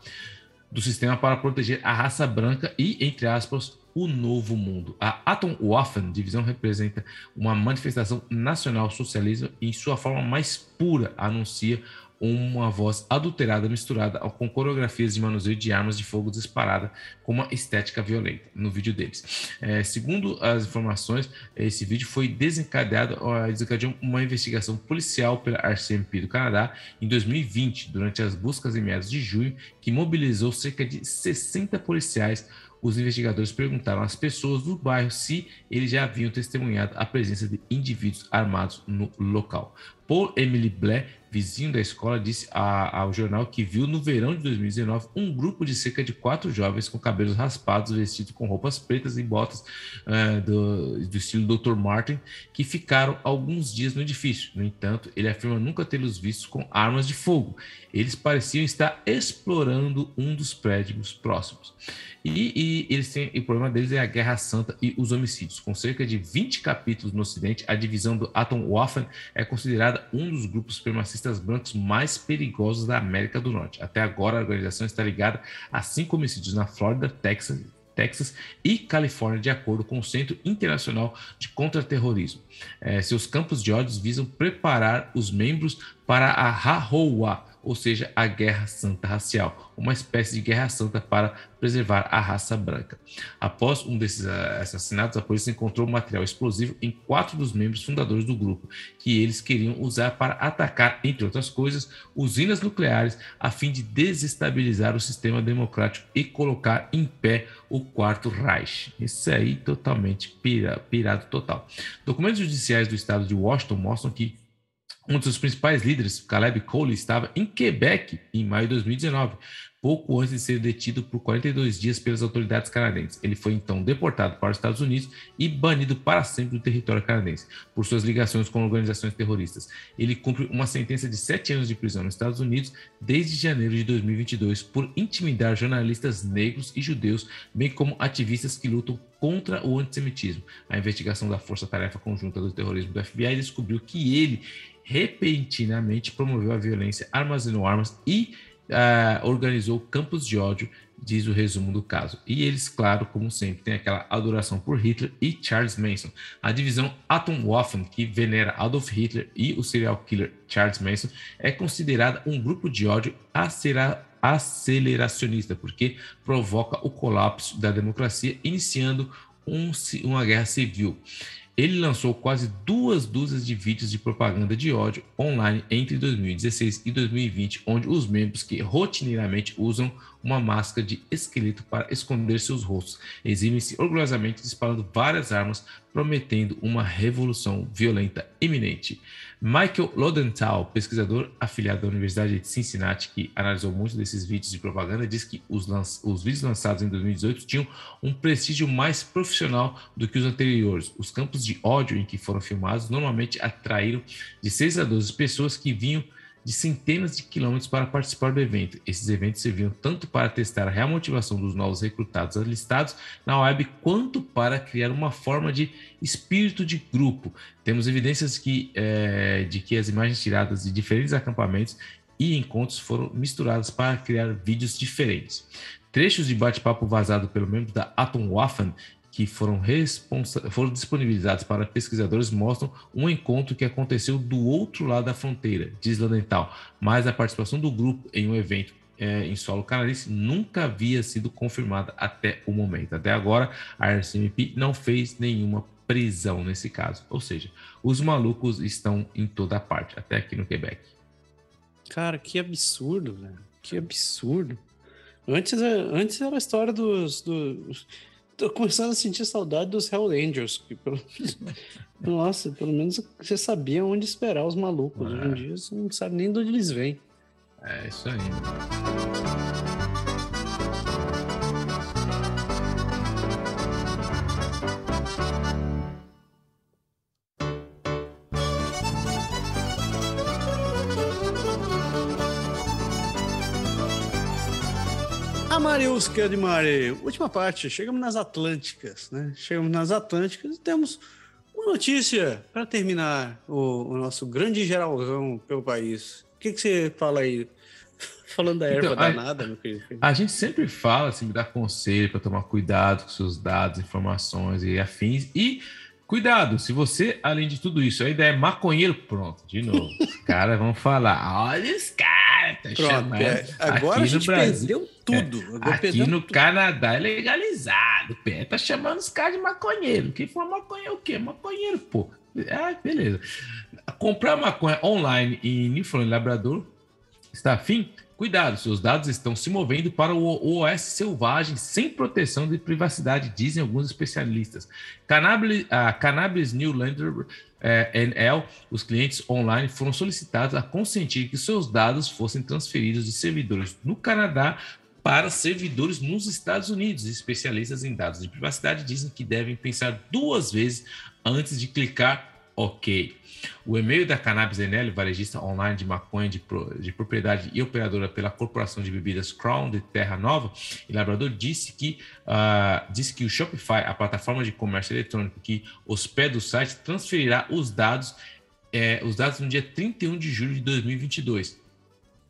do sistema para proteger a raça branca e, entre aspas, o novo mundo. A Atomwaffen divisão representa uma manifestação nacional socialista em sua forma mais pura, anuncia uma voz adulterada misturada com coreografias de manuseio de armas de fogo disparada com uma estética violenta no vídeo deles. É, segundo as informações, esse vídeo foi desencadeado, desencadeou uma investigação policial pela RCMP do Canadá em 2020, durante as buscas em meados de junho, que mobilizou cerca de 60 policiais os investigadores perguntaram às pessoas do bairro se eles já haviam testemunhado a presença de indivíduos armados no local. Paul Emily Blair, vizinho da escola, disse a, ao jornal que viu no verão de 2019 um grupo de cerca de quatro jovens com cabelos raspados, vestidos com roupas pretas e botas uh, do, do, estilo Dr. Martin, que ficaram alguns dias no edifício. No entanto, ele afirma nunca tê-los visto com armas de fogo. Eles pareciam estar explorando um dos prédios próximos. E, e, eles têm, e o problema deles é a Guerra Santa e os homicídios. Com cerca de 20 capítulos no Ocidente, a divisão do Atomwaffen é considerada um dos grupos supremacistas brancos mais perigosos da América do Norte. Até agora, a organização está ligada a cinco homicídios na Flórida, Texas, Texas e Califórnia, de acordo com o Centro Internacional de Contra-Terrorismo. É, seus campos de ódios visam preparar os membros para a Rahowa, ou seja, a Guerra Santa Racial, uma espécie de guerra santa para preservar a raça branca. Após um desses ah, assassinatos, a polícia encontrou material explosivo em quatro dos membros fundadores do grupo, que eles queriam usar para atacar, entre outras coisas, usinas nucleares, a fim de desestabilizar o sistema democrático e colocar em pé o quarto Reich. Isso aí totalmente pira, pirado total. Documentos judiciais do estado de Washington mostram que um dos principais líderes, Caleb Cole, estava em Quebec em maio de 2019, pouco antes de ser detido por 42 dias pelas autoridades canadenses. Ele foi então deportado para os Estados Unidos e banido para sempre do território canadense por suas ligações com organizações terroristas. Ele cumpre uma sentença de sete anos de prisão nos Estados Unidos desde janeiro de 2022 por intimidar jornalistas negros e judeus, bem como ativistas que lutam contra o antissemitismo. A investigação da Força Tarefa Conjunta do Terrorismo do FBI descobriu que ele repentinamente promoveu a violência, armazenou armas e uh, organizou campos de ódio, diz o resumo do caso. E eles, claro, como sempre, têm aquela adoração por Hitler e Charles Manson. A divisão Atomwaffen, que venera Adolf Hitler e o serial killer Charles Manson, é considerada um grupo de ódio aceleracionista, porque provoca o colapso da democracia, iniciando um, uma guerra civil. Ele lançou quase duas dúzias de vídeos de propaganda de ódio online entre 2016 e 2020, onde os membros que rotineiramente usam uma máscara de esqueleto para esconder seus rostos exibem-se orgulhosamente disparando várias armas, prometendo uma revolução violenta iminente. Michael Lodenthal, pesquisador afiliado da Universidade de Cincinnati, que analisou muitos desses vídeos de propaganda, diz que os, os vídeos lançados em 2018 tinham um prestígio mais profissional do que os anteriores. Os campos de ódio em que foram filmados normalmente atraíram de 6 a 12 pessoas que vinham de centenas de quilômetros para participar do evento. Esses eventos serviam tanto para testar a real motivação dos novos recrutados alistados na web, quanto para criar uma forma de espírito de grupo. Temos evidências que, é, de que as imagens tiradas de diferentes acampamentos e encontros foram misturadas para criar vídeos diferentes. Trechos de bate-papo vazado pelo membro da Atomwaffen que foram, foram disponibilizados para pesquisadores mostram um encontro que aconteceu do outro lado da fronteira, diz Ladental, mas a participação do grupo em um evento é, em solo canadense nunca havia sido confirmada até o momento. Até agora, a RCMP não fez nenhuma prisão nesse caso. Ou seja, os malucos estão em toda parte, até aqui no Quebec. Cara, que absurdo, velho. Que absurdo. Antes, é, antes era a história dos, dos tô começando a sentir saudade dos Hellrangers. Que pelo... <laughs> Nossa, pelo menos você sabia onde esperar os malucos. É. Hoje em dia você não sabe nem de onde eles vêm. É isso aí. A Mariusca de Mari, última parte, chegamos nas Atlânticas, né? Chegamos nas Atlânticas e temos uma notícia para terminar o, o, nosso grande geralzão pelo país. O que, que você fala aí? <laughs> Falando da erva então, danada, a, meu querido. A gente sempre fala, assim, me dá conselho para tomar cuidado com seus dados, informações e afins. E Cuidado, se você, além de tudo isso, ainda é maconheiro, pronto, de novo. Os <laughs> caras vão falar: olha os caras, tá pronto. É, agora aqui a gente Brasil, perdeu tudo. É, aqui no tudo. Canadá é legalizado. Pé, tá chamando os caras de maconheiro. Quem for maconheiro é o quê? Maconheiro, pô. Ah, beleza. Comprar maconha online em Newfoundland Labrador está afim? Cuidado, seus dados estão se movendo para o OS selvagem sem proteção de privacidade, dizem alguns especialistas. Cannabis, a Cannabis Newlander é, NL, os clientes online foram solicitados a consentir que seus dados fossem transferidos de servidores no Canadá para servidores nos Estados Unidos. Especialistas em dados de privacidade dizem que devem pensar duas vezes antes de clicar OK. O e-mail da Cannabis NL, varejista online de maconha de, de, propriedade e operadora pela Corporação de Bebidas Crown de Terra Nova, e Labrador, disse que, uh, disse que o Shopify, a plataforma de comércio eletrônico que hospeda o site, transferirá os dados, eh, os dados no dia 31 de julho de 2022.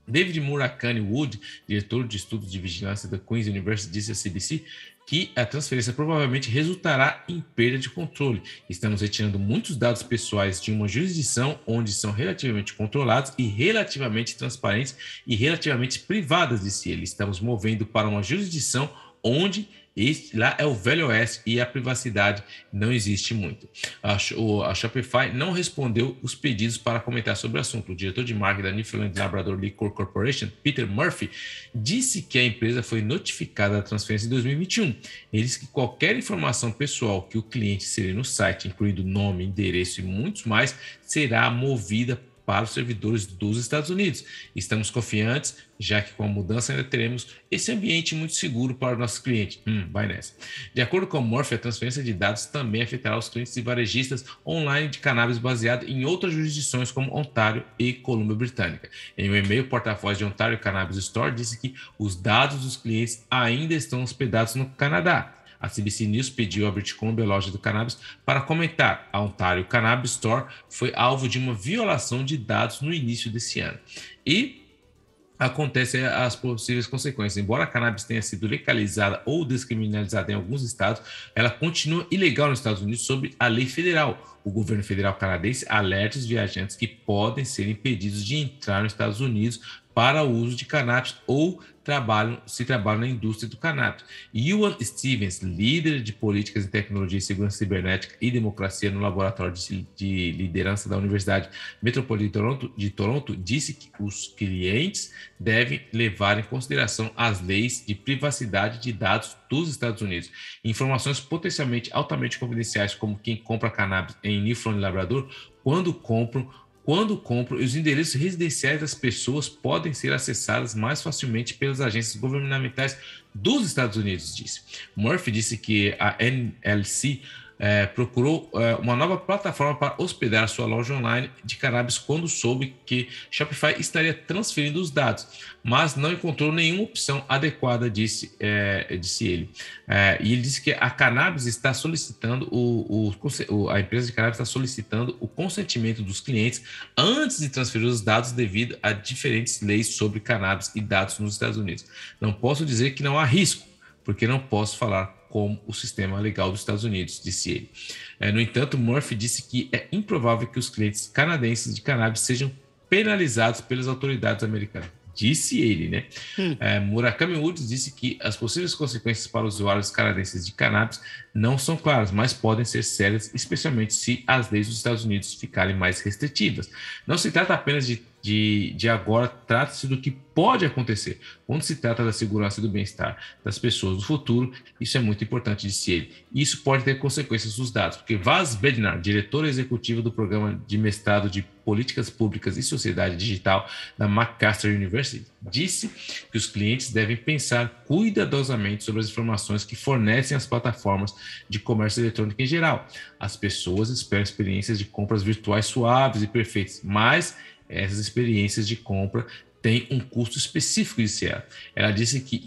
David Murakami Wood, diretor de estudos de vigilância da Queen's University, disse à CBC que a transferência provavelmente resultará em perda de controle. Estamos retirando muitos dados pessoais de uma jurisdição onde são relativamente controlados e relativamente transparentes e relativamente privadas, disse ele. Estamos movendo para uma jurisdição onde este, lá é o velho oeste e a privacidade não existe muito. A, o, a, Shopify não respondeu os pedidos para comentar sobre o assunto. O diretor de marketing da Newfoundland Labrador Liquor Corporation, Peter Murphy, disse que a empresa foi notificada da transferência em 2021. Ele disse que qualquer informação pessoal que o cliente inserir no site, incluindo nome, endereço e muitos mais, será movida para os servidores dos Estados Unidos. Estamos confiantes, já que com a mudança ainda teremos esse ambiente muito seguro para o nosso cliente. Hum, vai nessa. De acordo com a Morphe, a transferência de dados também afetará os clientes e varejistas online de cannabis baseado em outras jurisdições como Ontário e Colômbia Britânica. Em um e-mail, porta-voz de Ontário Cannabis Store disse que os dados dos clientes ainda estão hospedados no Canadá a CBC News pediu à British Columbia Loja do Cannabis para comentar. A Ontario Cannabis Store foi alvo de uma violação de dados no início desse ano. E acontecem as possíveis consequências. Embora a cannabis tenha sido legalizada ou descriminalizada em alguns estados, ela continua ilegal nos Estados Unidos sob a lei federal. O governo federal canadense alerta os viajantes que podem ser impedidos de entrar nos Estados Unidos para o uso de cannabis ou trabalham, se trabalham na indústria do cannabis. Ewan Stevens, líder de políticas em tecnologia e segurança cibernética e democracia no laboratório de, de liderança da Universidade Metropolitana de Toronto, de Toronto, disse que os clientes devem levar em consideração as leis de privacidade de dados dos Estados Unidos. Informações potencialmente altamente confidenciais, como quem compra cannabis em Newfoundland Labrador, quando compram quando compram, os endereços residenciais das pessoas podem ser acessados mais facilmente pelas agências governamentais dos Estados Unidos, disse. Murphy disse que a NLC é, procurou é, uma nova plataforma para hospedar sua loja online de cannabis quando soube que Shopify estaria transferindo os dados, mas não encontrou nenhuma opção adequada, disse, é, disse ele. É, e ele disse que a cannabis está solicitando, o, o, a empresa de cannabis está solicitando o consentimento dos clientes antes de transferir os dados devido a diferentes leis sobre cannabis e dados nos Estados Unidos. Não posso dizer que não há risco, porque não posso falar como o sistema legal dos Estados Unidos, disse ele. É, no entanto, Murphy disse que é improvável que os clientes canadenses de cannabis sejam penalizados pelas autoridades americanas. Disse ele, né? Hum. É, Murakami Woods disse que as possíveis consequências para os usuários canadenses de cannabis não são claras, mas podem ser sérias, especialmente se as leis dos Estados Unidos ficarem mais restritivas. Não se trata apenas de de, de agora trata-se do que pode acontecer. Quando se trata da segurança e do bem-estar das pessoas do futuro, isso é muito importante, disse ele. Isso pode ter consequências nos dados, porque Vaz Bednar, diretor executivo do programa de mestrado de Políticas Públicas e Sociedade Digital da McMaster University, disse que os clientes devem pensar cuidadosamente sobre as informações que fornecem as plataformas de comércio eletrônico em geral. As pessoas esperam experiências de compras virtuais suaves e perfeitas, mas essas experiências de compra tem um custo específico de CIA. Ela disse que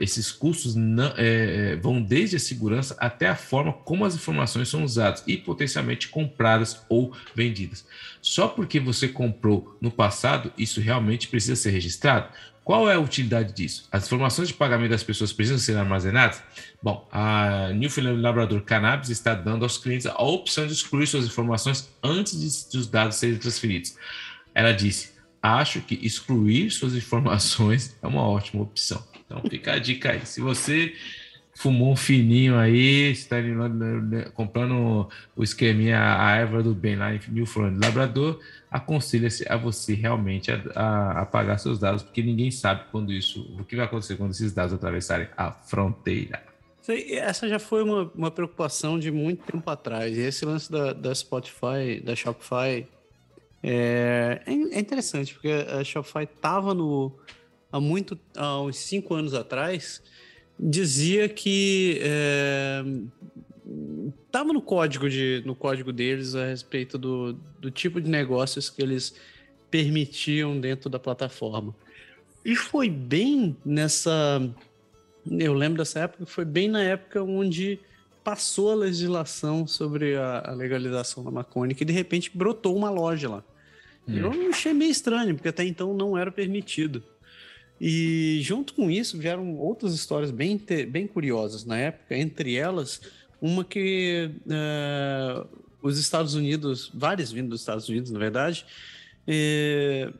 esses custos não, é, vão desde a segurança até a forma como as informações são usadas e potencialmente compradas ou vendidas. Só porque você comprou no passado, isso realmente precisa ser registrado? Qual é a utilidade disso? As informações de pagamento das pessoas precisam ser armazenadas? Bom, a Newfoundland Labrador Cannabis está dando aos clientes a opção de excluir suas informações antes de, os dados serem transferidos. Ela disse: acho que excluir suas informações é uma ótima opção. Então fica a dica aí. Se você fumou um fininho aí, está comprando o esqueminha, a erva do bem lá em Newfoundland Labrador, aconselha-se a você realmente a, a, a, pagar seus dados, porque ninguém sabe quando isso, o que vai acontecer quando esses dados atravessarem a fronteira. Essa já foi uma, uma preocupação de muito tempo atrás. E esse lance da, da Spotify, da Shopify, é, é, é interessante, porque a Shopify estava no. Há muito. Há uns cinco anos atrás, dizia que. Estava é, no código de no código deles a respeito do, do tipo de negócios que eles permitiam dentro da plataforma. E foi bem nessa. Eu lembro dessa época, foi bem na época onde passou a legislação sobre a, a legalização da maconha, que de repente brotou uma loja lá. Hum. Eu achei meio estranho, porque até então não era permitido. E junto com isso vieram outras histórias bem, bem curiosas na época, entre elas uma que uh, os Estados Unidos, várias vindo dos Estados Unidos, na verdade, eh,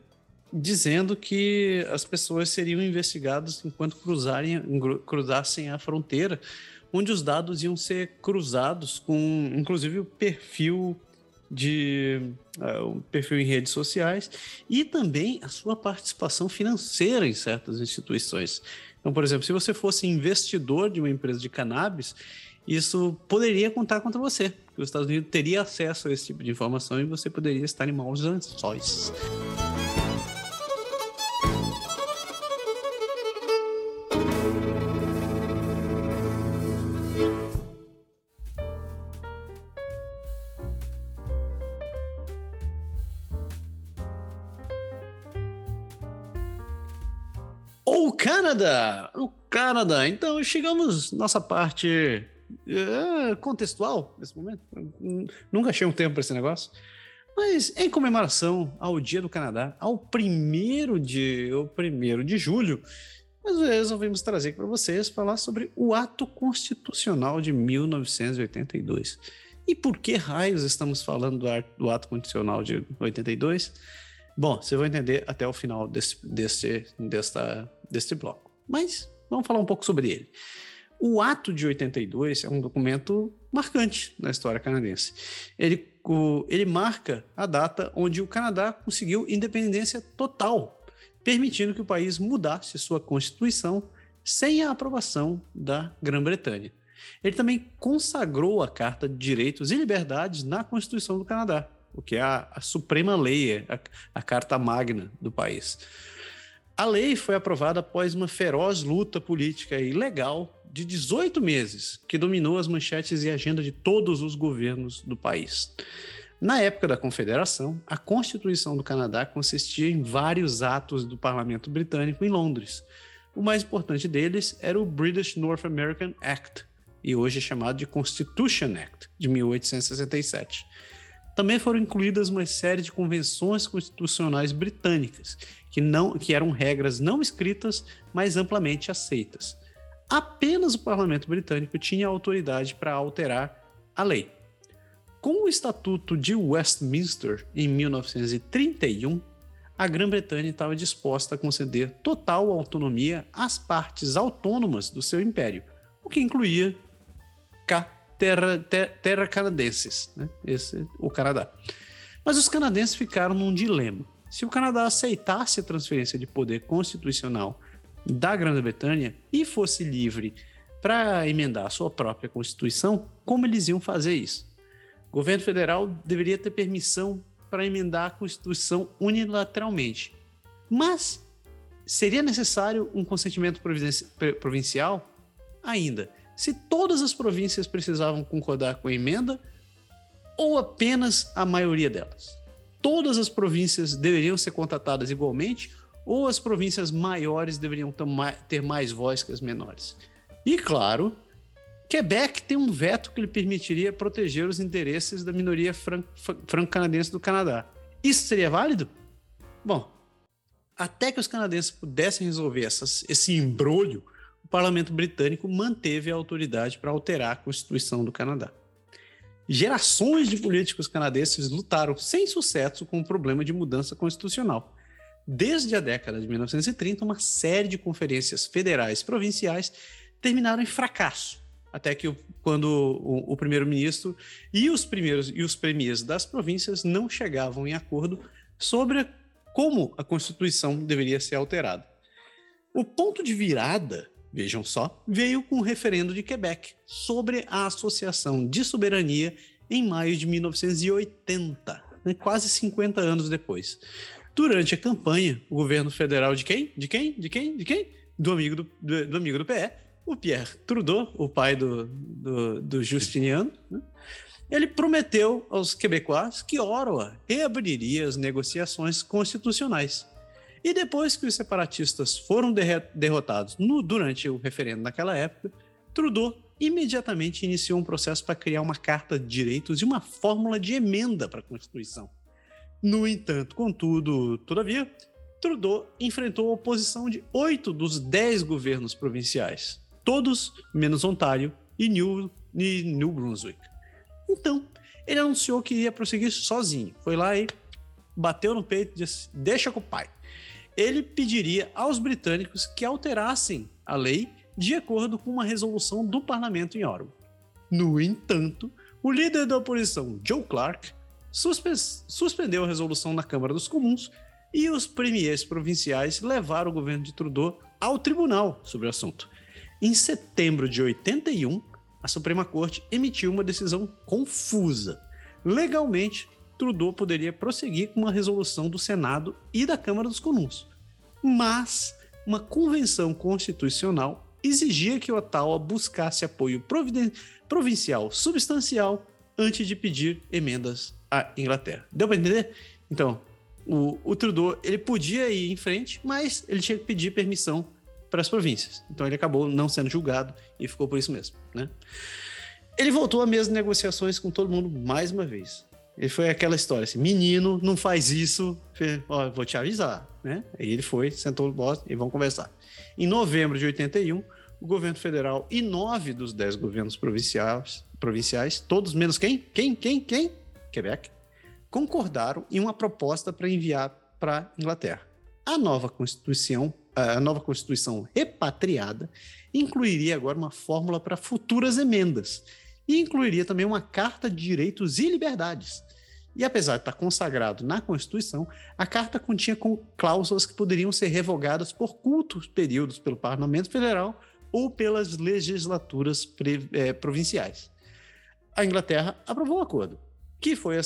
dizendo que as pessoas seriam investigadas enquanto cruzarem, cruzassem a fronteira, onde os dados iam ser cruzados com, inclusive, o perfil de uh, um perfil em redes sociais e também a sua participação financeira em certas instituições. Então, por exemplo, se você fosse investidor de uma empresa de cannabis, isso poderia contar contra você. Os Estados Unidos teria acesso a esse tipo de informação e você poderia estar em maus lençóis. Canadá! O Canadá! Então chegamos nossa parte é, contextual nesse momento. Nunca achei um tempo para esse negócio. Mas em comemoração ao Dia do Canadá, ao primeiro de, ao primeiro de julho, nós resolvemos trazer para vocês falar sobre o ato constitucional de 1982. E por que raios estamos falando do ato constitucional de 82? Bom, você vai entender até o final desse, desse, desta, deste bloco. Mas vamos falar um pouco sobre ele. O Ato de 82 é um documento marcante na história canadense. Ele, o, ele marca a data onde o Canadá conseguiu independência total, permitindo que o país mudasse sua constituição sem a aprovação da Grã-Bretanha. Ele também consagrou a Carta de Direitos e Liberdades na Constituição do Canadá, o que é a, a suprema lei, a, a carta magna do país. A lei foi aprovada após uma feroz luta política e legal de 18 meses, que dominou as manchetes e agenda de todos os governos do país. Na época da Confederação, a Constituição do Canadá consistia em vários atos do parlamento britânico em Londres. O mais importante deles era o British North American Act, e hoje é chamado de Constitution Act, de 1867 também foram incluídas uma série de convenções constitucionais britânicas, que, não, que eram regras não escritas, mas amplamente aceitas. Apenas o parlamento britânico tinha autoridade para alterar a lei. Com o Estatuto de Westminster, em 1931, a Grã-Bretanha estava disposta a conceder total autonomia às partes autônomas do seu império, o que incluía terra, ter, terra canadenses, né? Esse, o Canadá. Mas os canadenses ficaram num dilema. Se o Canadá aceitasse a transferência de poder constitucional da Grã-Bretanha e fosse livre para emendar a sua própria Constituição, como eles iam fazer isso? O governo federal deveria ter permissão para emendar a Constituição unilateralmente. Mas seria necessário um consentimento provincial? Ainda se todas as províncias precisavam concordar com a emenda ou apenas a maioria delas. Todas as províncias deveriam ser contratadas igualmente ou as províncias maiores deveriam ter mais voz que as menores. E claro, Quebec tem um veto que lhe permitiria proteger os interesses da minoria franco-canadense do Canadá. Isso seria válido? Bom, até que os canadenses pudessem resolver essas, esse embrulho, o parlamento britânico manteve a autoridade para alterar a Constituição do Canadá. Gerações de políticos canadenses lutaram sem sucesso com o problema de mudança constitucional. Desde a década de 1930, uma série de conferências federais provinciais terminaram em fracasso, até que quando o, o primeiro-ministro e os primeiros e os premiers das províncias não chegavam em acordo sobre como a Constituição deveria ser alterada. O ponto de virada, vejam só, veio com o referendo de Quebec sobre a Associação de Soberania em maio de 1980, né, quase 50 anos depois. Durante a campanha, o governo federal de quem? De quem? De quem? De quem? Do amigo do, do, do amigo do PE, o Pierre Trudeau, o pai do, do, do Justiniano, né? ele prometeu aos quebecois que Ottawa reabriria as negociações constitucionais. E depois que os separatistas foram derrotados no, durante o referendo naquela época, Trudeau imediatamente iniciou um processo para criar uma carta de direitos e uma fórmula de emenda para a Constituição. No entanto, contudo, todavia, Trudeau enfrentou a oposição de oito dos dez governos provinciais, todos menos Ontário e New, e New Brunswick. Então, ele anunciou que ia prosseguir sozinho. Foi lá e bateu no peito e disse: Deixa com o pai. Ele pediria aos britânicos que alterassem a lei de acordo com uma resolução do parlamento em Ottawa. No entanto, o líder da oposição, Joe Clark, suspendeu a resolução na Câmara dos Comuns e os premiers provinciais levaram o governo de Trudeau ao tribunal sobre o assunto. Em setembro de 81, a Suprema Corte emitiu uma decisão confusa. Legalmente, Trudeau poderia prosseguir com uma resolução do Senado e da Câmara dos Comuns. Mas uma convenção constitucional exigia que Ottawa buscasse apoio provincial substancial antes de pedir emendas à Inglaterra. Deu para entender? Então, o, o Trudeau ele podia ir em frente, mas ele tinha que pedir permissão para as províncias. Então ele acabou não sendo julgado e ficou por isso mesmo. Né? Ele voltou a mesmas negociações com todo mundo mais uma vez. Ele foi aquela história assim: menino, não faz isso, ó, vou te avisar. Né? Ele foi, sentou boss e vão conversar. Em novembro de 81, o governo federal e nove dos dez governos provinciais, provinciais todos menos quem? Quem? Quem? Quem? Quebec, concordaram em uma proposta para enviar para Inglaterra. A nova Constituição a nova Constituição repatriada incluiria agora uma fórmula para futuras emendas e incluiria também uma Carta de Direitos e Liberdades. E apesar de estar consagrado na Constituição, a carta continha com cláusulas que poderiam ser revogadas por curtos períodos pelo Parlamento Federal ou pelas legislaturas é, provinciais. A Inglaterra aprovou o acordo, que foi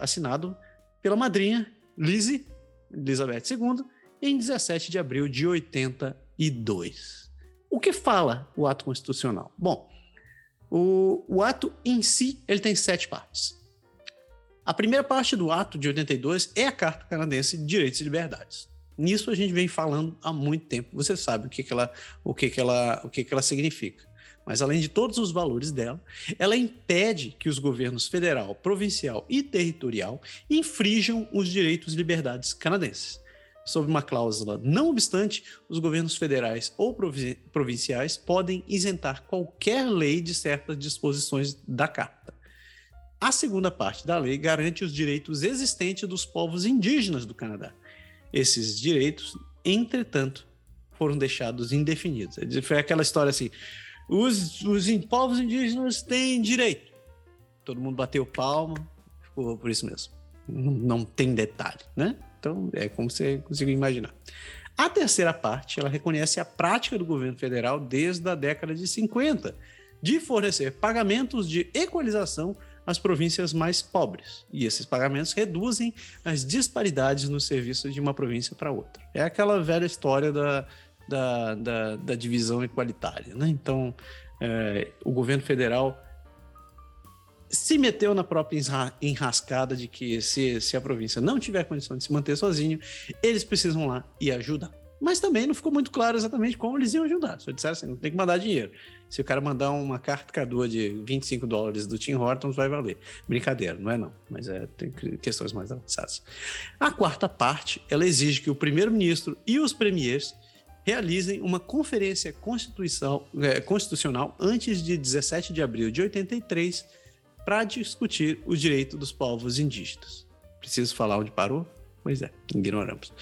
assinado pela madrinha Lizzie, Elizabeth II, em 17 de abril de 82. O que fala o ato constitucional? Bom, o, o ato em si ele tem sete partes. A primeira parte do ato de 82 é a Carta Canadense de Direitos e Liberdades. Nisso a gente vem falando há muito tempo. Você sabe o que, que ela, o que, que ela, o que, que ela significa. Mas além de todos os valores dela, ela impede que os governos federal, provincial e territorial infrijam os direitos e liberdades canadenses sob uma cláusula. Não obstante, os governos federais ou provinciais podem isentar qualquer lei de certas disposições da Carta. A segunda parte da lei garante os direitos existentes dos povos indígenas do Canadá. Esses direitos, entretanto, foram deixados indefinidos. Foi aquela história assim: os, os povos indígenas têm direito. Todo mundo bateu palma, ficou por isso mesmo. Não, tem detalhe, né? Então, é como você conseguiu imaginar. A terceira parte, ela reconhece a prática do governo federal desde a década de 50 de fornecer pagamentos de equalização às províncias mais pobres. E esses pagamentos reduzem as disparidades no serviço de uma província para outra. É aquela velha história da, da, da, da divisão igualitária. Né? Então, é, o governo federal se meteu na própria enrascada de que se, se a província não tiver condição de se manter sozinho, eles precisam lá e ajudar. Mas também não ficou muito claro exatamente como eles iam ajudar. Só disseram assim, não tem que mandar dinheiro. Se o cara mandar uma carta cadua de 25 dólares do Tim Hortons, vai valer. Brincadeira, não é não. Mas é, tem questões mais avançadas. A quarta parte, ela exige que o primeiro-ministro e os premiers realizem uma conferência é, constitucional antes de 17 de abril de 83 para discutir o direito dos povos indígenas. Preciso falar onde parou? Pois é, ignoramos.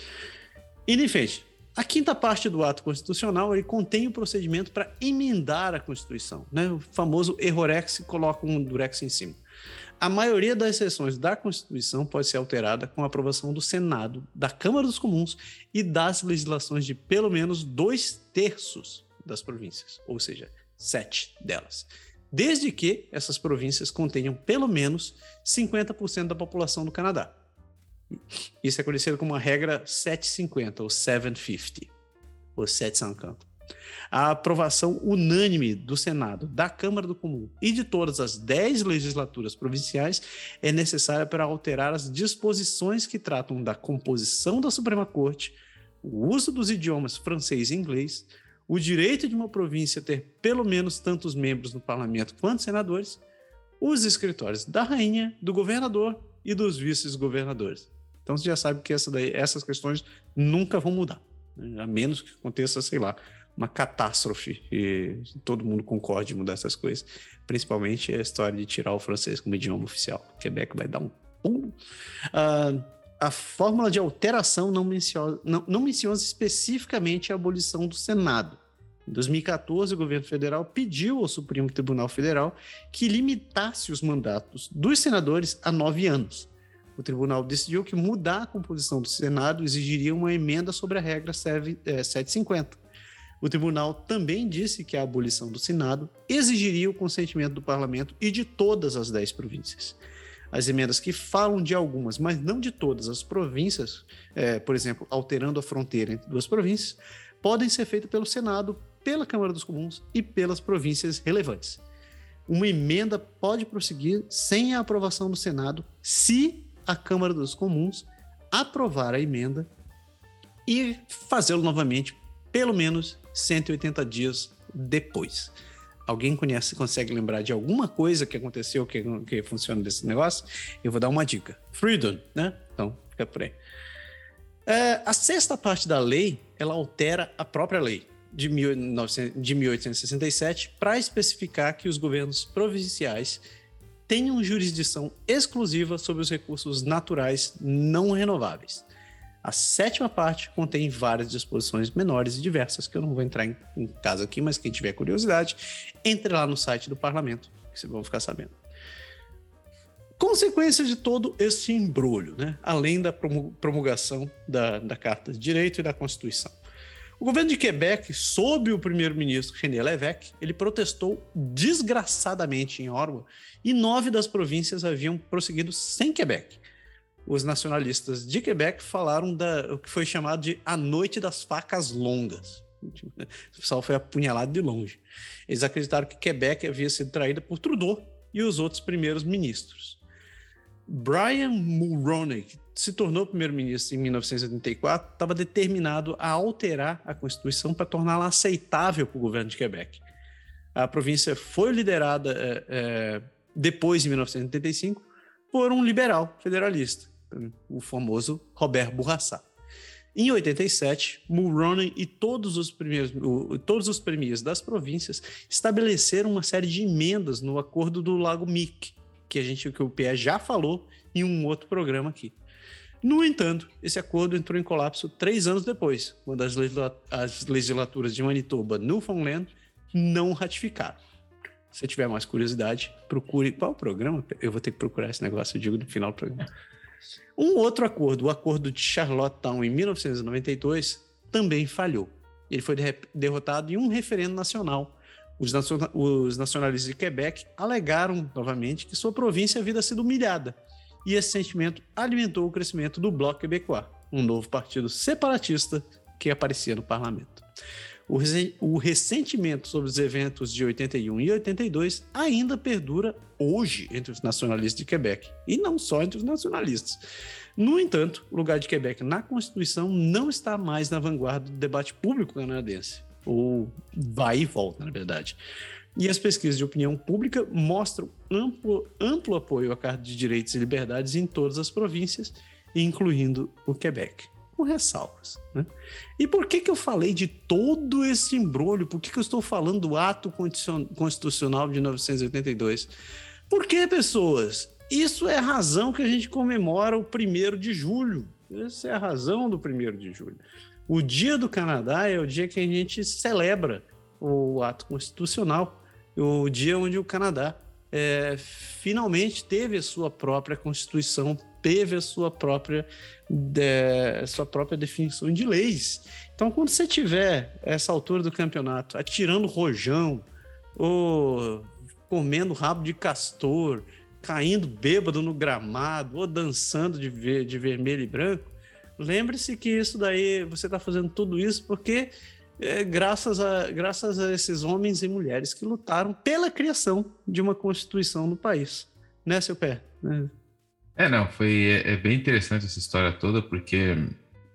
E, enfim, a quinta parte do ato constitucional ele contém o procedimento para emendar a Constituição. Né? O famoso errorex coloca um durex em cima. A maioria das seções da Constituição pode ser alterada com a aprovação do Senado, da Câmara dos Comuns e das legislações de pelo menos dois terços das províncias, ou seja, sete delas. Desde que essas províncias contenham pelo menos 50% da população do Canadá. Isso é conhecido como a regra 750 ou 750, ou 750. A aprovação unânime do Senado, da Câmara do Comum e de todas as 10 legislaturas provinciais é necessária para alterar as disposições que tratam da composição da Suprema Corte, o uso dos idiomas francês e inglês, o direito de uma província ter pelo menos tantos membros no parlamento quanto senadores, os escritórios da rainha, do governador e dos vices-governadores. Então você já sabe que essa daí, essas questões nunca vão mudar, né? a menos que aconteça, sei lá, uma catástrofe e todo mundo concorde em mudar essas coisas. Principalmente a história de tirar o francês como idioma oficial. O Quebec vai dar um pum. Uh, a fórmula de alteração não menciona, não, não menciona especificamente a abolição do Senado. Em 2014, o governo federal pediu ao Supremo Tribunal Federal que limitasse os mandatos dos senadores a nove anos o tribunal decidiu que mudar a composição do Senado exigiria uma emenda sobre a regra 750. É, o tribunal também disse que a abolição do Senado exigiria o consentimento do parlamento e de todas as dez províncias. As emendas que falam de algumas, mas não de todas as províncias, é, por exemplo, alterando a fronteira entre duas províncias, podem ser feitas pelo Senado, pela Câmara dos Comuns e pelas províncias relevantes. Uma emenda pode prosseguir sem a aprovação do Senado, se a Câmara dos Comuns aprovar a emenda e fazê-lo novamente pelo menos 180 dias depois. Alguém conhece, consegue lembrar de alguma coisa que aconteceu que, que funciona desse negócio? Eu vou dar uma dica. Freedom, né? Então, fica por aí. É, a sexta parte da lei, ela altera a própria lei de, 1900, de 1867 para especificar que os governos provinciais tenham jurisdição exclusiva sobre os recursos naturais não renováveis. A sétima parte contém várias disposições menores e diversas, que eu não vou entrar em, em caso aqui, mas quem tiver curiosidade, entre lá no site do parlamento, que vocês vão ficar sabendo. Consequência de todo este embrulho, né? além da promulgação da, da Carta de Direito e da Constituição. O governo de Quebec, sob o primeiro-ministro René Lévesque, ele protestou desgraçadamente em Ottawa e nove das províncias haviam prosseguido sem Quebec. Os nacionalistas de Quebec falaram da o que foi chamado de a noite das facas longas. O pessoal foi apunhalado de longe. Eles acreditaram que Quebec havia sido traída por Trudeau e os outros primeiros ministros. Brian Mulroney, se tornou primeiro-ministro em 1984, estava determinado a alterar a Constituição para torná-la aceitável para o governo de Quebec. A província foi liderada é, depois, em 1985, por um liberal federalista, o famoso Robert Bourassa. Em 87, Mulroney e todos os, primeiros, todos os premiers das províncias estabeleceram uma série de emendas no Acordo do Lago Mic, que a gente que o Pierre já falou em um outro programa aqui. No entanto, esse acordo entrou em colapso três anos depois, quando as, as legislaturas de Manitoba, Newfoundland, não ratificaram. Se tiver mais curiosidade, procure. Qual o programa? Eu vou ter que procurar esse negócio, eu digo no final do programa. Um outro acordo, o Acordo de Charlottetown, em 1992, também falhou. Ele foi derrotado em um referendo nacional. Os, nacionalistas de Quebec alegaram novamente que sua província havia sido humilhada e esse sentimento alimentou o crescimento do Bloco Quebecois, um novo partido separatista que aparecia no parlamento. o, o ressentimento sobre os eventos de 81 e 82 ainda perdura hoje entre os nacionalistas de Quebec, e não só entre os nacionalistas. No entanto, o lugar de Quebec na Constituição não está mais na vanguarda do debate público canadense, ou vai e volta, na verdade. E as pesquisas de opinião pública mostram amplo, amplo apoio à Carta de Direitos e Liberdades em todas as províncias, incluindo o Quebec com ressalvas. Né? E por que, que eu falei de todo esse embrulho? Por que, que eu estou falando do ato constitucional de 1982? Porque, pessoas, isso é a razão que a gente comemora o 1 de julho. Essa é a razão do 1 de julho. O dia do Canadá é o dia que a gente celebra o ato constitucional, o dia onde o Canadá é, finalmente teve a sua própria constituição, teve a sua própria de, sua própria definição de leis. Então, quando você tiver essa altura do campeonato atirando rojão, ou comendo rabo de castor, caindo bêbado no gramado, ou dançando de, ver, de vermelho e branco, lembre-se que isso daí, você está fazendo tudo isso porque é, graças, a, graças a esses homens e mulheres que lutaram pela criação de uma Constituição no país. Né, seu pé? É. É, não, foi é, é, bem interessante essa história toda, porque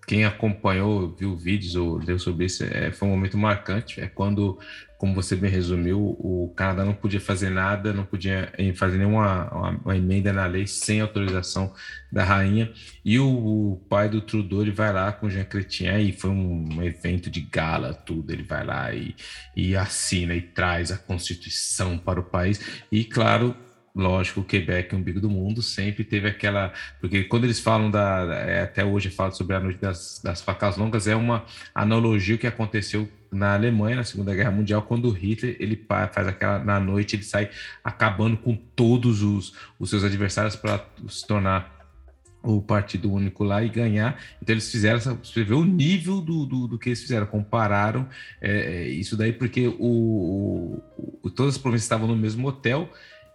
quem acompanhou, viu vídeos ou leu sobre isso, é, foi um momento marcante. É quando, como você bem resumiu, o Canadá não podia fazer nada, não podia fazer nenhuma uma, uma emenda na lei sem autorização da rainha. E o, o, pai do Trudeau ele vai lá com Jean Chrétien e foi um, um evento de gala, tudo. Ele vai lá e, e assina e traz a Constituição para o país. E, claro, lógico, o Quebec, o umbigo do mundo, sempre teve aquela. Porque quando eles falam da. É, até hoje falam sobre a noite das, das facas longas, é uma analogia que aconteceu na Alemanha na Segunda Guerra Mundial, quando Hitler ele faz aquela na noite, ele sai acabando com todos os, os seus adversários para se tornar o partido único lá e ganhar. Então eles fizeram essa, você vê o nível do, do, do que eles fizeram, compararam é, é isso daí porque o, o, todas as províncias estavam no mesmo hotel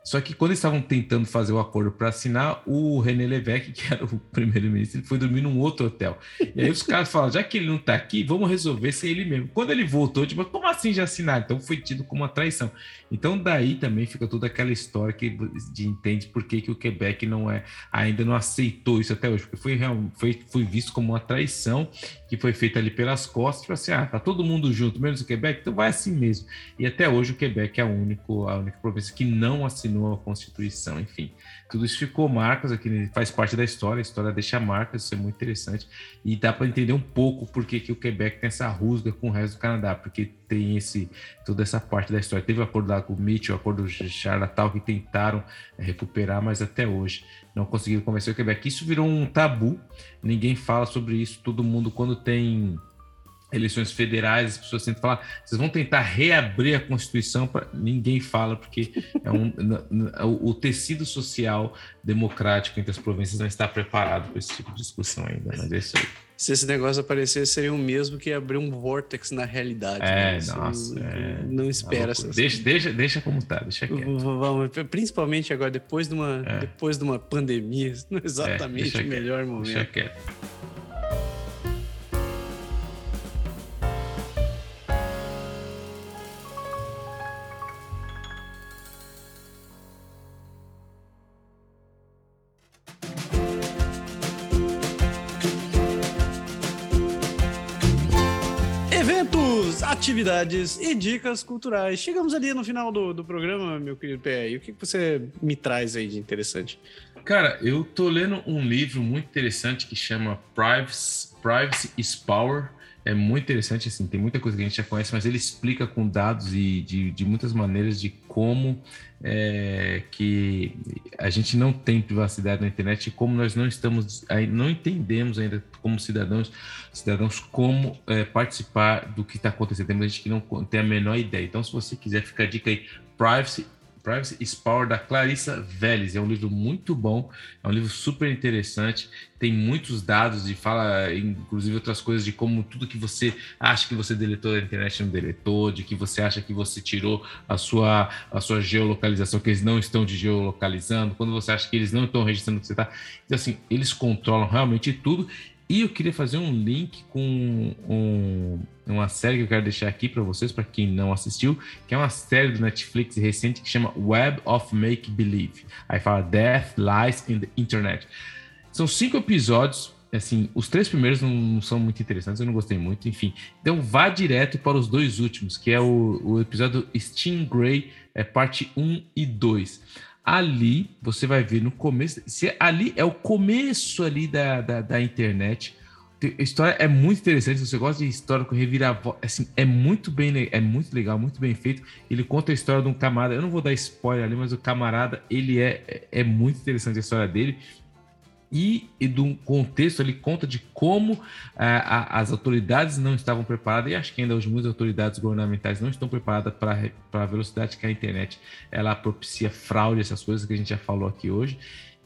só que quando eles estavam tentando fazer o acordo para assinar, o René Levesque, <laughs> que era o primeiro-ministro, ele foi dormir num outro hotel. E aí os caras falaram: já que ele não está aqui, vamos resolver sem ele mesmo. Quando ele voltou, tipo, como assim já assinar? Então foi tido como uma traição. Então daí também fica toda aquela história que de entende por que, que o Quebec não é ainda não aceitou isso até hoje, porque foi, foi, foi visto como uma traição que foi feita ali pelas costas, tipo assim, ah, tá todo mundo junto, menos o Quebec, então vai assim mesmo. E até hoje o Quebec é a, único, a única província que não assinou a Constituição, enfim. Tudo isso ficou marcas aqui, faz parte da história, a história deixa marcas, isso é muito interessante. E dá para entender um pouco por que, que o Quebec tem essa rusga com o resto do Canadá, porque tem esse toda essa parte da história. Teve o acordo lá com o Mitchell, o acordo Charlottetown, que tentaram é, recuperar, mas até hoje não conseguiram convencer o Quebec. Isso virou um tabu, ninguém fala sobre isso, todo mundo, quando tem eleições federais, as pessoas sempre falam, vocês vão tentar reabrir a Constituição, pra... ninguém fala, porque é um, <laughs> o tecido social democrático entre as províncias não está preparado para esse tipo de discussão ainda, mas é isso aí. Se esse negócio aparecer, seria o mesmo que abrir um vortex na realidade. É, né? nossa. É, não espera essa deixa, deixa, deixa como tá, deixa quieto. Vamos, principalmente agora, depois de uma, é. depois de uma pandemia, <laughs> não é exatamente é, o melhor momento. Deixa quieto. Atividades e dicas culturais. Chegamos ali no final do, do programa, meu querido PE. o que, que você me traz aí de interessante? Cara, eu tô lendo um livro muito interessante que chama Privacy, Privacy is Power. É muito interessante, assim, tem muita coisa que a gente já conhece, mas ele explica com dados e de, de muitas maneiras de como é, que a gente não tem privacidade na internet e como nós não estamos, não entendemos ainda como cidadãos, cidadãos como é, participar do que está acontecendo. Tem gente que não tem a menor ideia. Então, se você quiser, fica a dica aí, Privacy Privacy is Power, da Clarissa Vélez. É um livro muito bom, é um livro super interessante, tem muitos dados e fala, inclusive, outras coisas de como tudo que você acha que você deletou da internet não deletou, de que você acha que você tirou a sua, a sua geolocalização, que eles não estão de geolocalizando, quando você acha que eles não estão registrando o que você está. Então, assim, eles controlam realmente tudo E eu queria fazer um link com um, uma série que eu quero deixar aqui para vocês, para quem não assistiu, que é uma série do Netflix recente que chama Web of Make Believe. Aí fala Death, Lies in the Internet. São cinco episódios, assim, os três primeiros não são muito interessantes, eu não gostei muito, enfim. Então vá direto para os dois últimos, que é o, o episódio Stingray, é parte 1 e 2 ali você vai ver no começo. Se ali é o começo ali da, da, da internet. A história é muito interessante. Se você gosta de história com reviravolta, assim, é muito bem, é muito legal, muito bem feito. Ele conta a história de um camarada. Eu não vou dar spoiler ali, mas o camarada ele é, é, é muito interessante a história dele e, e contexto ele conta de como ah, a, as autoridades não estavam preparadas, e acho que ainda hoje muitas autoridades governamentais não estão preparadas para a velocidade que a internet ela propicia fraude, essas coisas que a gente já falou aqui hoje,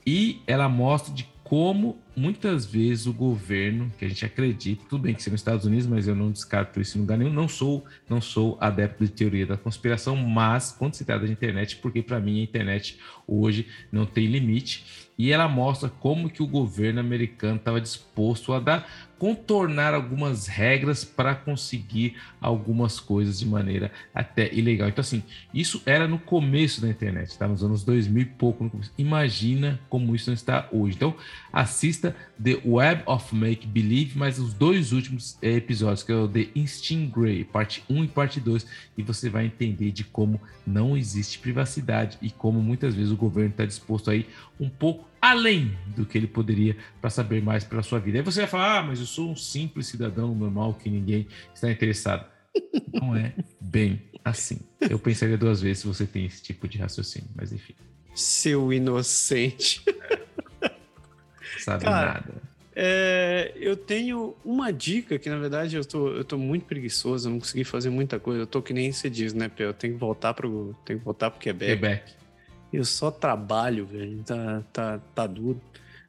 e ela mostra de como muitas vezes o governo, que a gente acredita, tudo bem que seja nos Estados Unidos, mas eu não descarto isso em lugar nenhum, não sou, não sou adepto de teoria da conspiração, mas quando se trata de internet, porque para mim a internet hoje não tem limite, e ela mostra como que o governo americano estava disposto a dar contornar algumas regras para conseguir algumas coisas de maneira até ilegal. Então, assim, isso era no começo da internet, tá? Nos anos 2000 e pouco. Imagina como isso não está hoje. Então, assista The Web of Make Believe, mas os dois últimos eh, episódios, que é o The Instinct Grey, parte 1 e parte 2, e você vai entender de como não existe privacidade e como muitas vezes o governo está disposto aí um pouco além do que ele poderia para saber mais pela sua vida. Aí você vai falar, ah, mas eu sou um simples cidadão normal que ninguém está interessado. Não é bem assim. Eu pensaria duas vezes se você tem esse tipo de raciocínio, mas enfim. Seu inocente. Sabe Cara, nada. É, eu tenho uma dica que, na verdade, eu tô, eu tô muito preguiçoso, eu não consegui fazer muita coisa. Eu tô que nem você diz, né, Pê? Eu tenho que voltar pro, tenho que voltar pro Quebec. Quebec. Eu só trabalho, velho. Tá, tá, tá duro.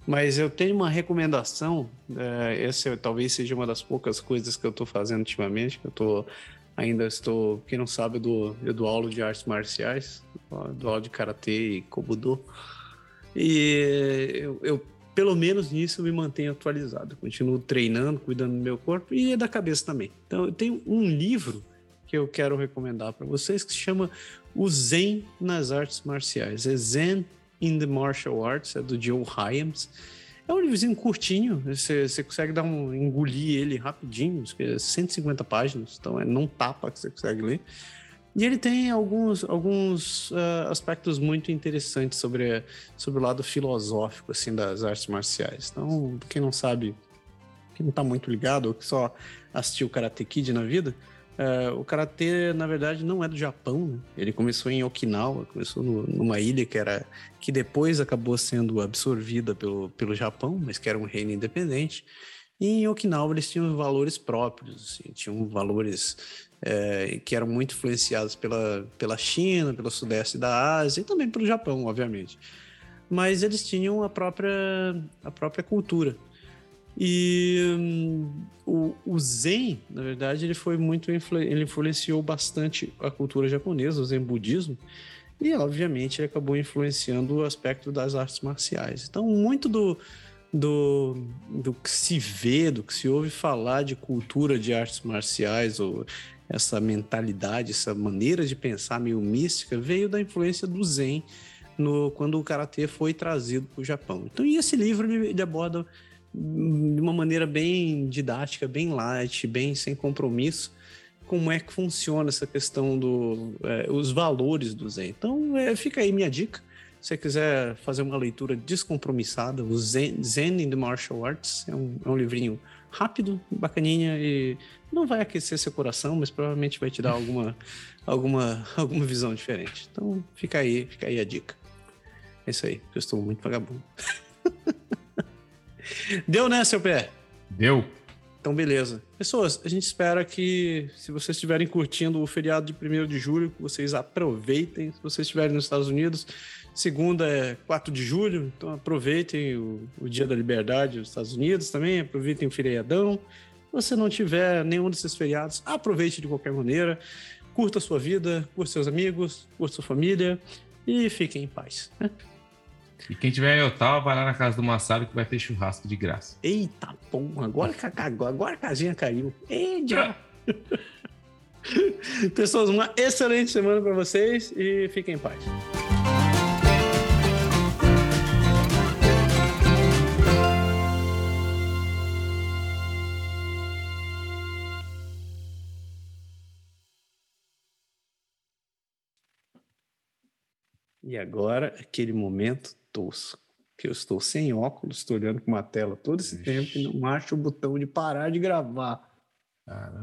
Mas eu tenho uma recomendação. É, essa talvez seja uma das poucas coisas que eu tô fazendo ultimamente. Que eu tô ainda estou, quem não sabe, eu dou, eu dou aula de artes marciais, dou aula de karatê e kobudo. E eu, eu pelo menos nisso eu me mantenho atualizado. continuo treinando, cuidando do meu corpo e da cabeça também. Então eu tenho um livro que eu quero recomendar para vocês que se chama O Zen nas Artes Marciais. É Zen in the Martial Arts, é do Joe Hyams. É um livrozinho curtinho, você, você consegue dar um, engolir ele rapidinho, 150 páginas, então é não tapa que você consegue ler. E ele tem alguns, alguns uh, aspectos muito interessantes sobre, sobre o lado filosófico assim, das artes marciais. Então, quem não sabe, quem não está muito ligado, ou que só assistiu Karate Kid na vida, uh, o Karatê, na verdade, não é do Japão. Né? Ele começou em Okinawa, começou no, numa ilha que era que depois acabou sendo absorvida pelo, pelo Japão, mas que era um reino independente. E em Okinawa eles tinham valores próprios, assim, tinham valores é, que eram muito influenciados pela, pela China, pelo sudeste da Ásia e também pelo Japão, obviamente. Mas eles tinham a própria, a própria cultura. E um, o, o, Zen, na verdade, ele foi muito ele influenciou bastante a cultura japonesa, o Zen budismo, e obviamente ele acabou influenciando o aspecto das artes marciais. Então, muito do, do, do que se vê, do que se ouve falar de cultura de artes marciais ou essa mentalidade, essa maneira de pensar meio mística, veio da influência do Zen no, quando o Karatê foi trazido para o Japão. Então, e esse livro ele, ele aborda de uma maneira bem didática, bem light, bem sem compromisso, como é que funciona essa questão dos é, valores do Zen. Então, é, fica aí minha dica. Se você quiser fazer uma leitura descompromissada, o Zen, Zen in the Martial Arts é um, é um livrinho rápido, bacaninha e não vai aquecer seu coração, mas provavelmente vai te dar alguma, <laughs> alguma, alguma visão diferente. Então fica aí, fica aí a dica. É isso aí, eu estou muito vagabundo. <laughs> Deu, né, seu pé? Deu. Então, beleza. Pessoas, a gente espera que, se vocês estiverem curtindo o feriado de 1 de julho, que vocês aproveitem. Se vocês estiverem nos Estados Unidos, segunda é 4 de julho, então aproveitem o, o Dia da Liberdade nos Estados Unidos também, aproveitem o feriadão. Se você não tiver nenhum desses feriados, aproveite de qualquer maneira. Curta a sua vida, curta seus amigos, curta sua família e fiquem em paz. Né? E quem tiver em Otávio, vai lá na casa do Massaro que vai ter churrasco de graça. Eita, porra, agora, agora, agora a casinha caiu. Eita! <laughs> Pessoas, uma excelente semana para vocês e fiquem em paz. E agora, aquele momento tosco. Que eu estou sem óculos, estou olhando para uma tela todo esse Ixi. tempo e não acho o botão de parar de gravar. Cara.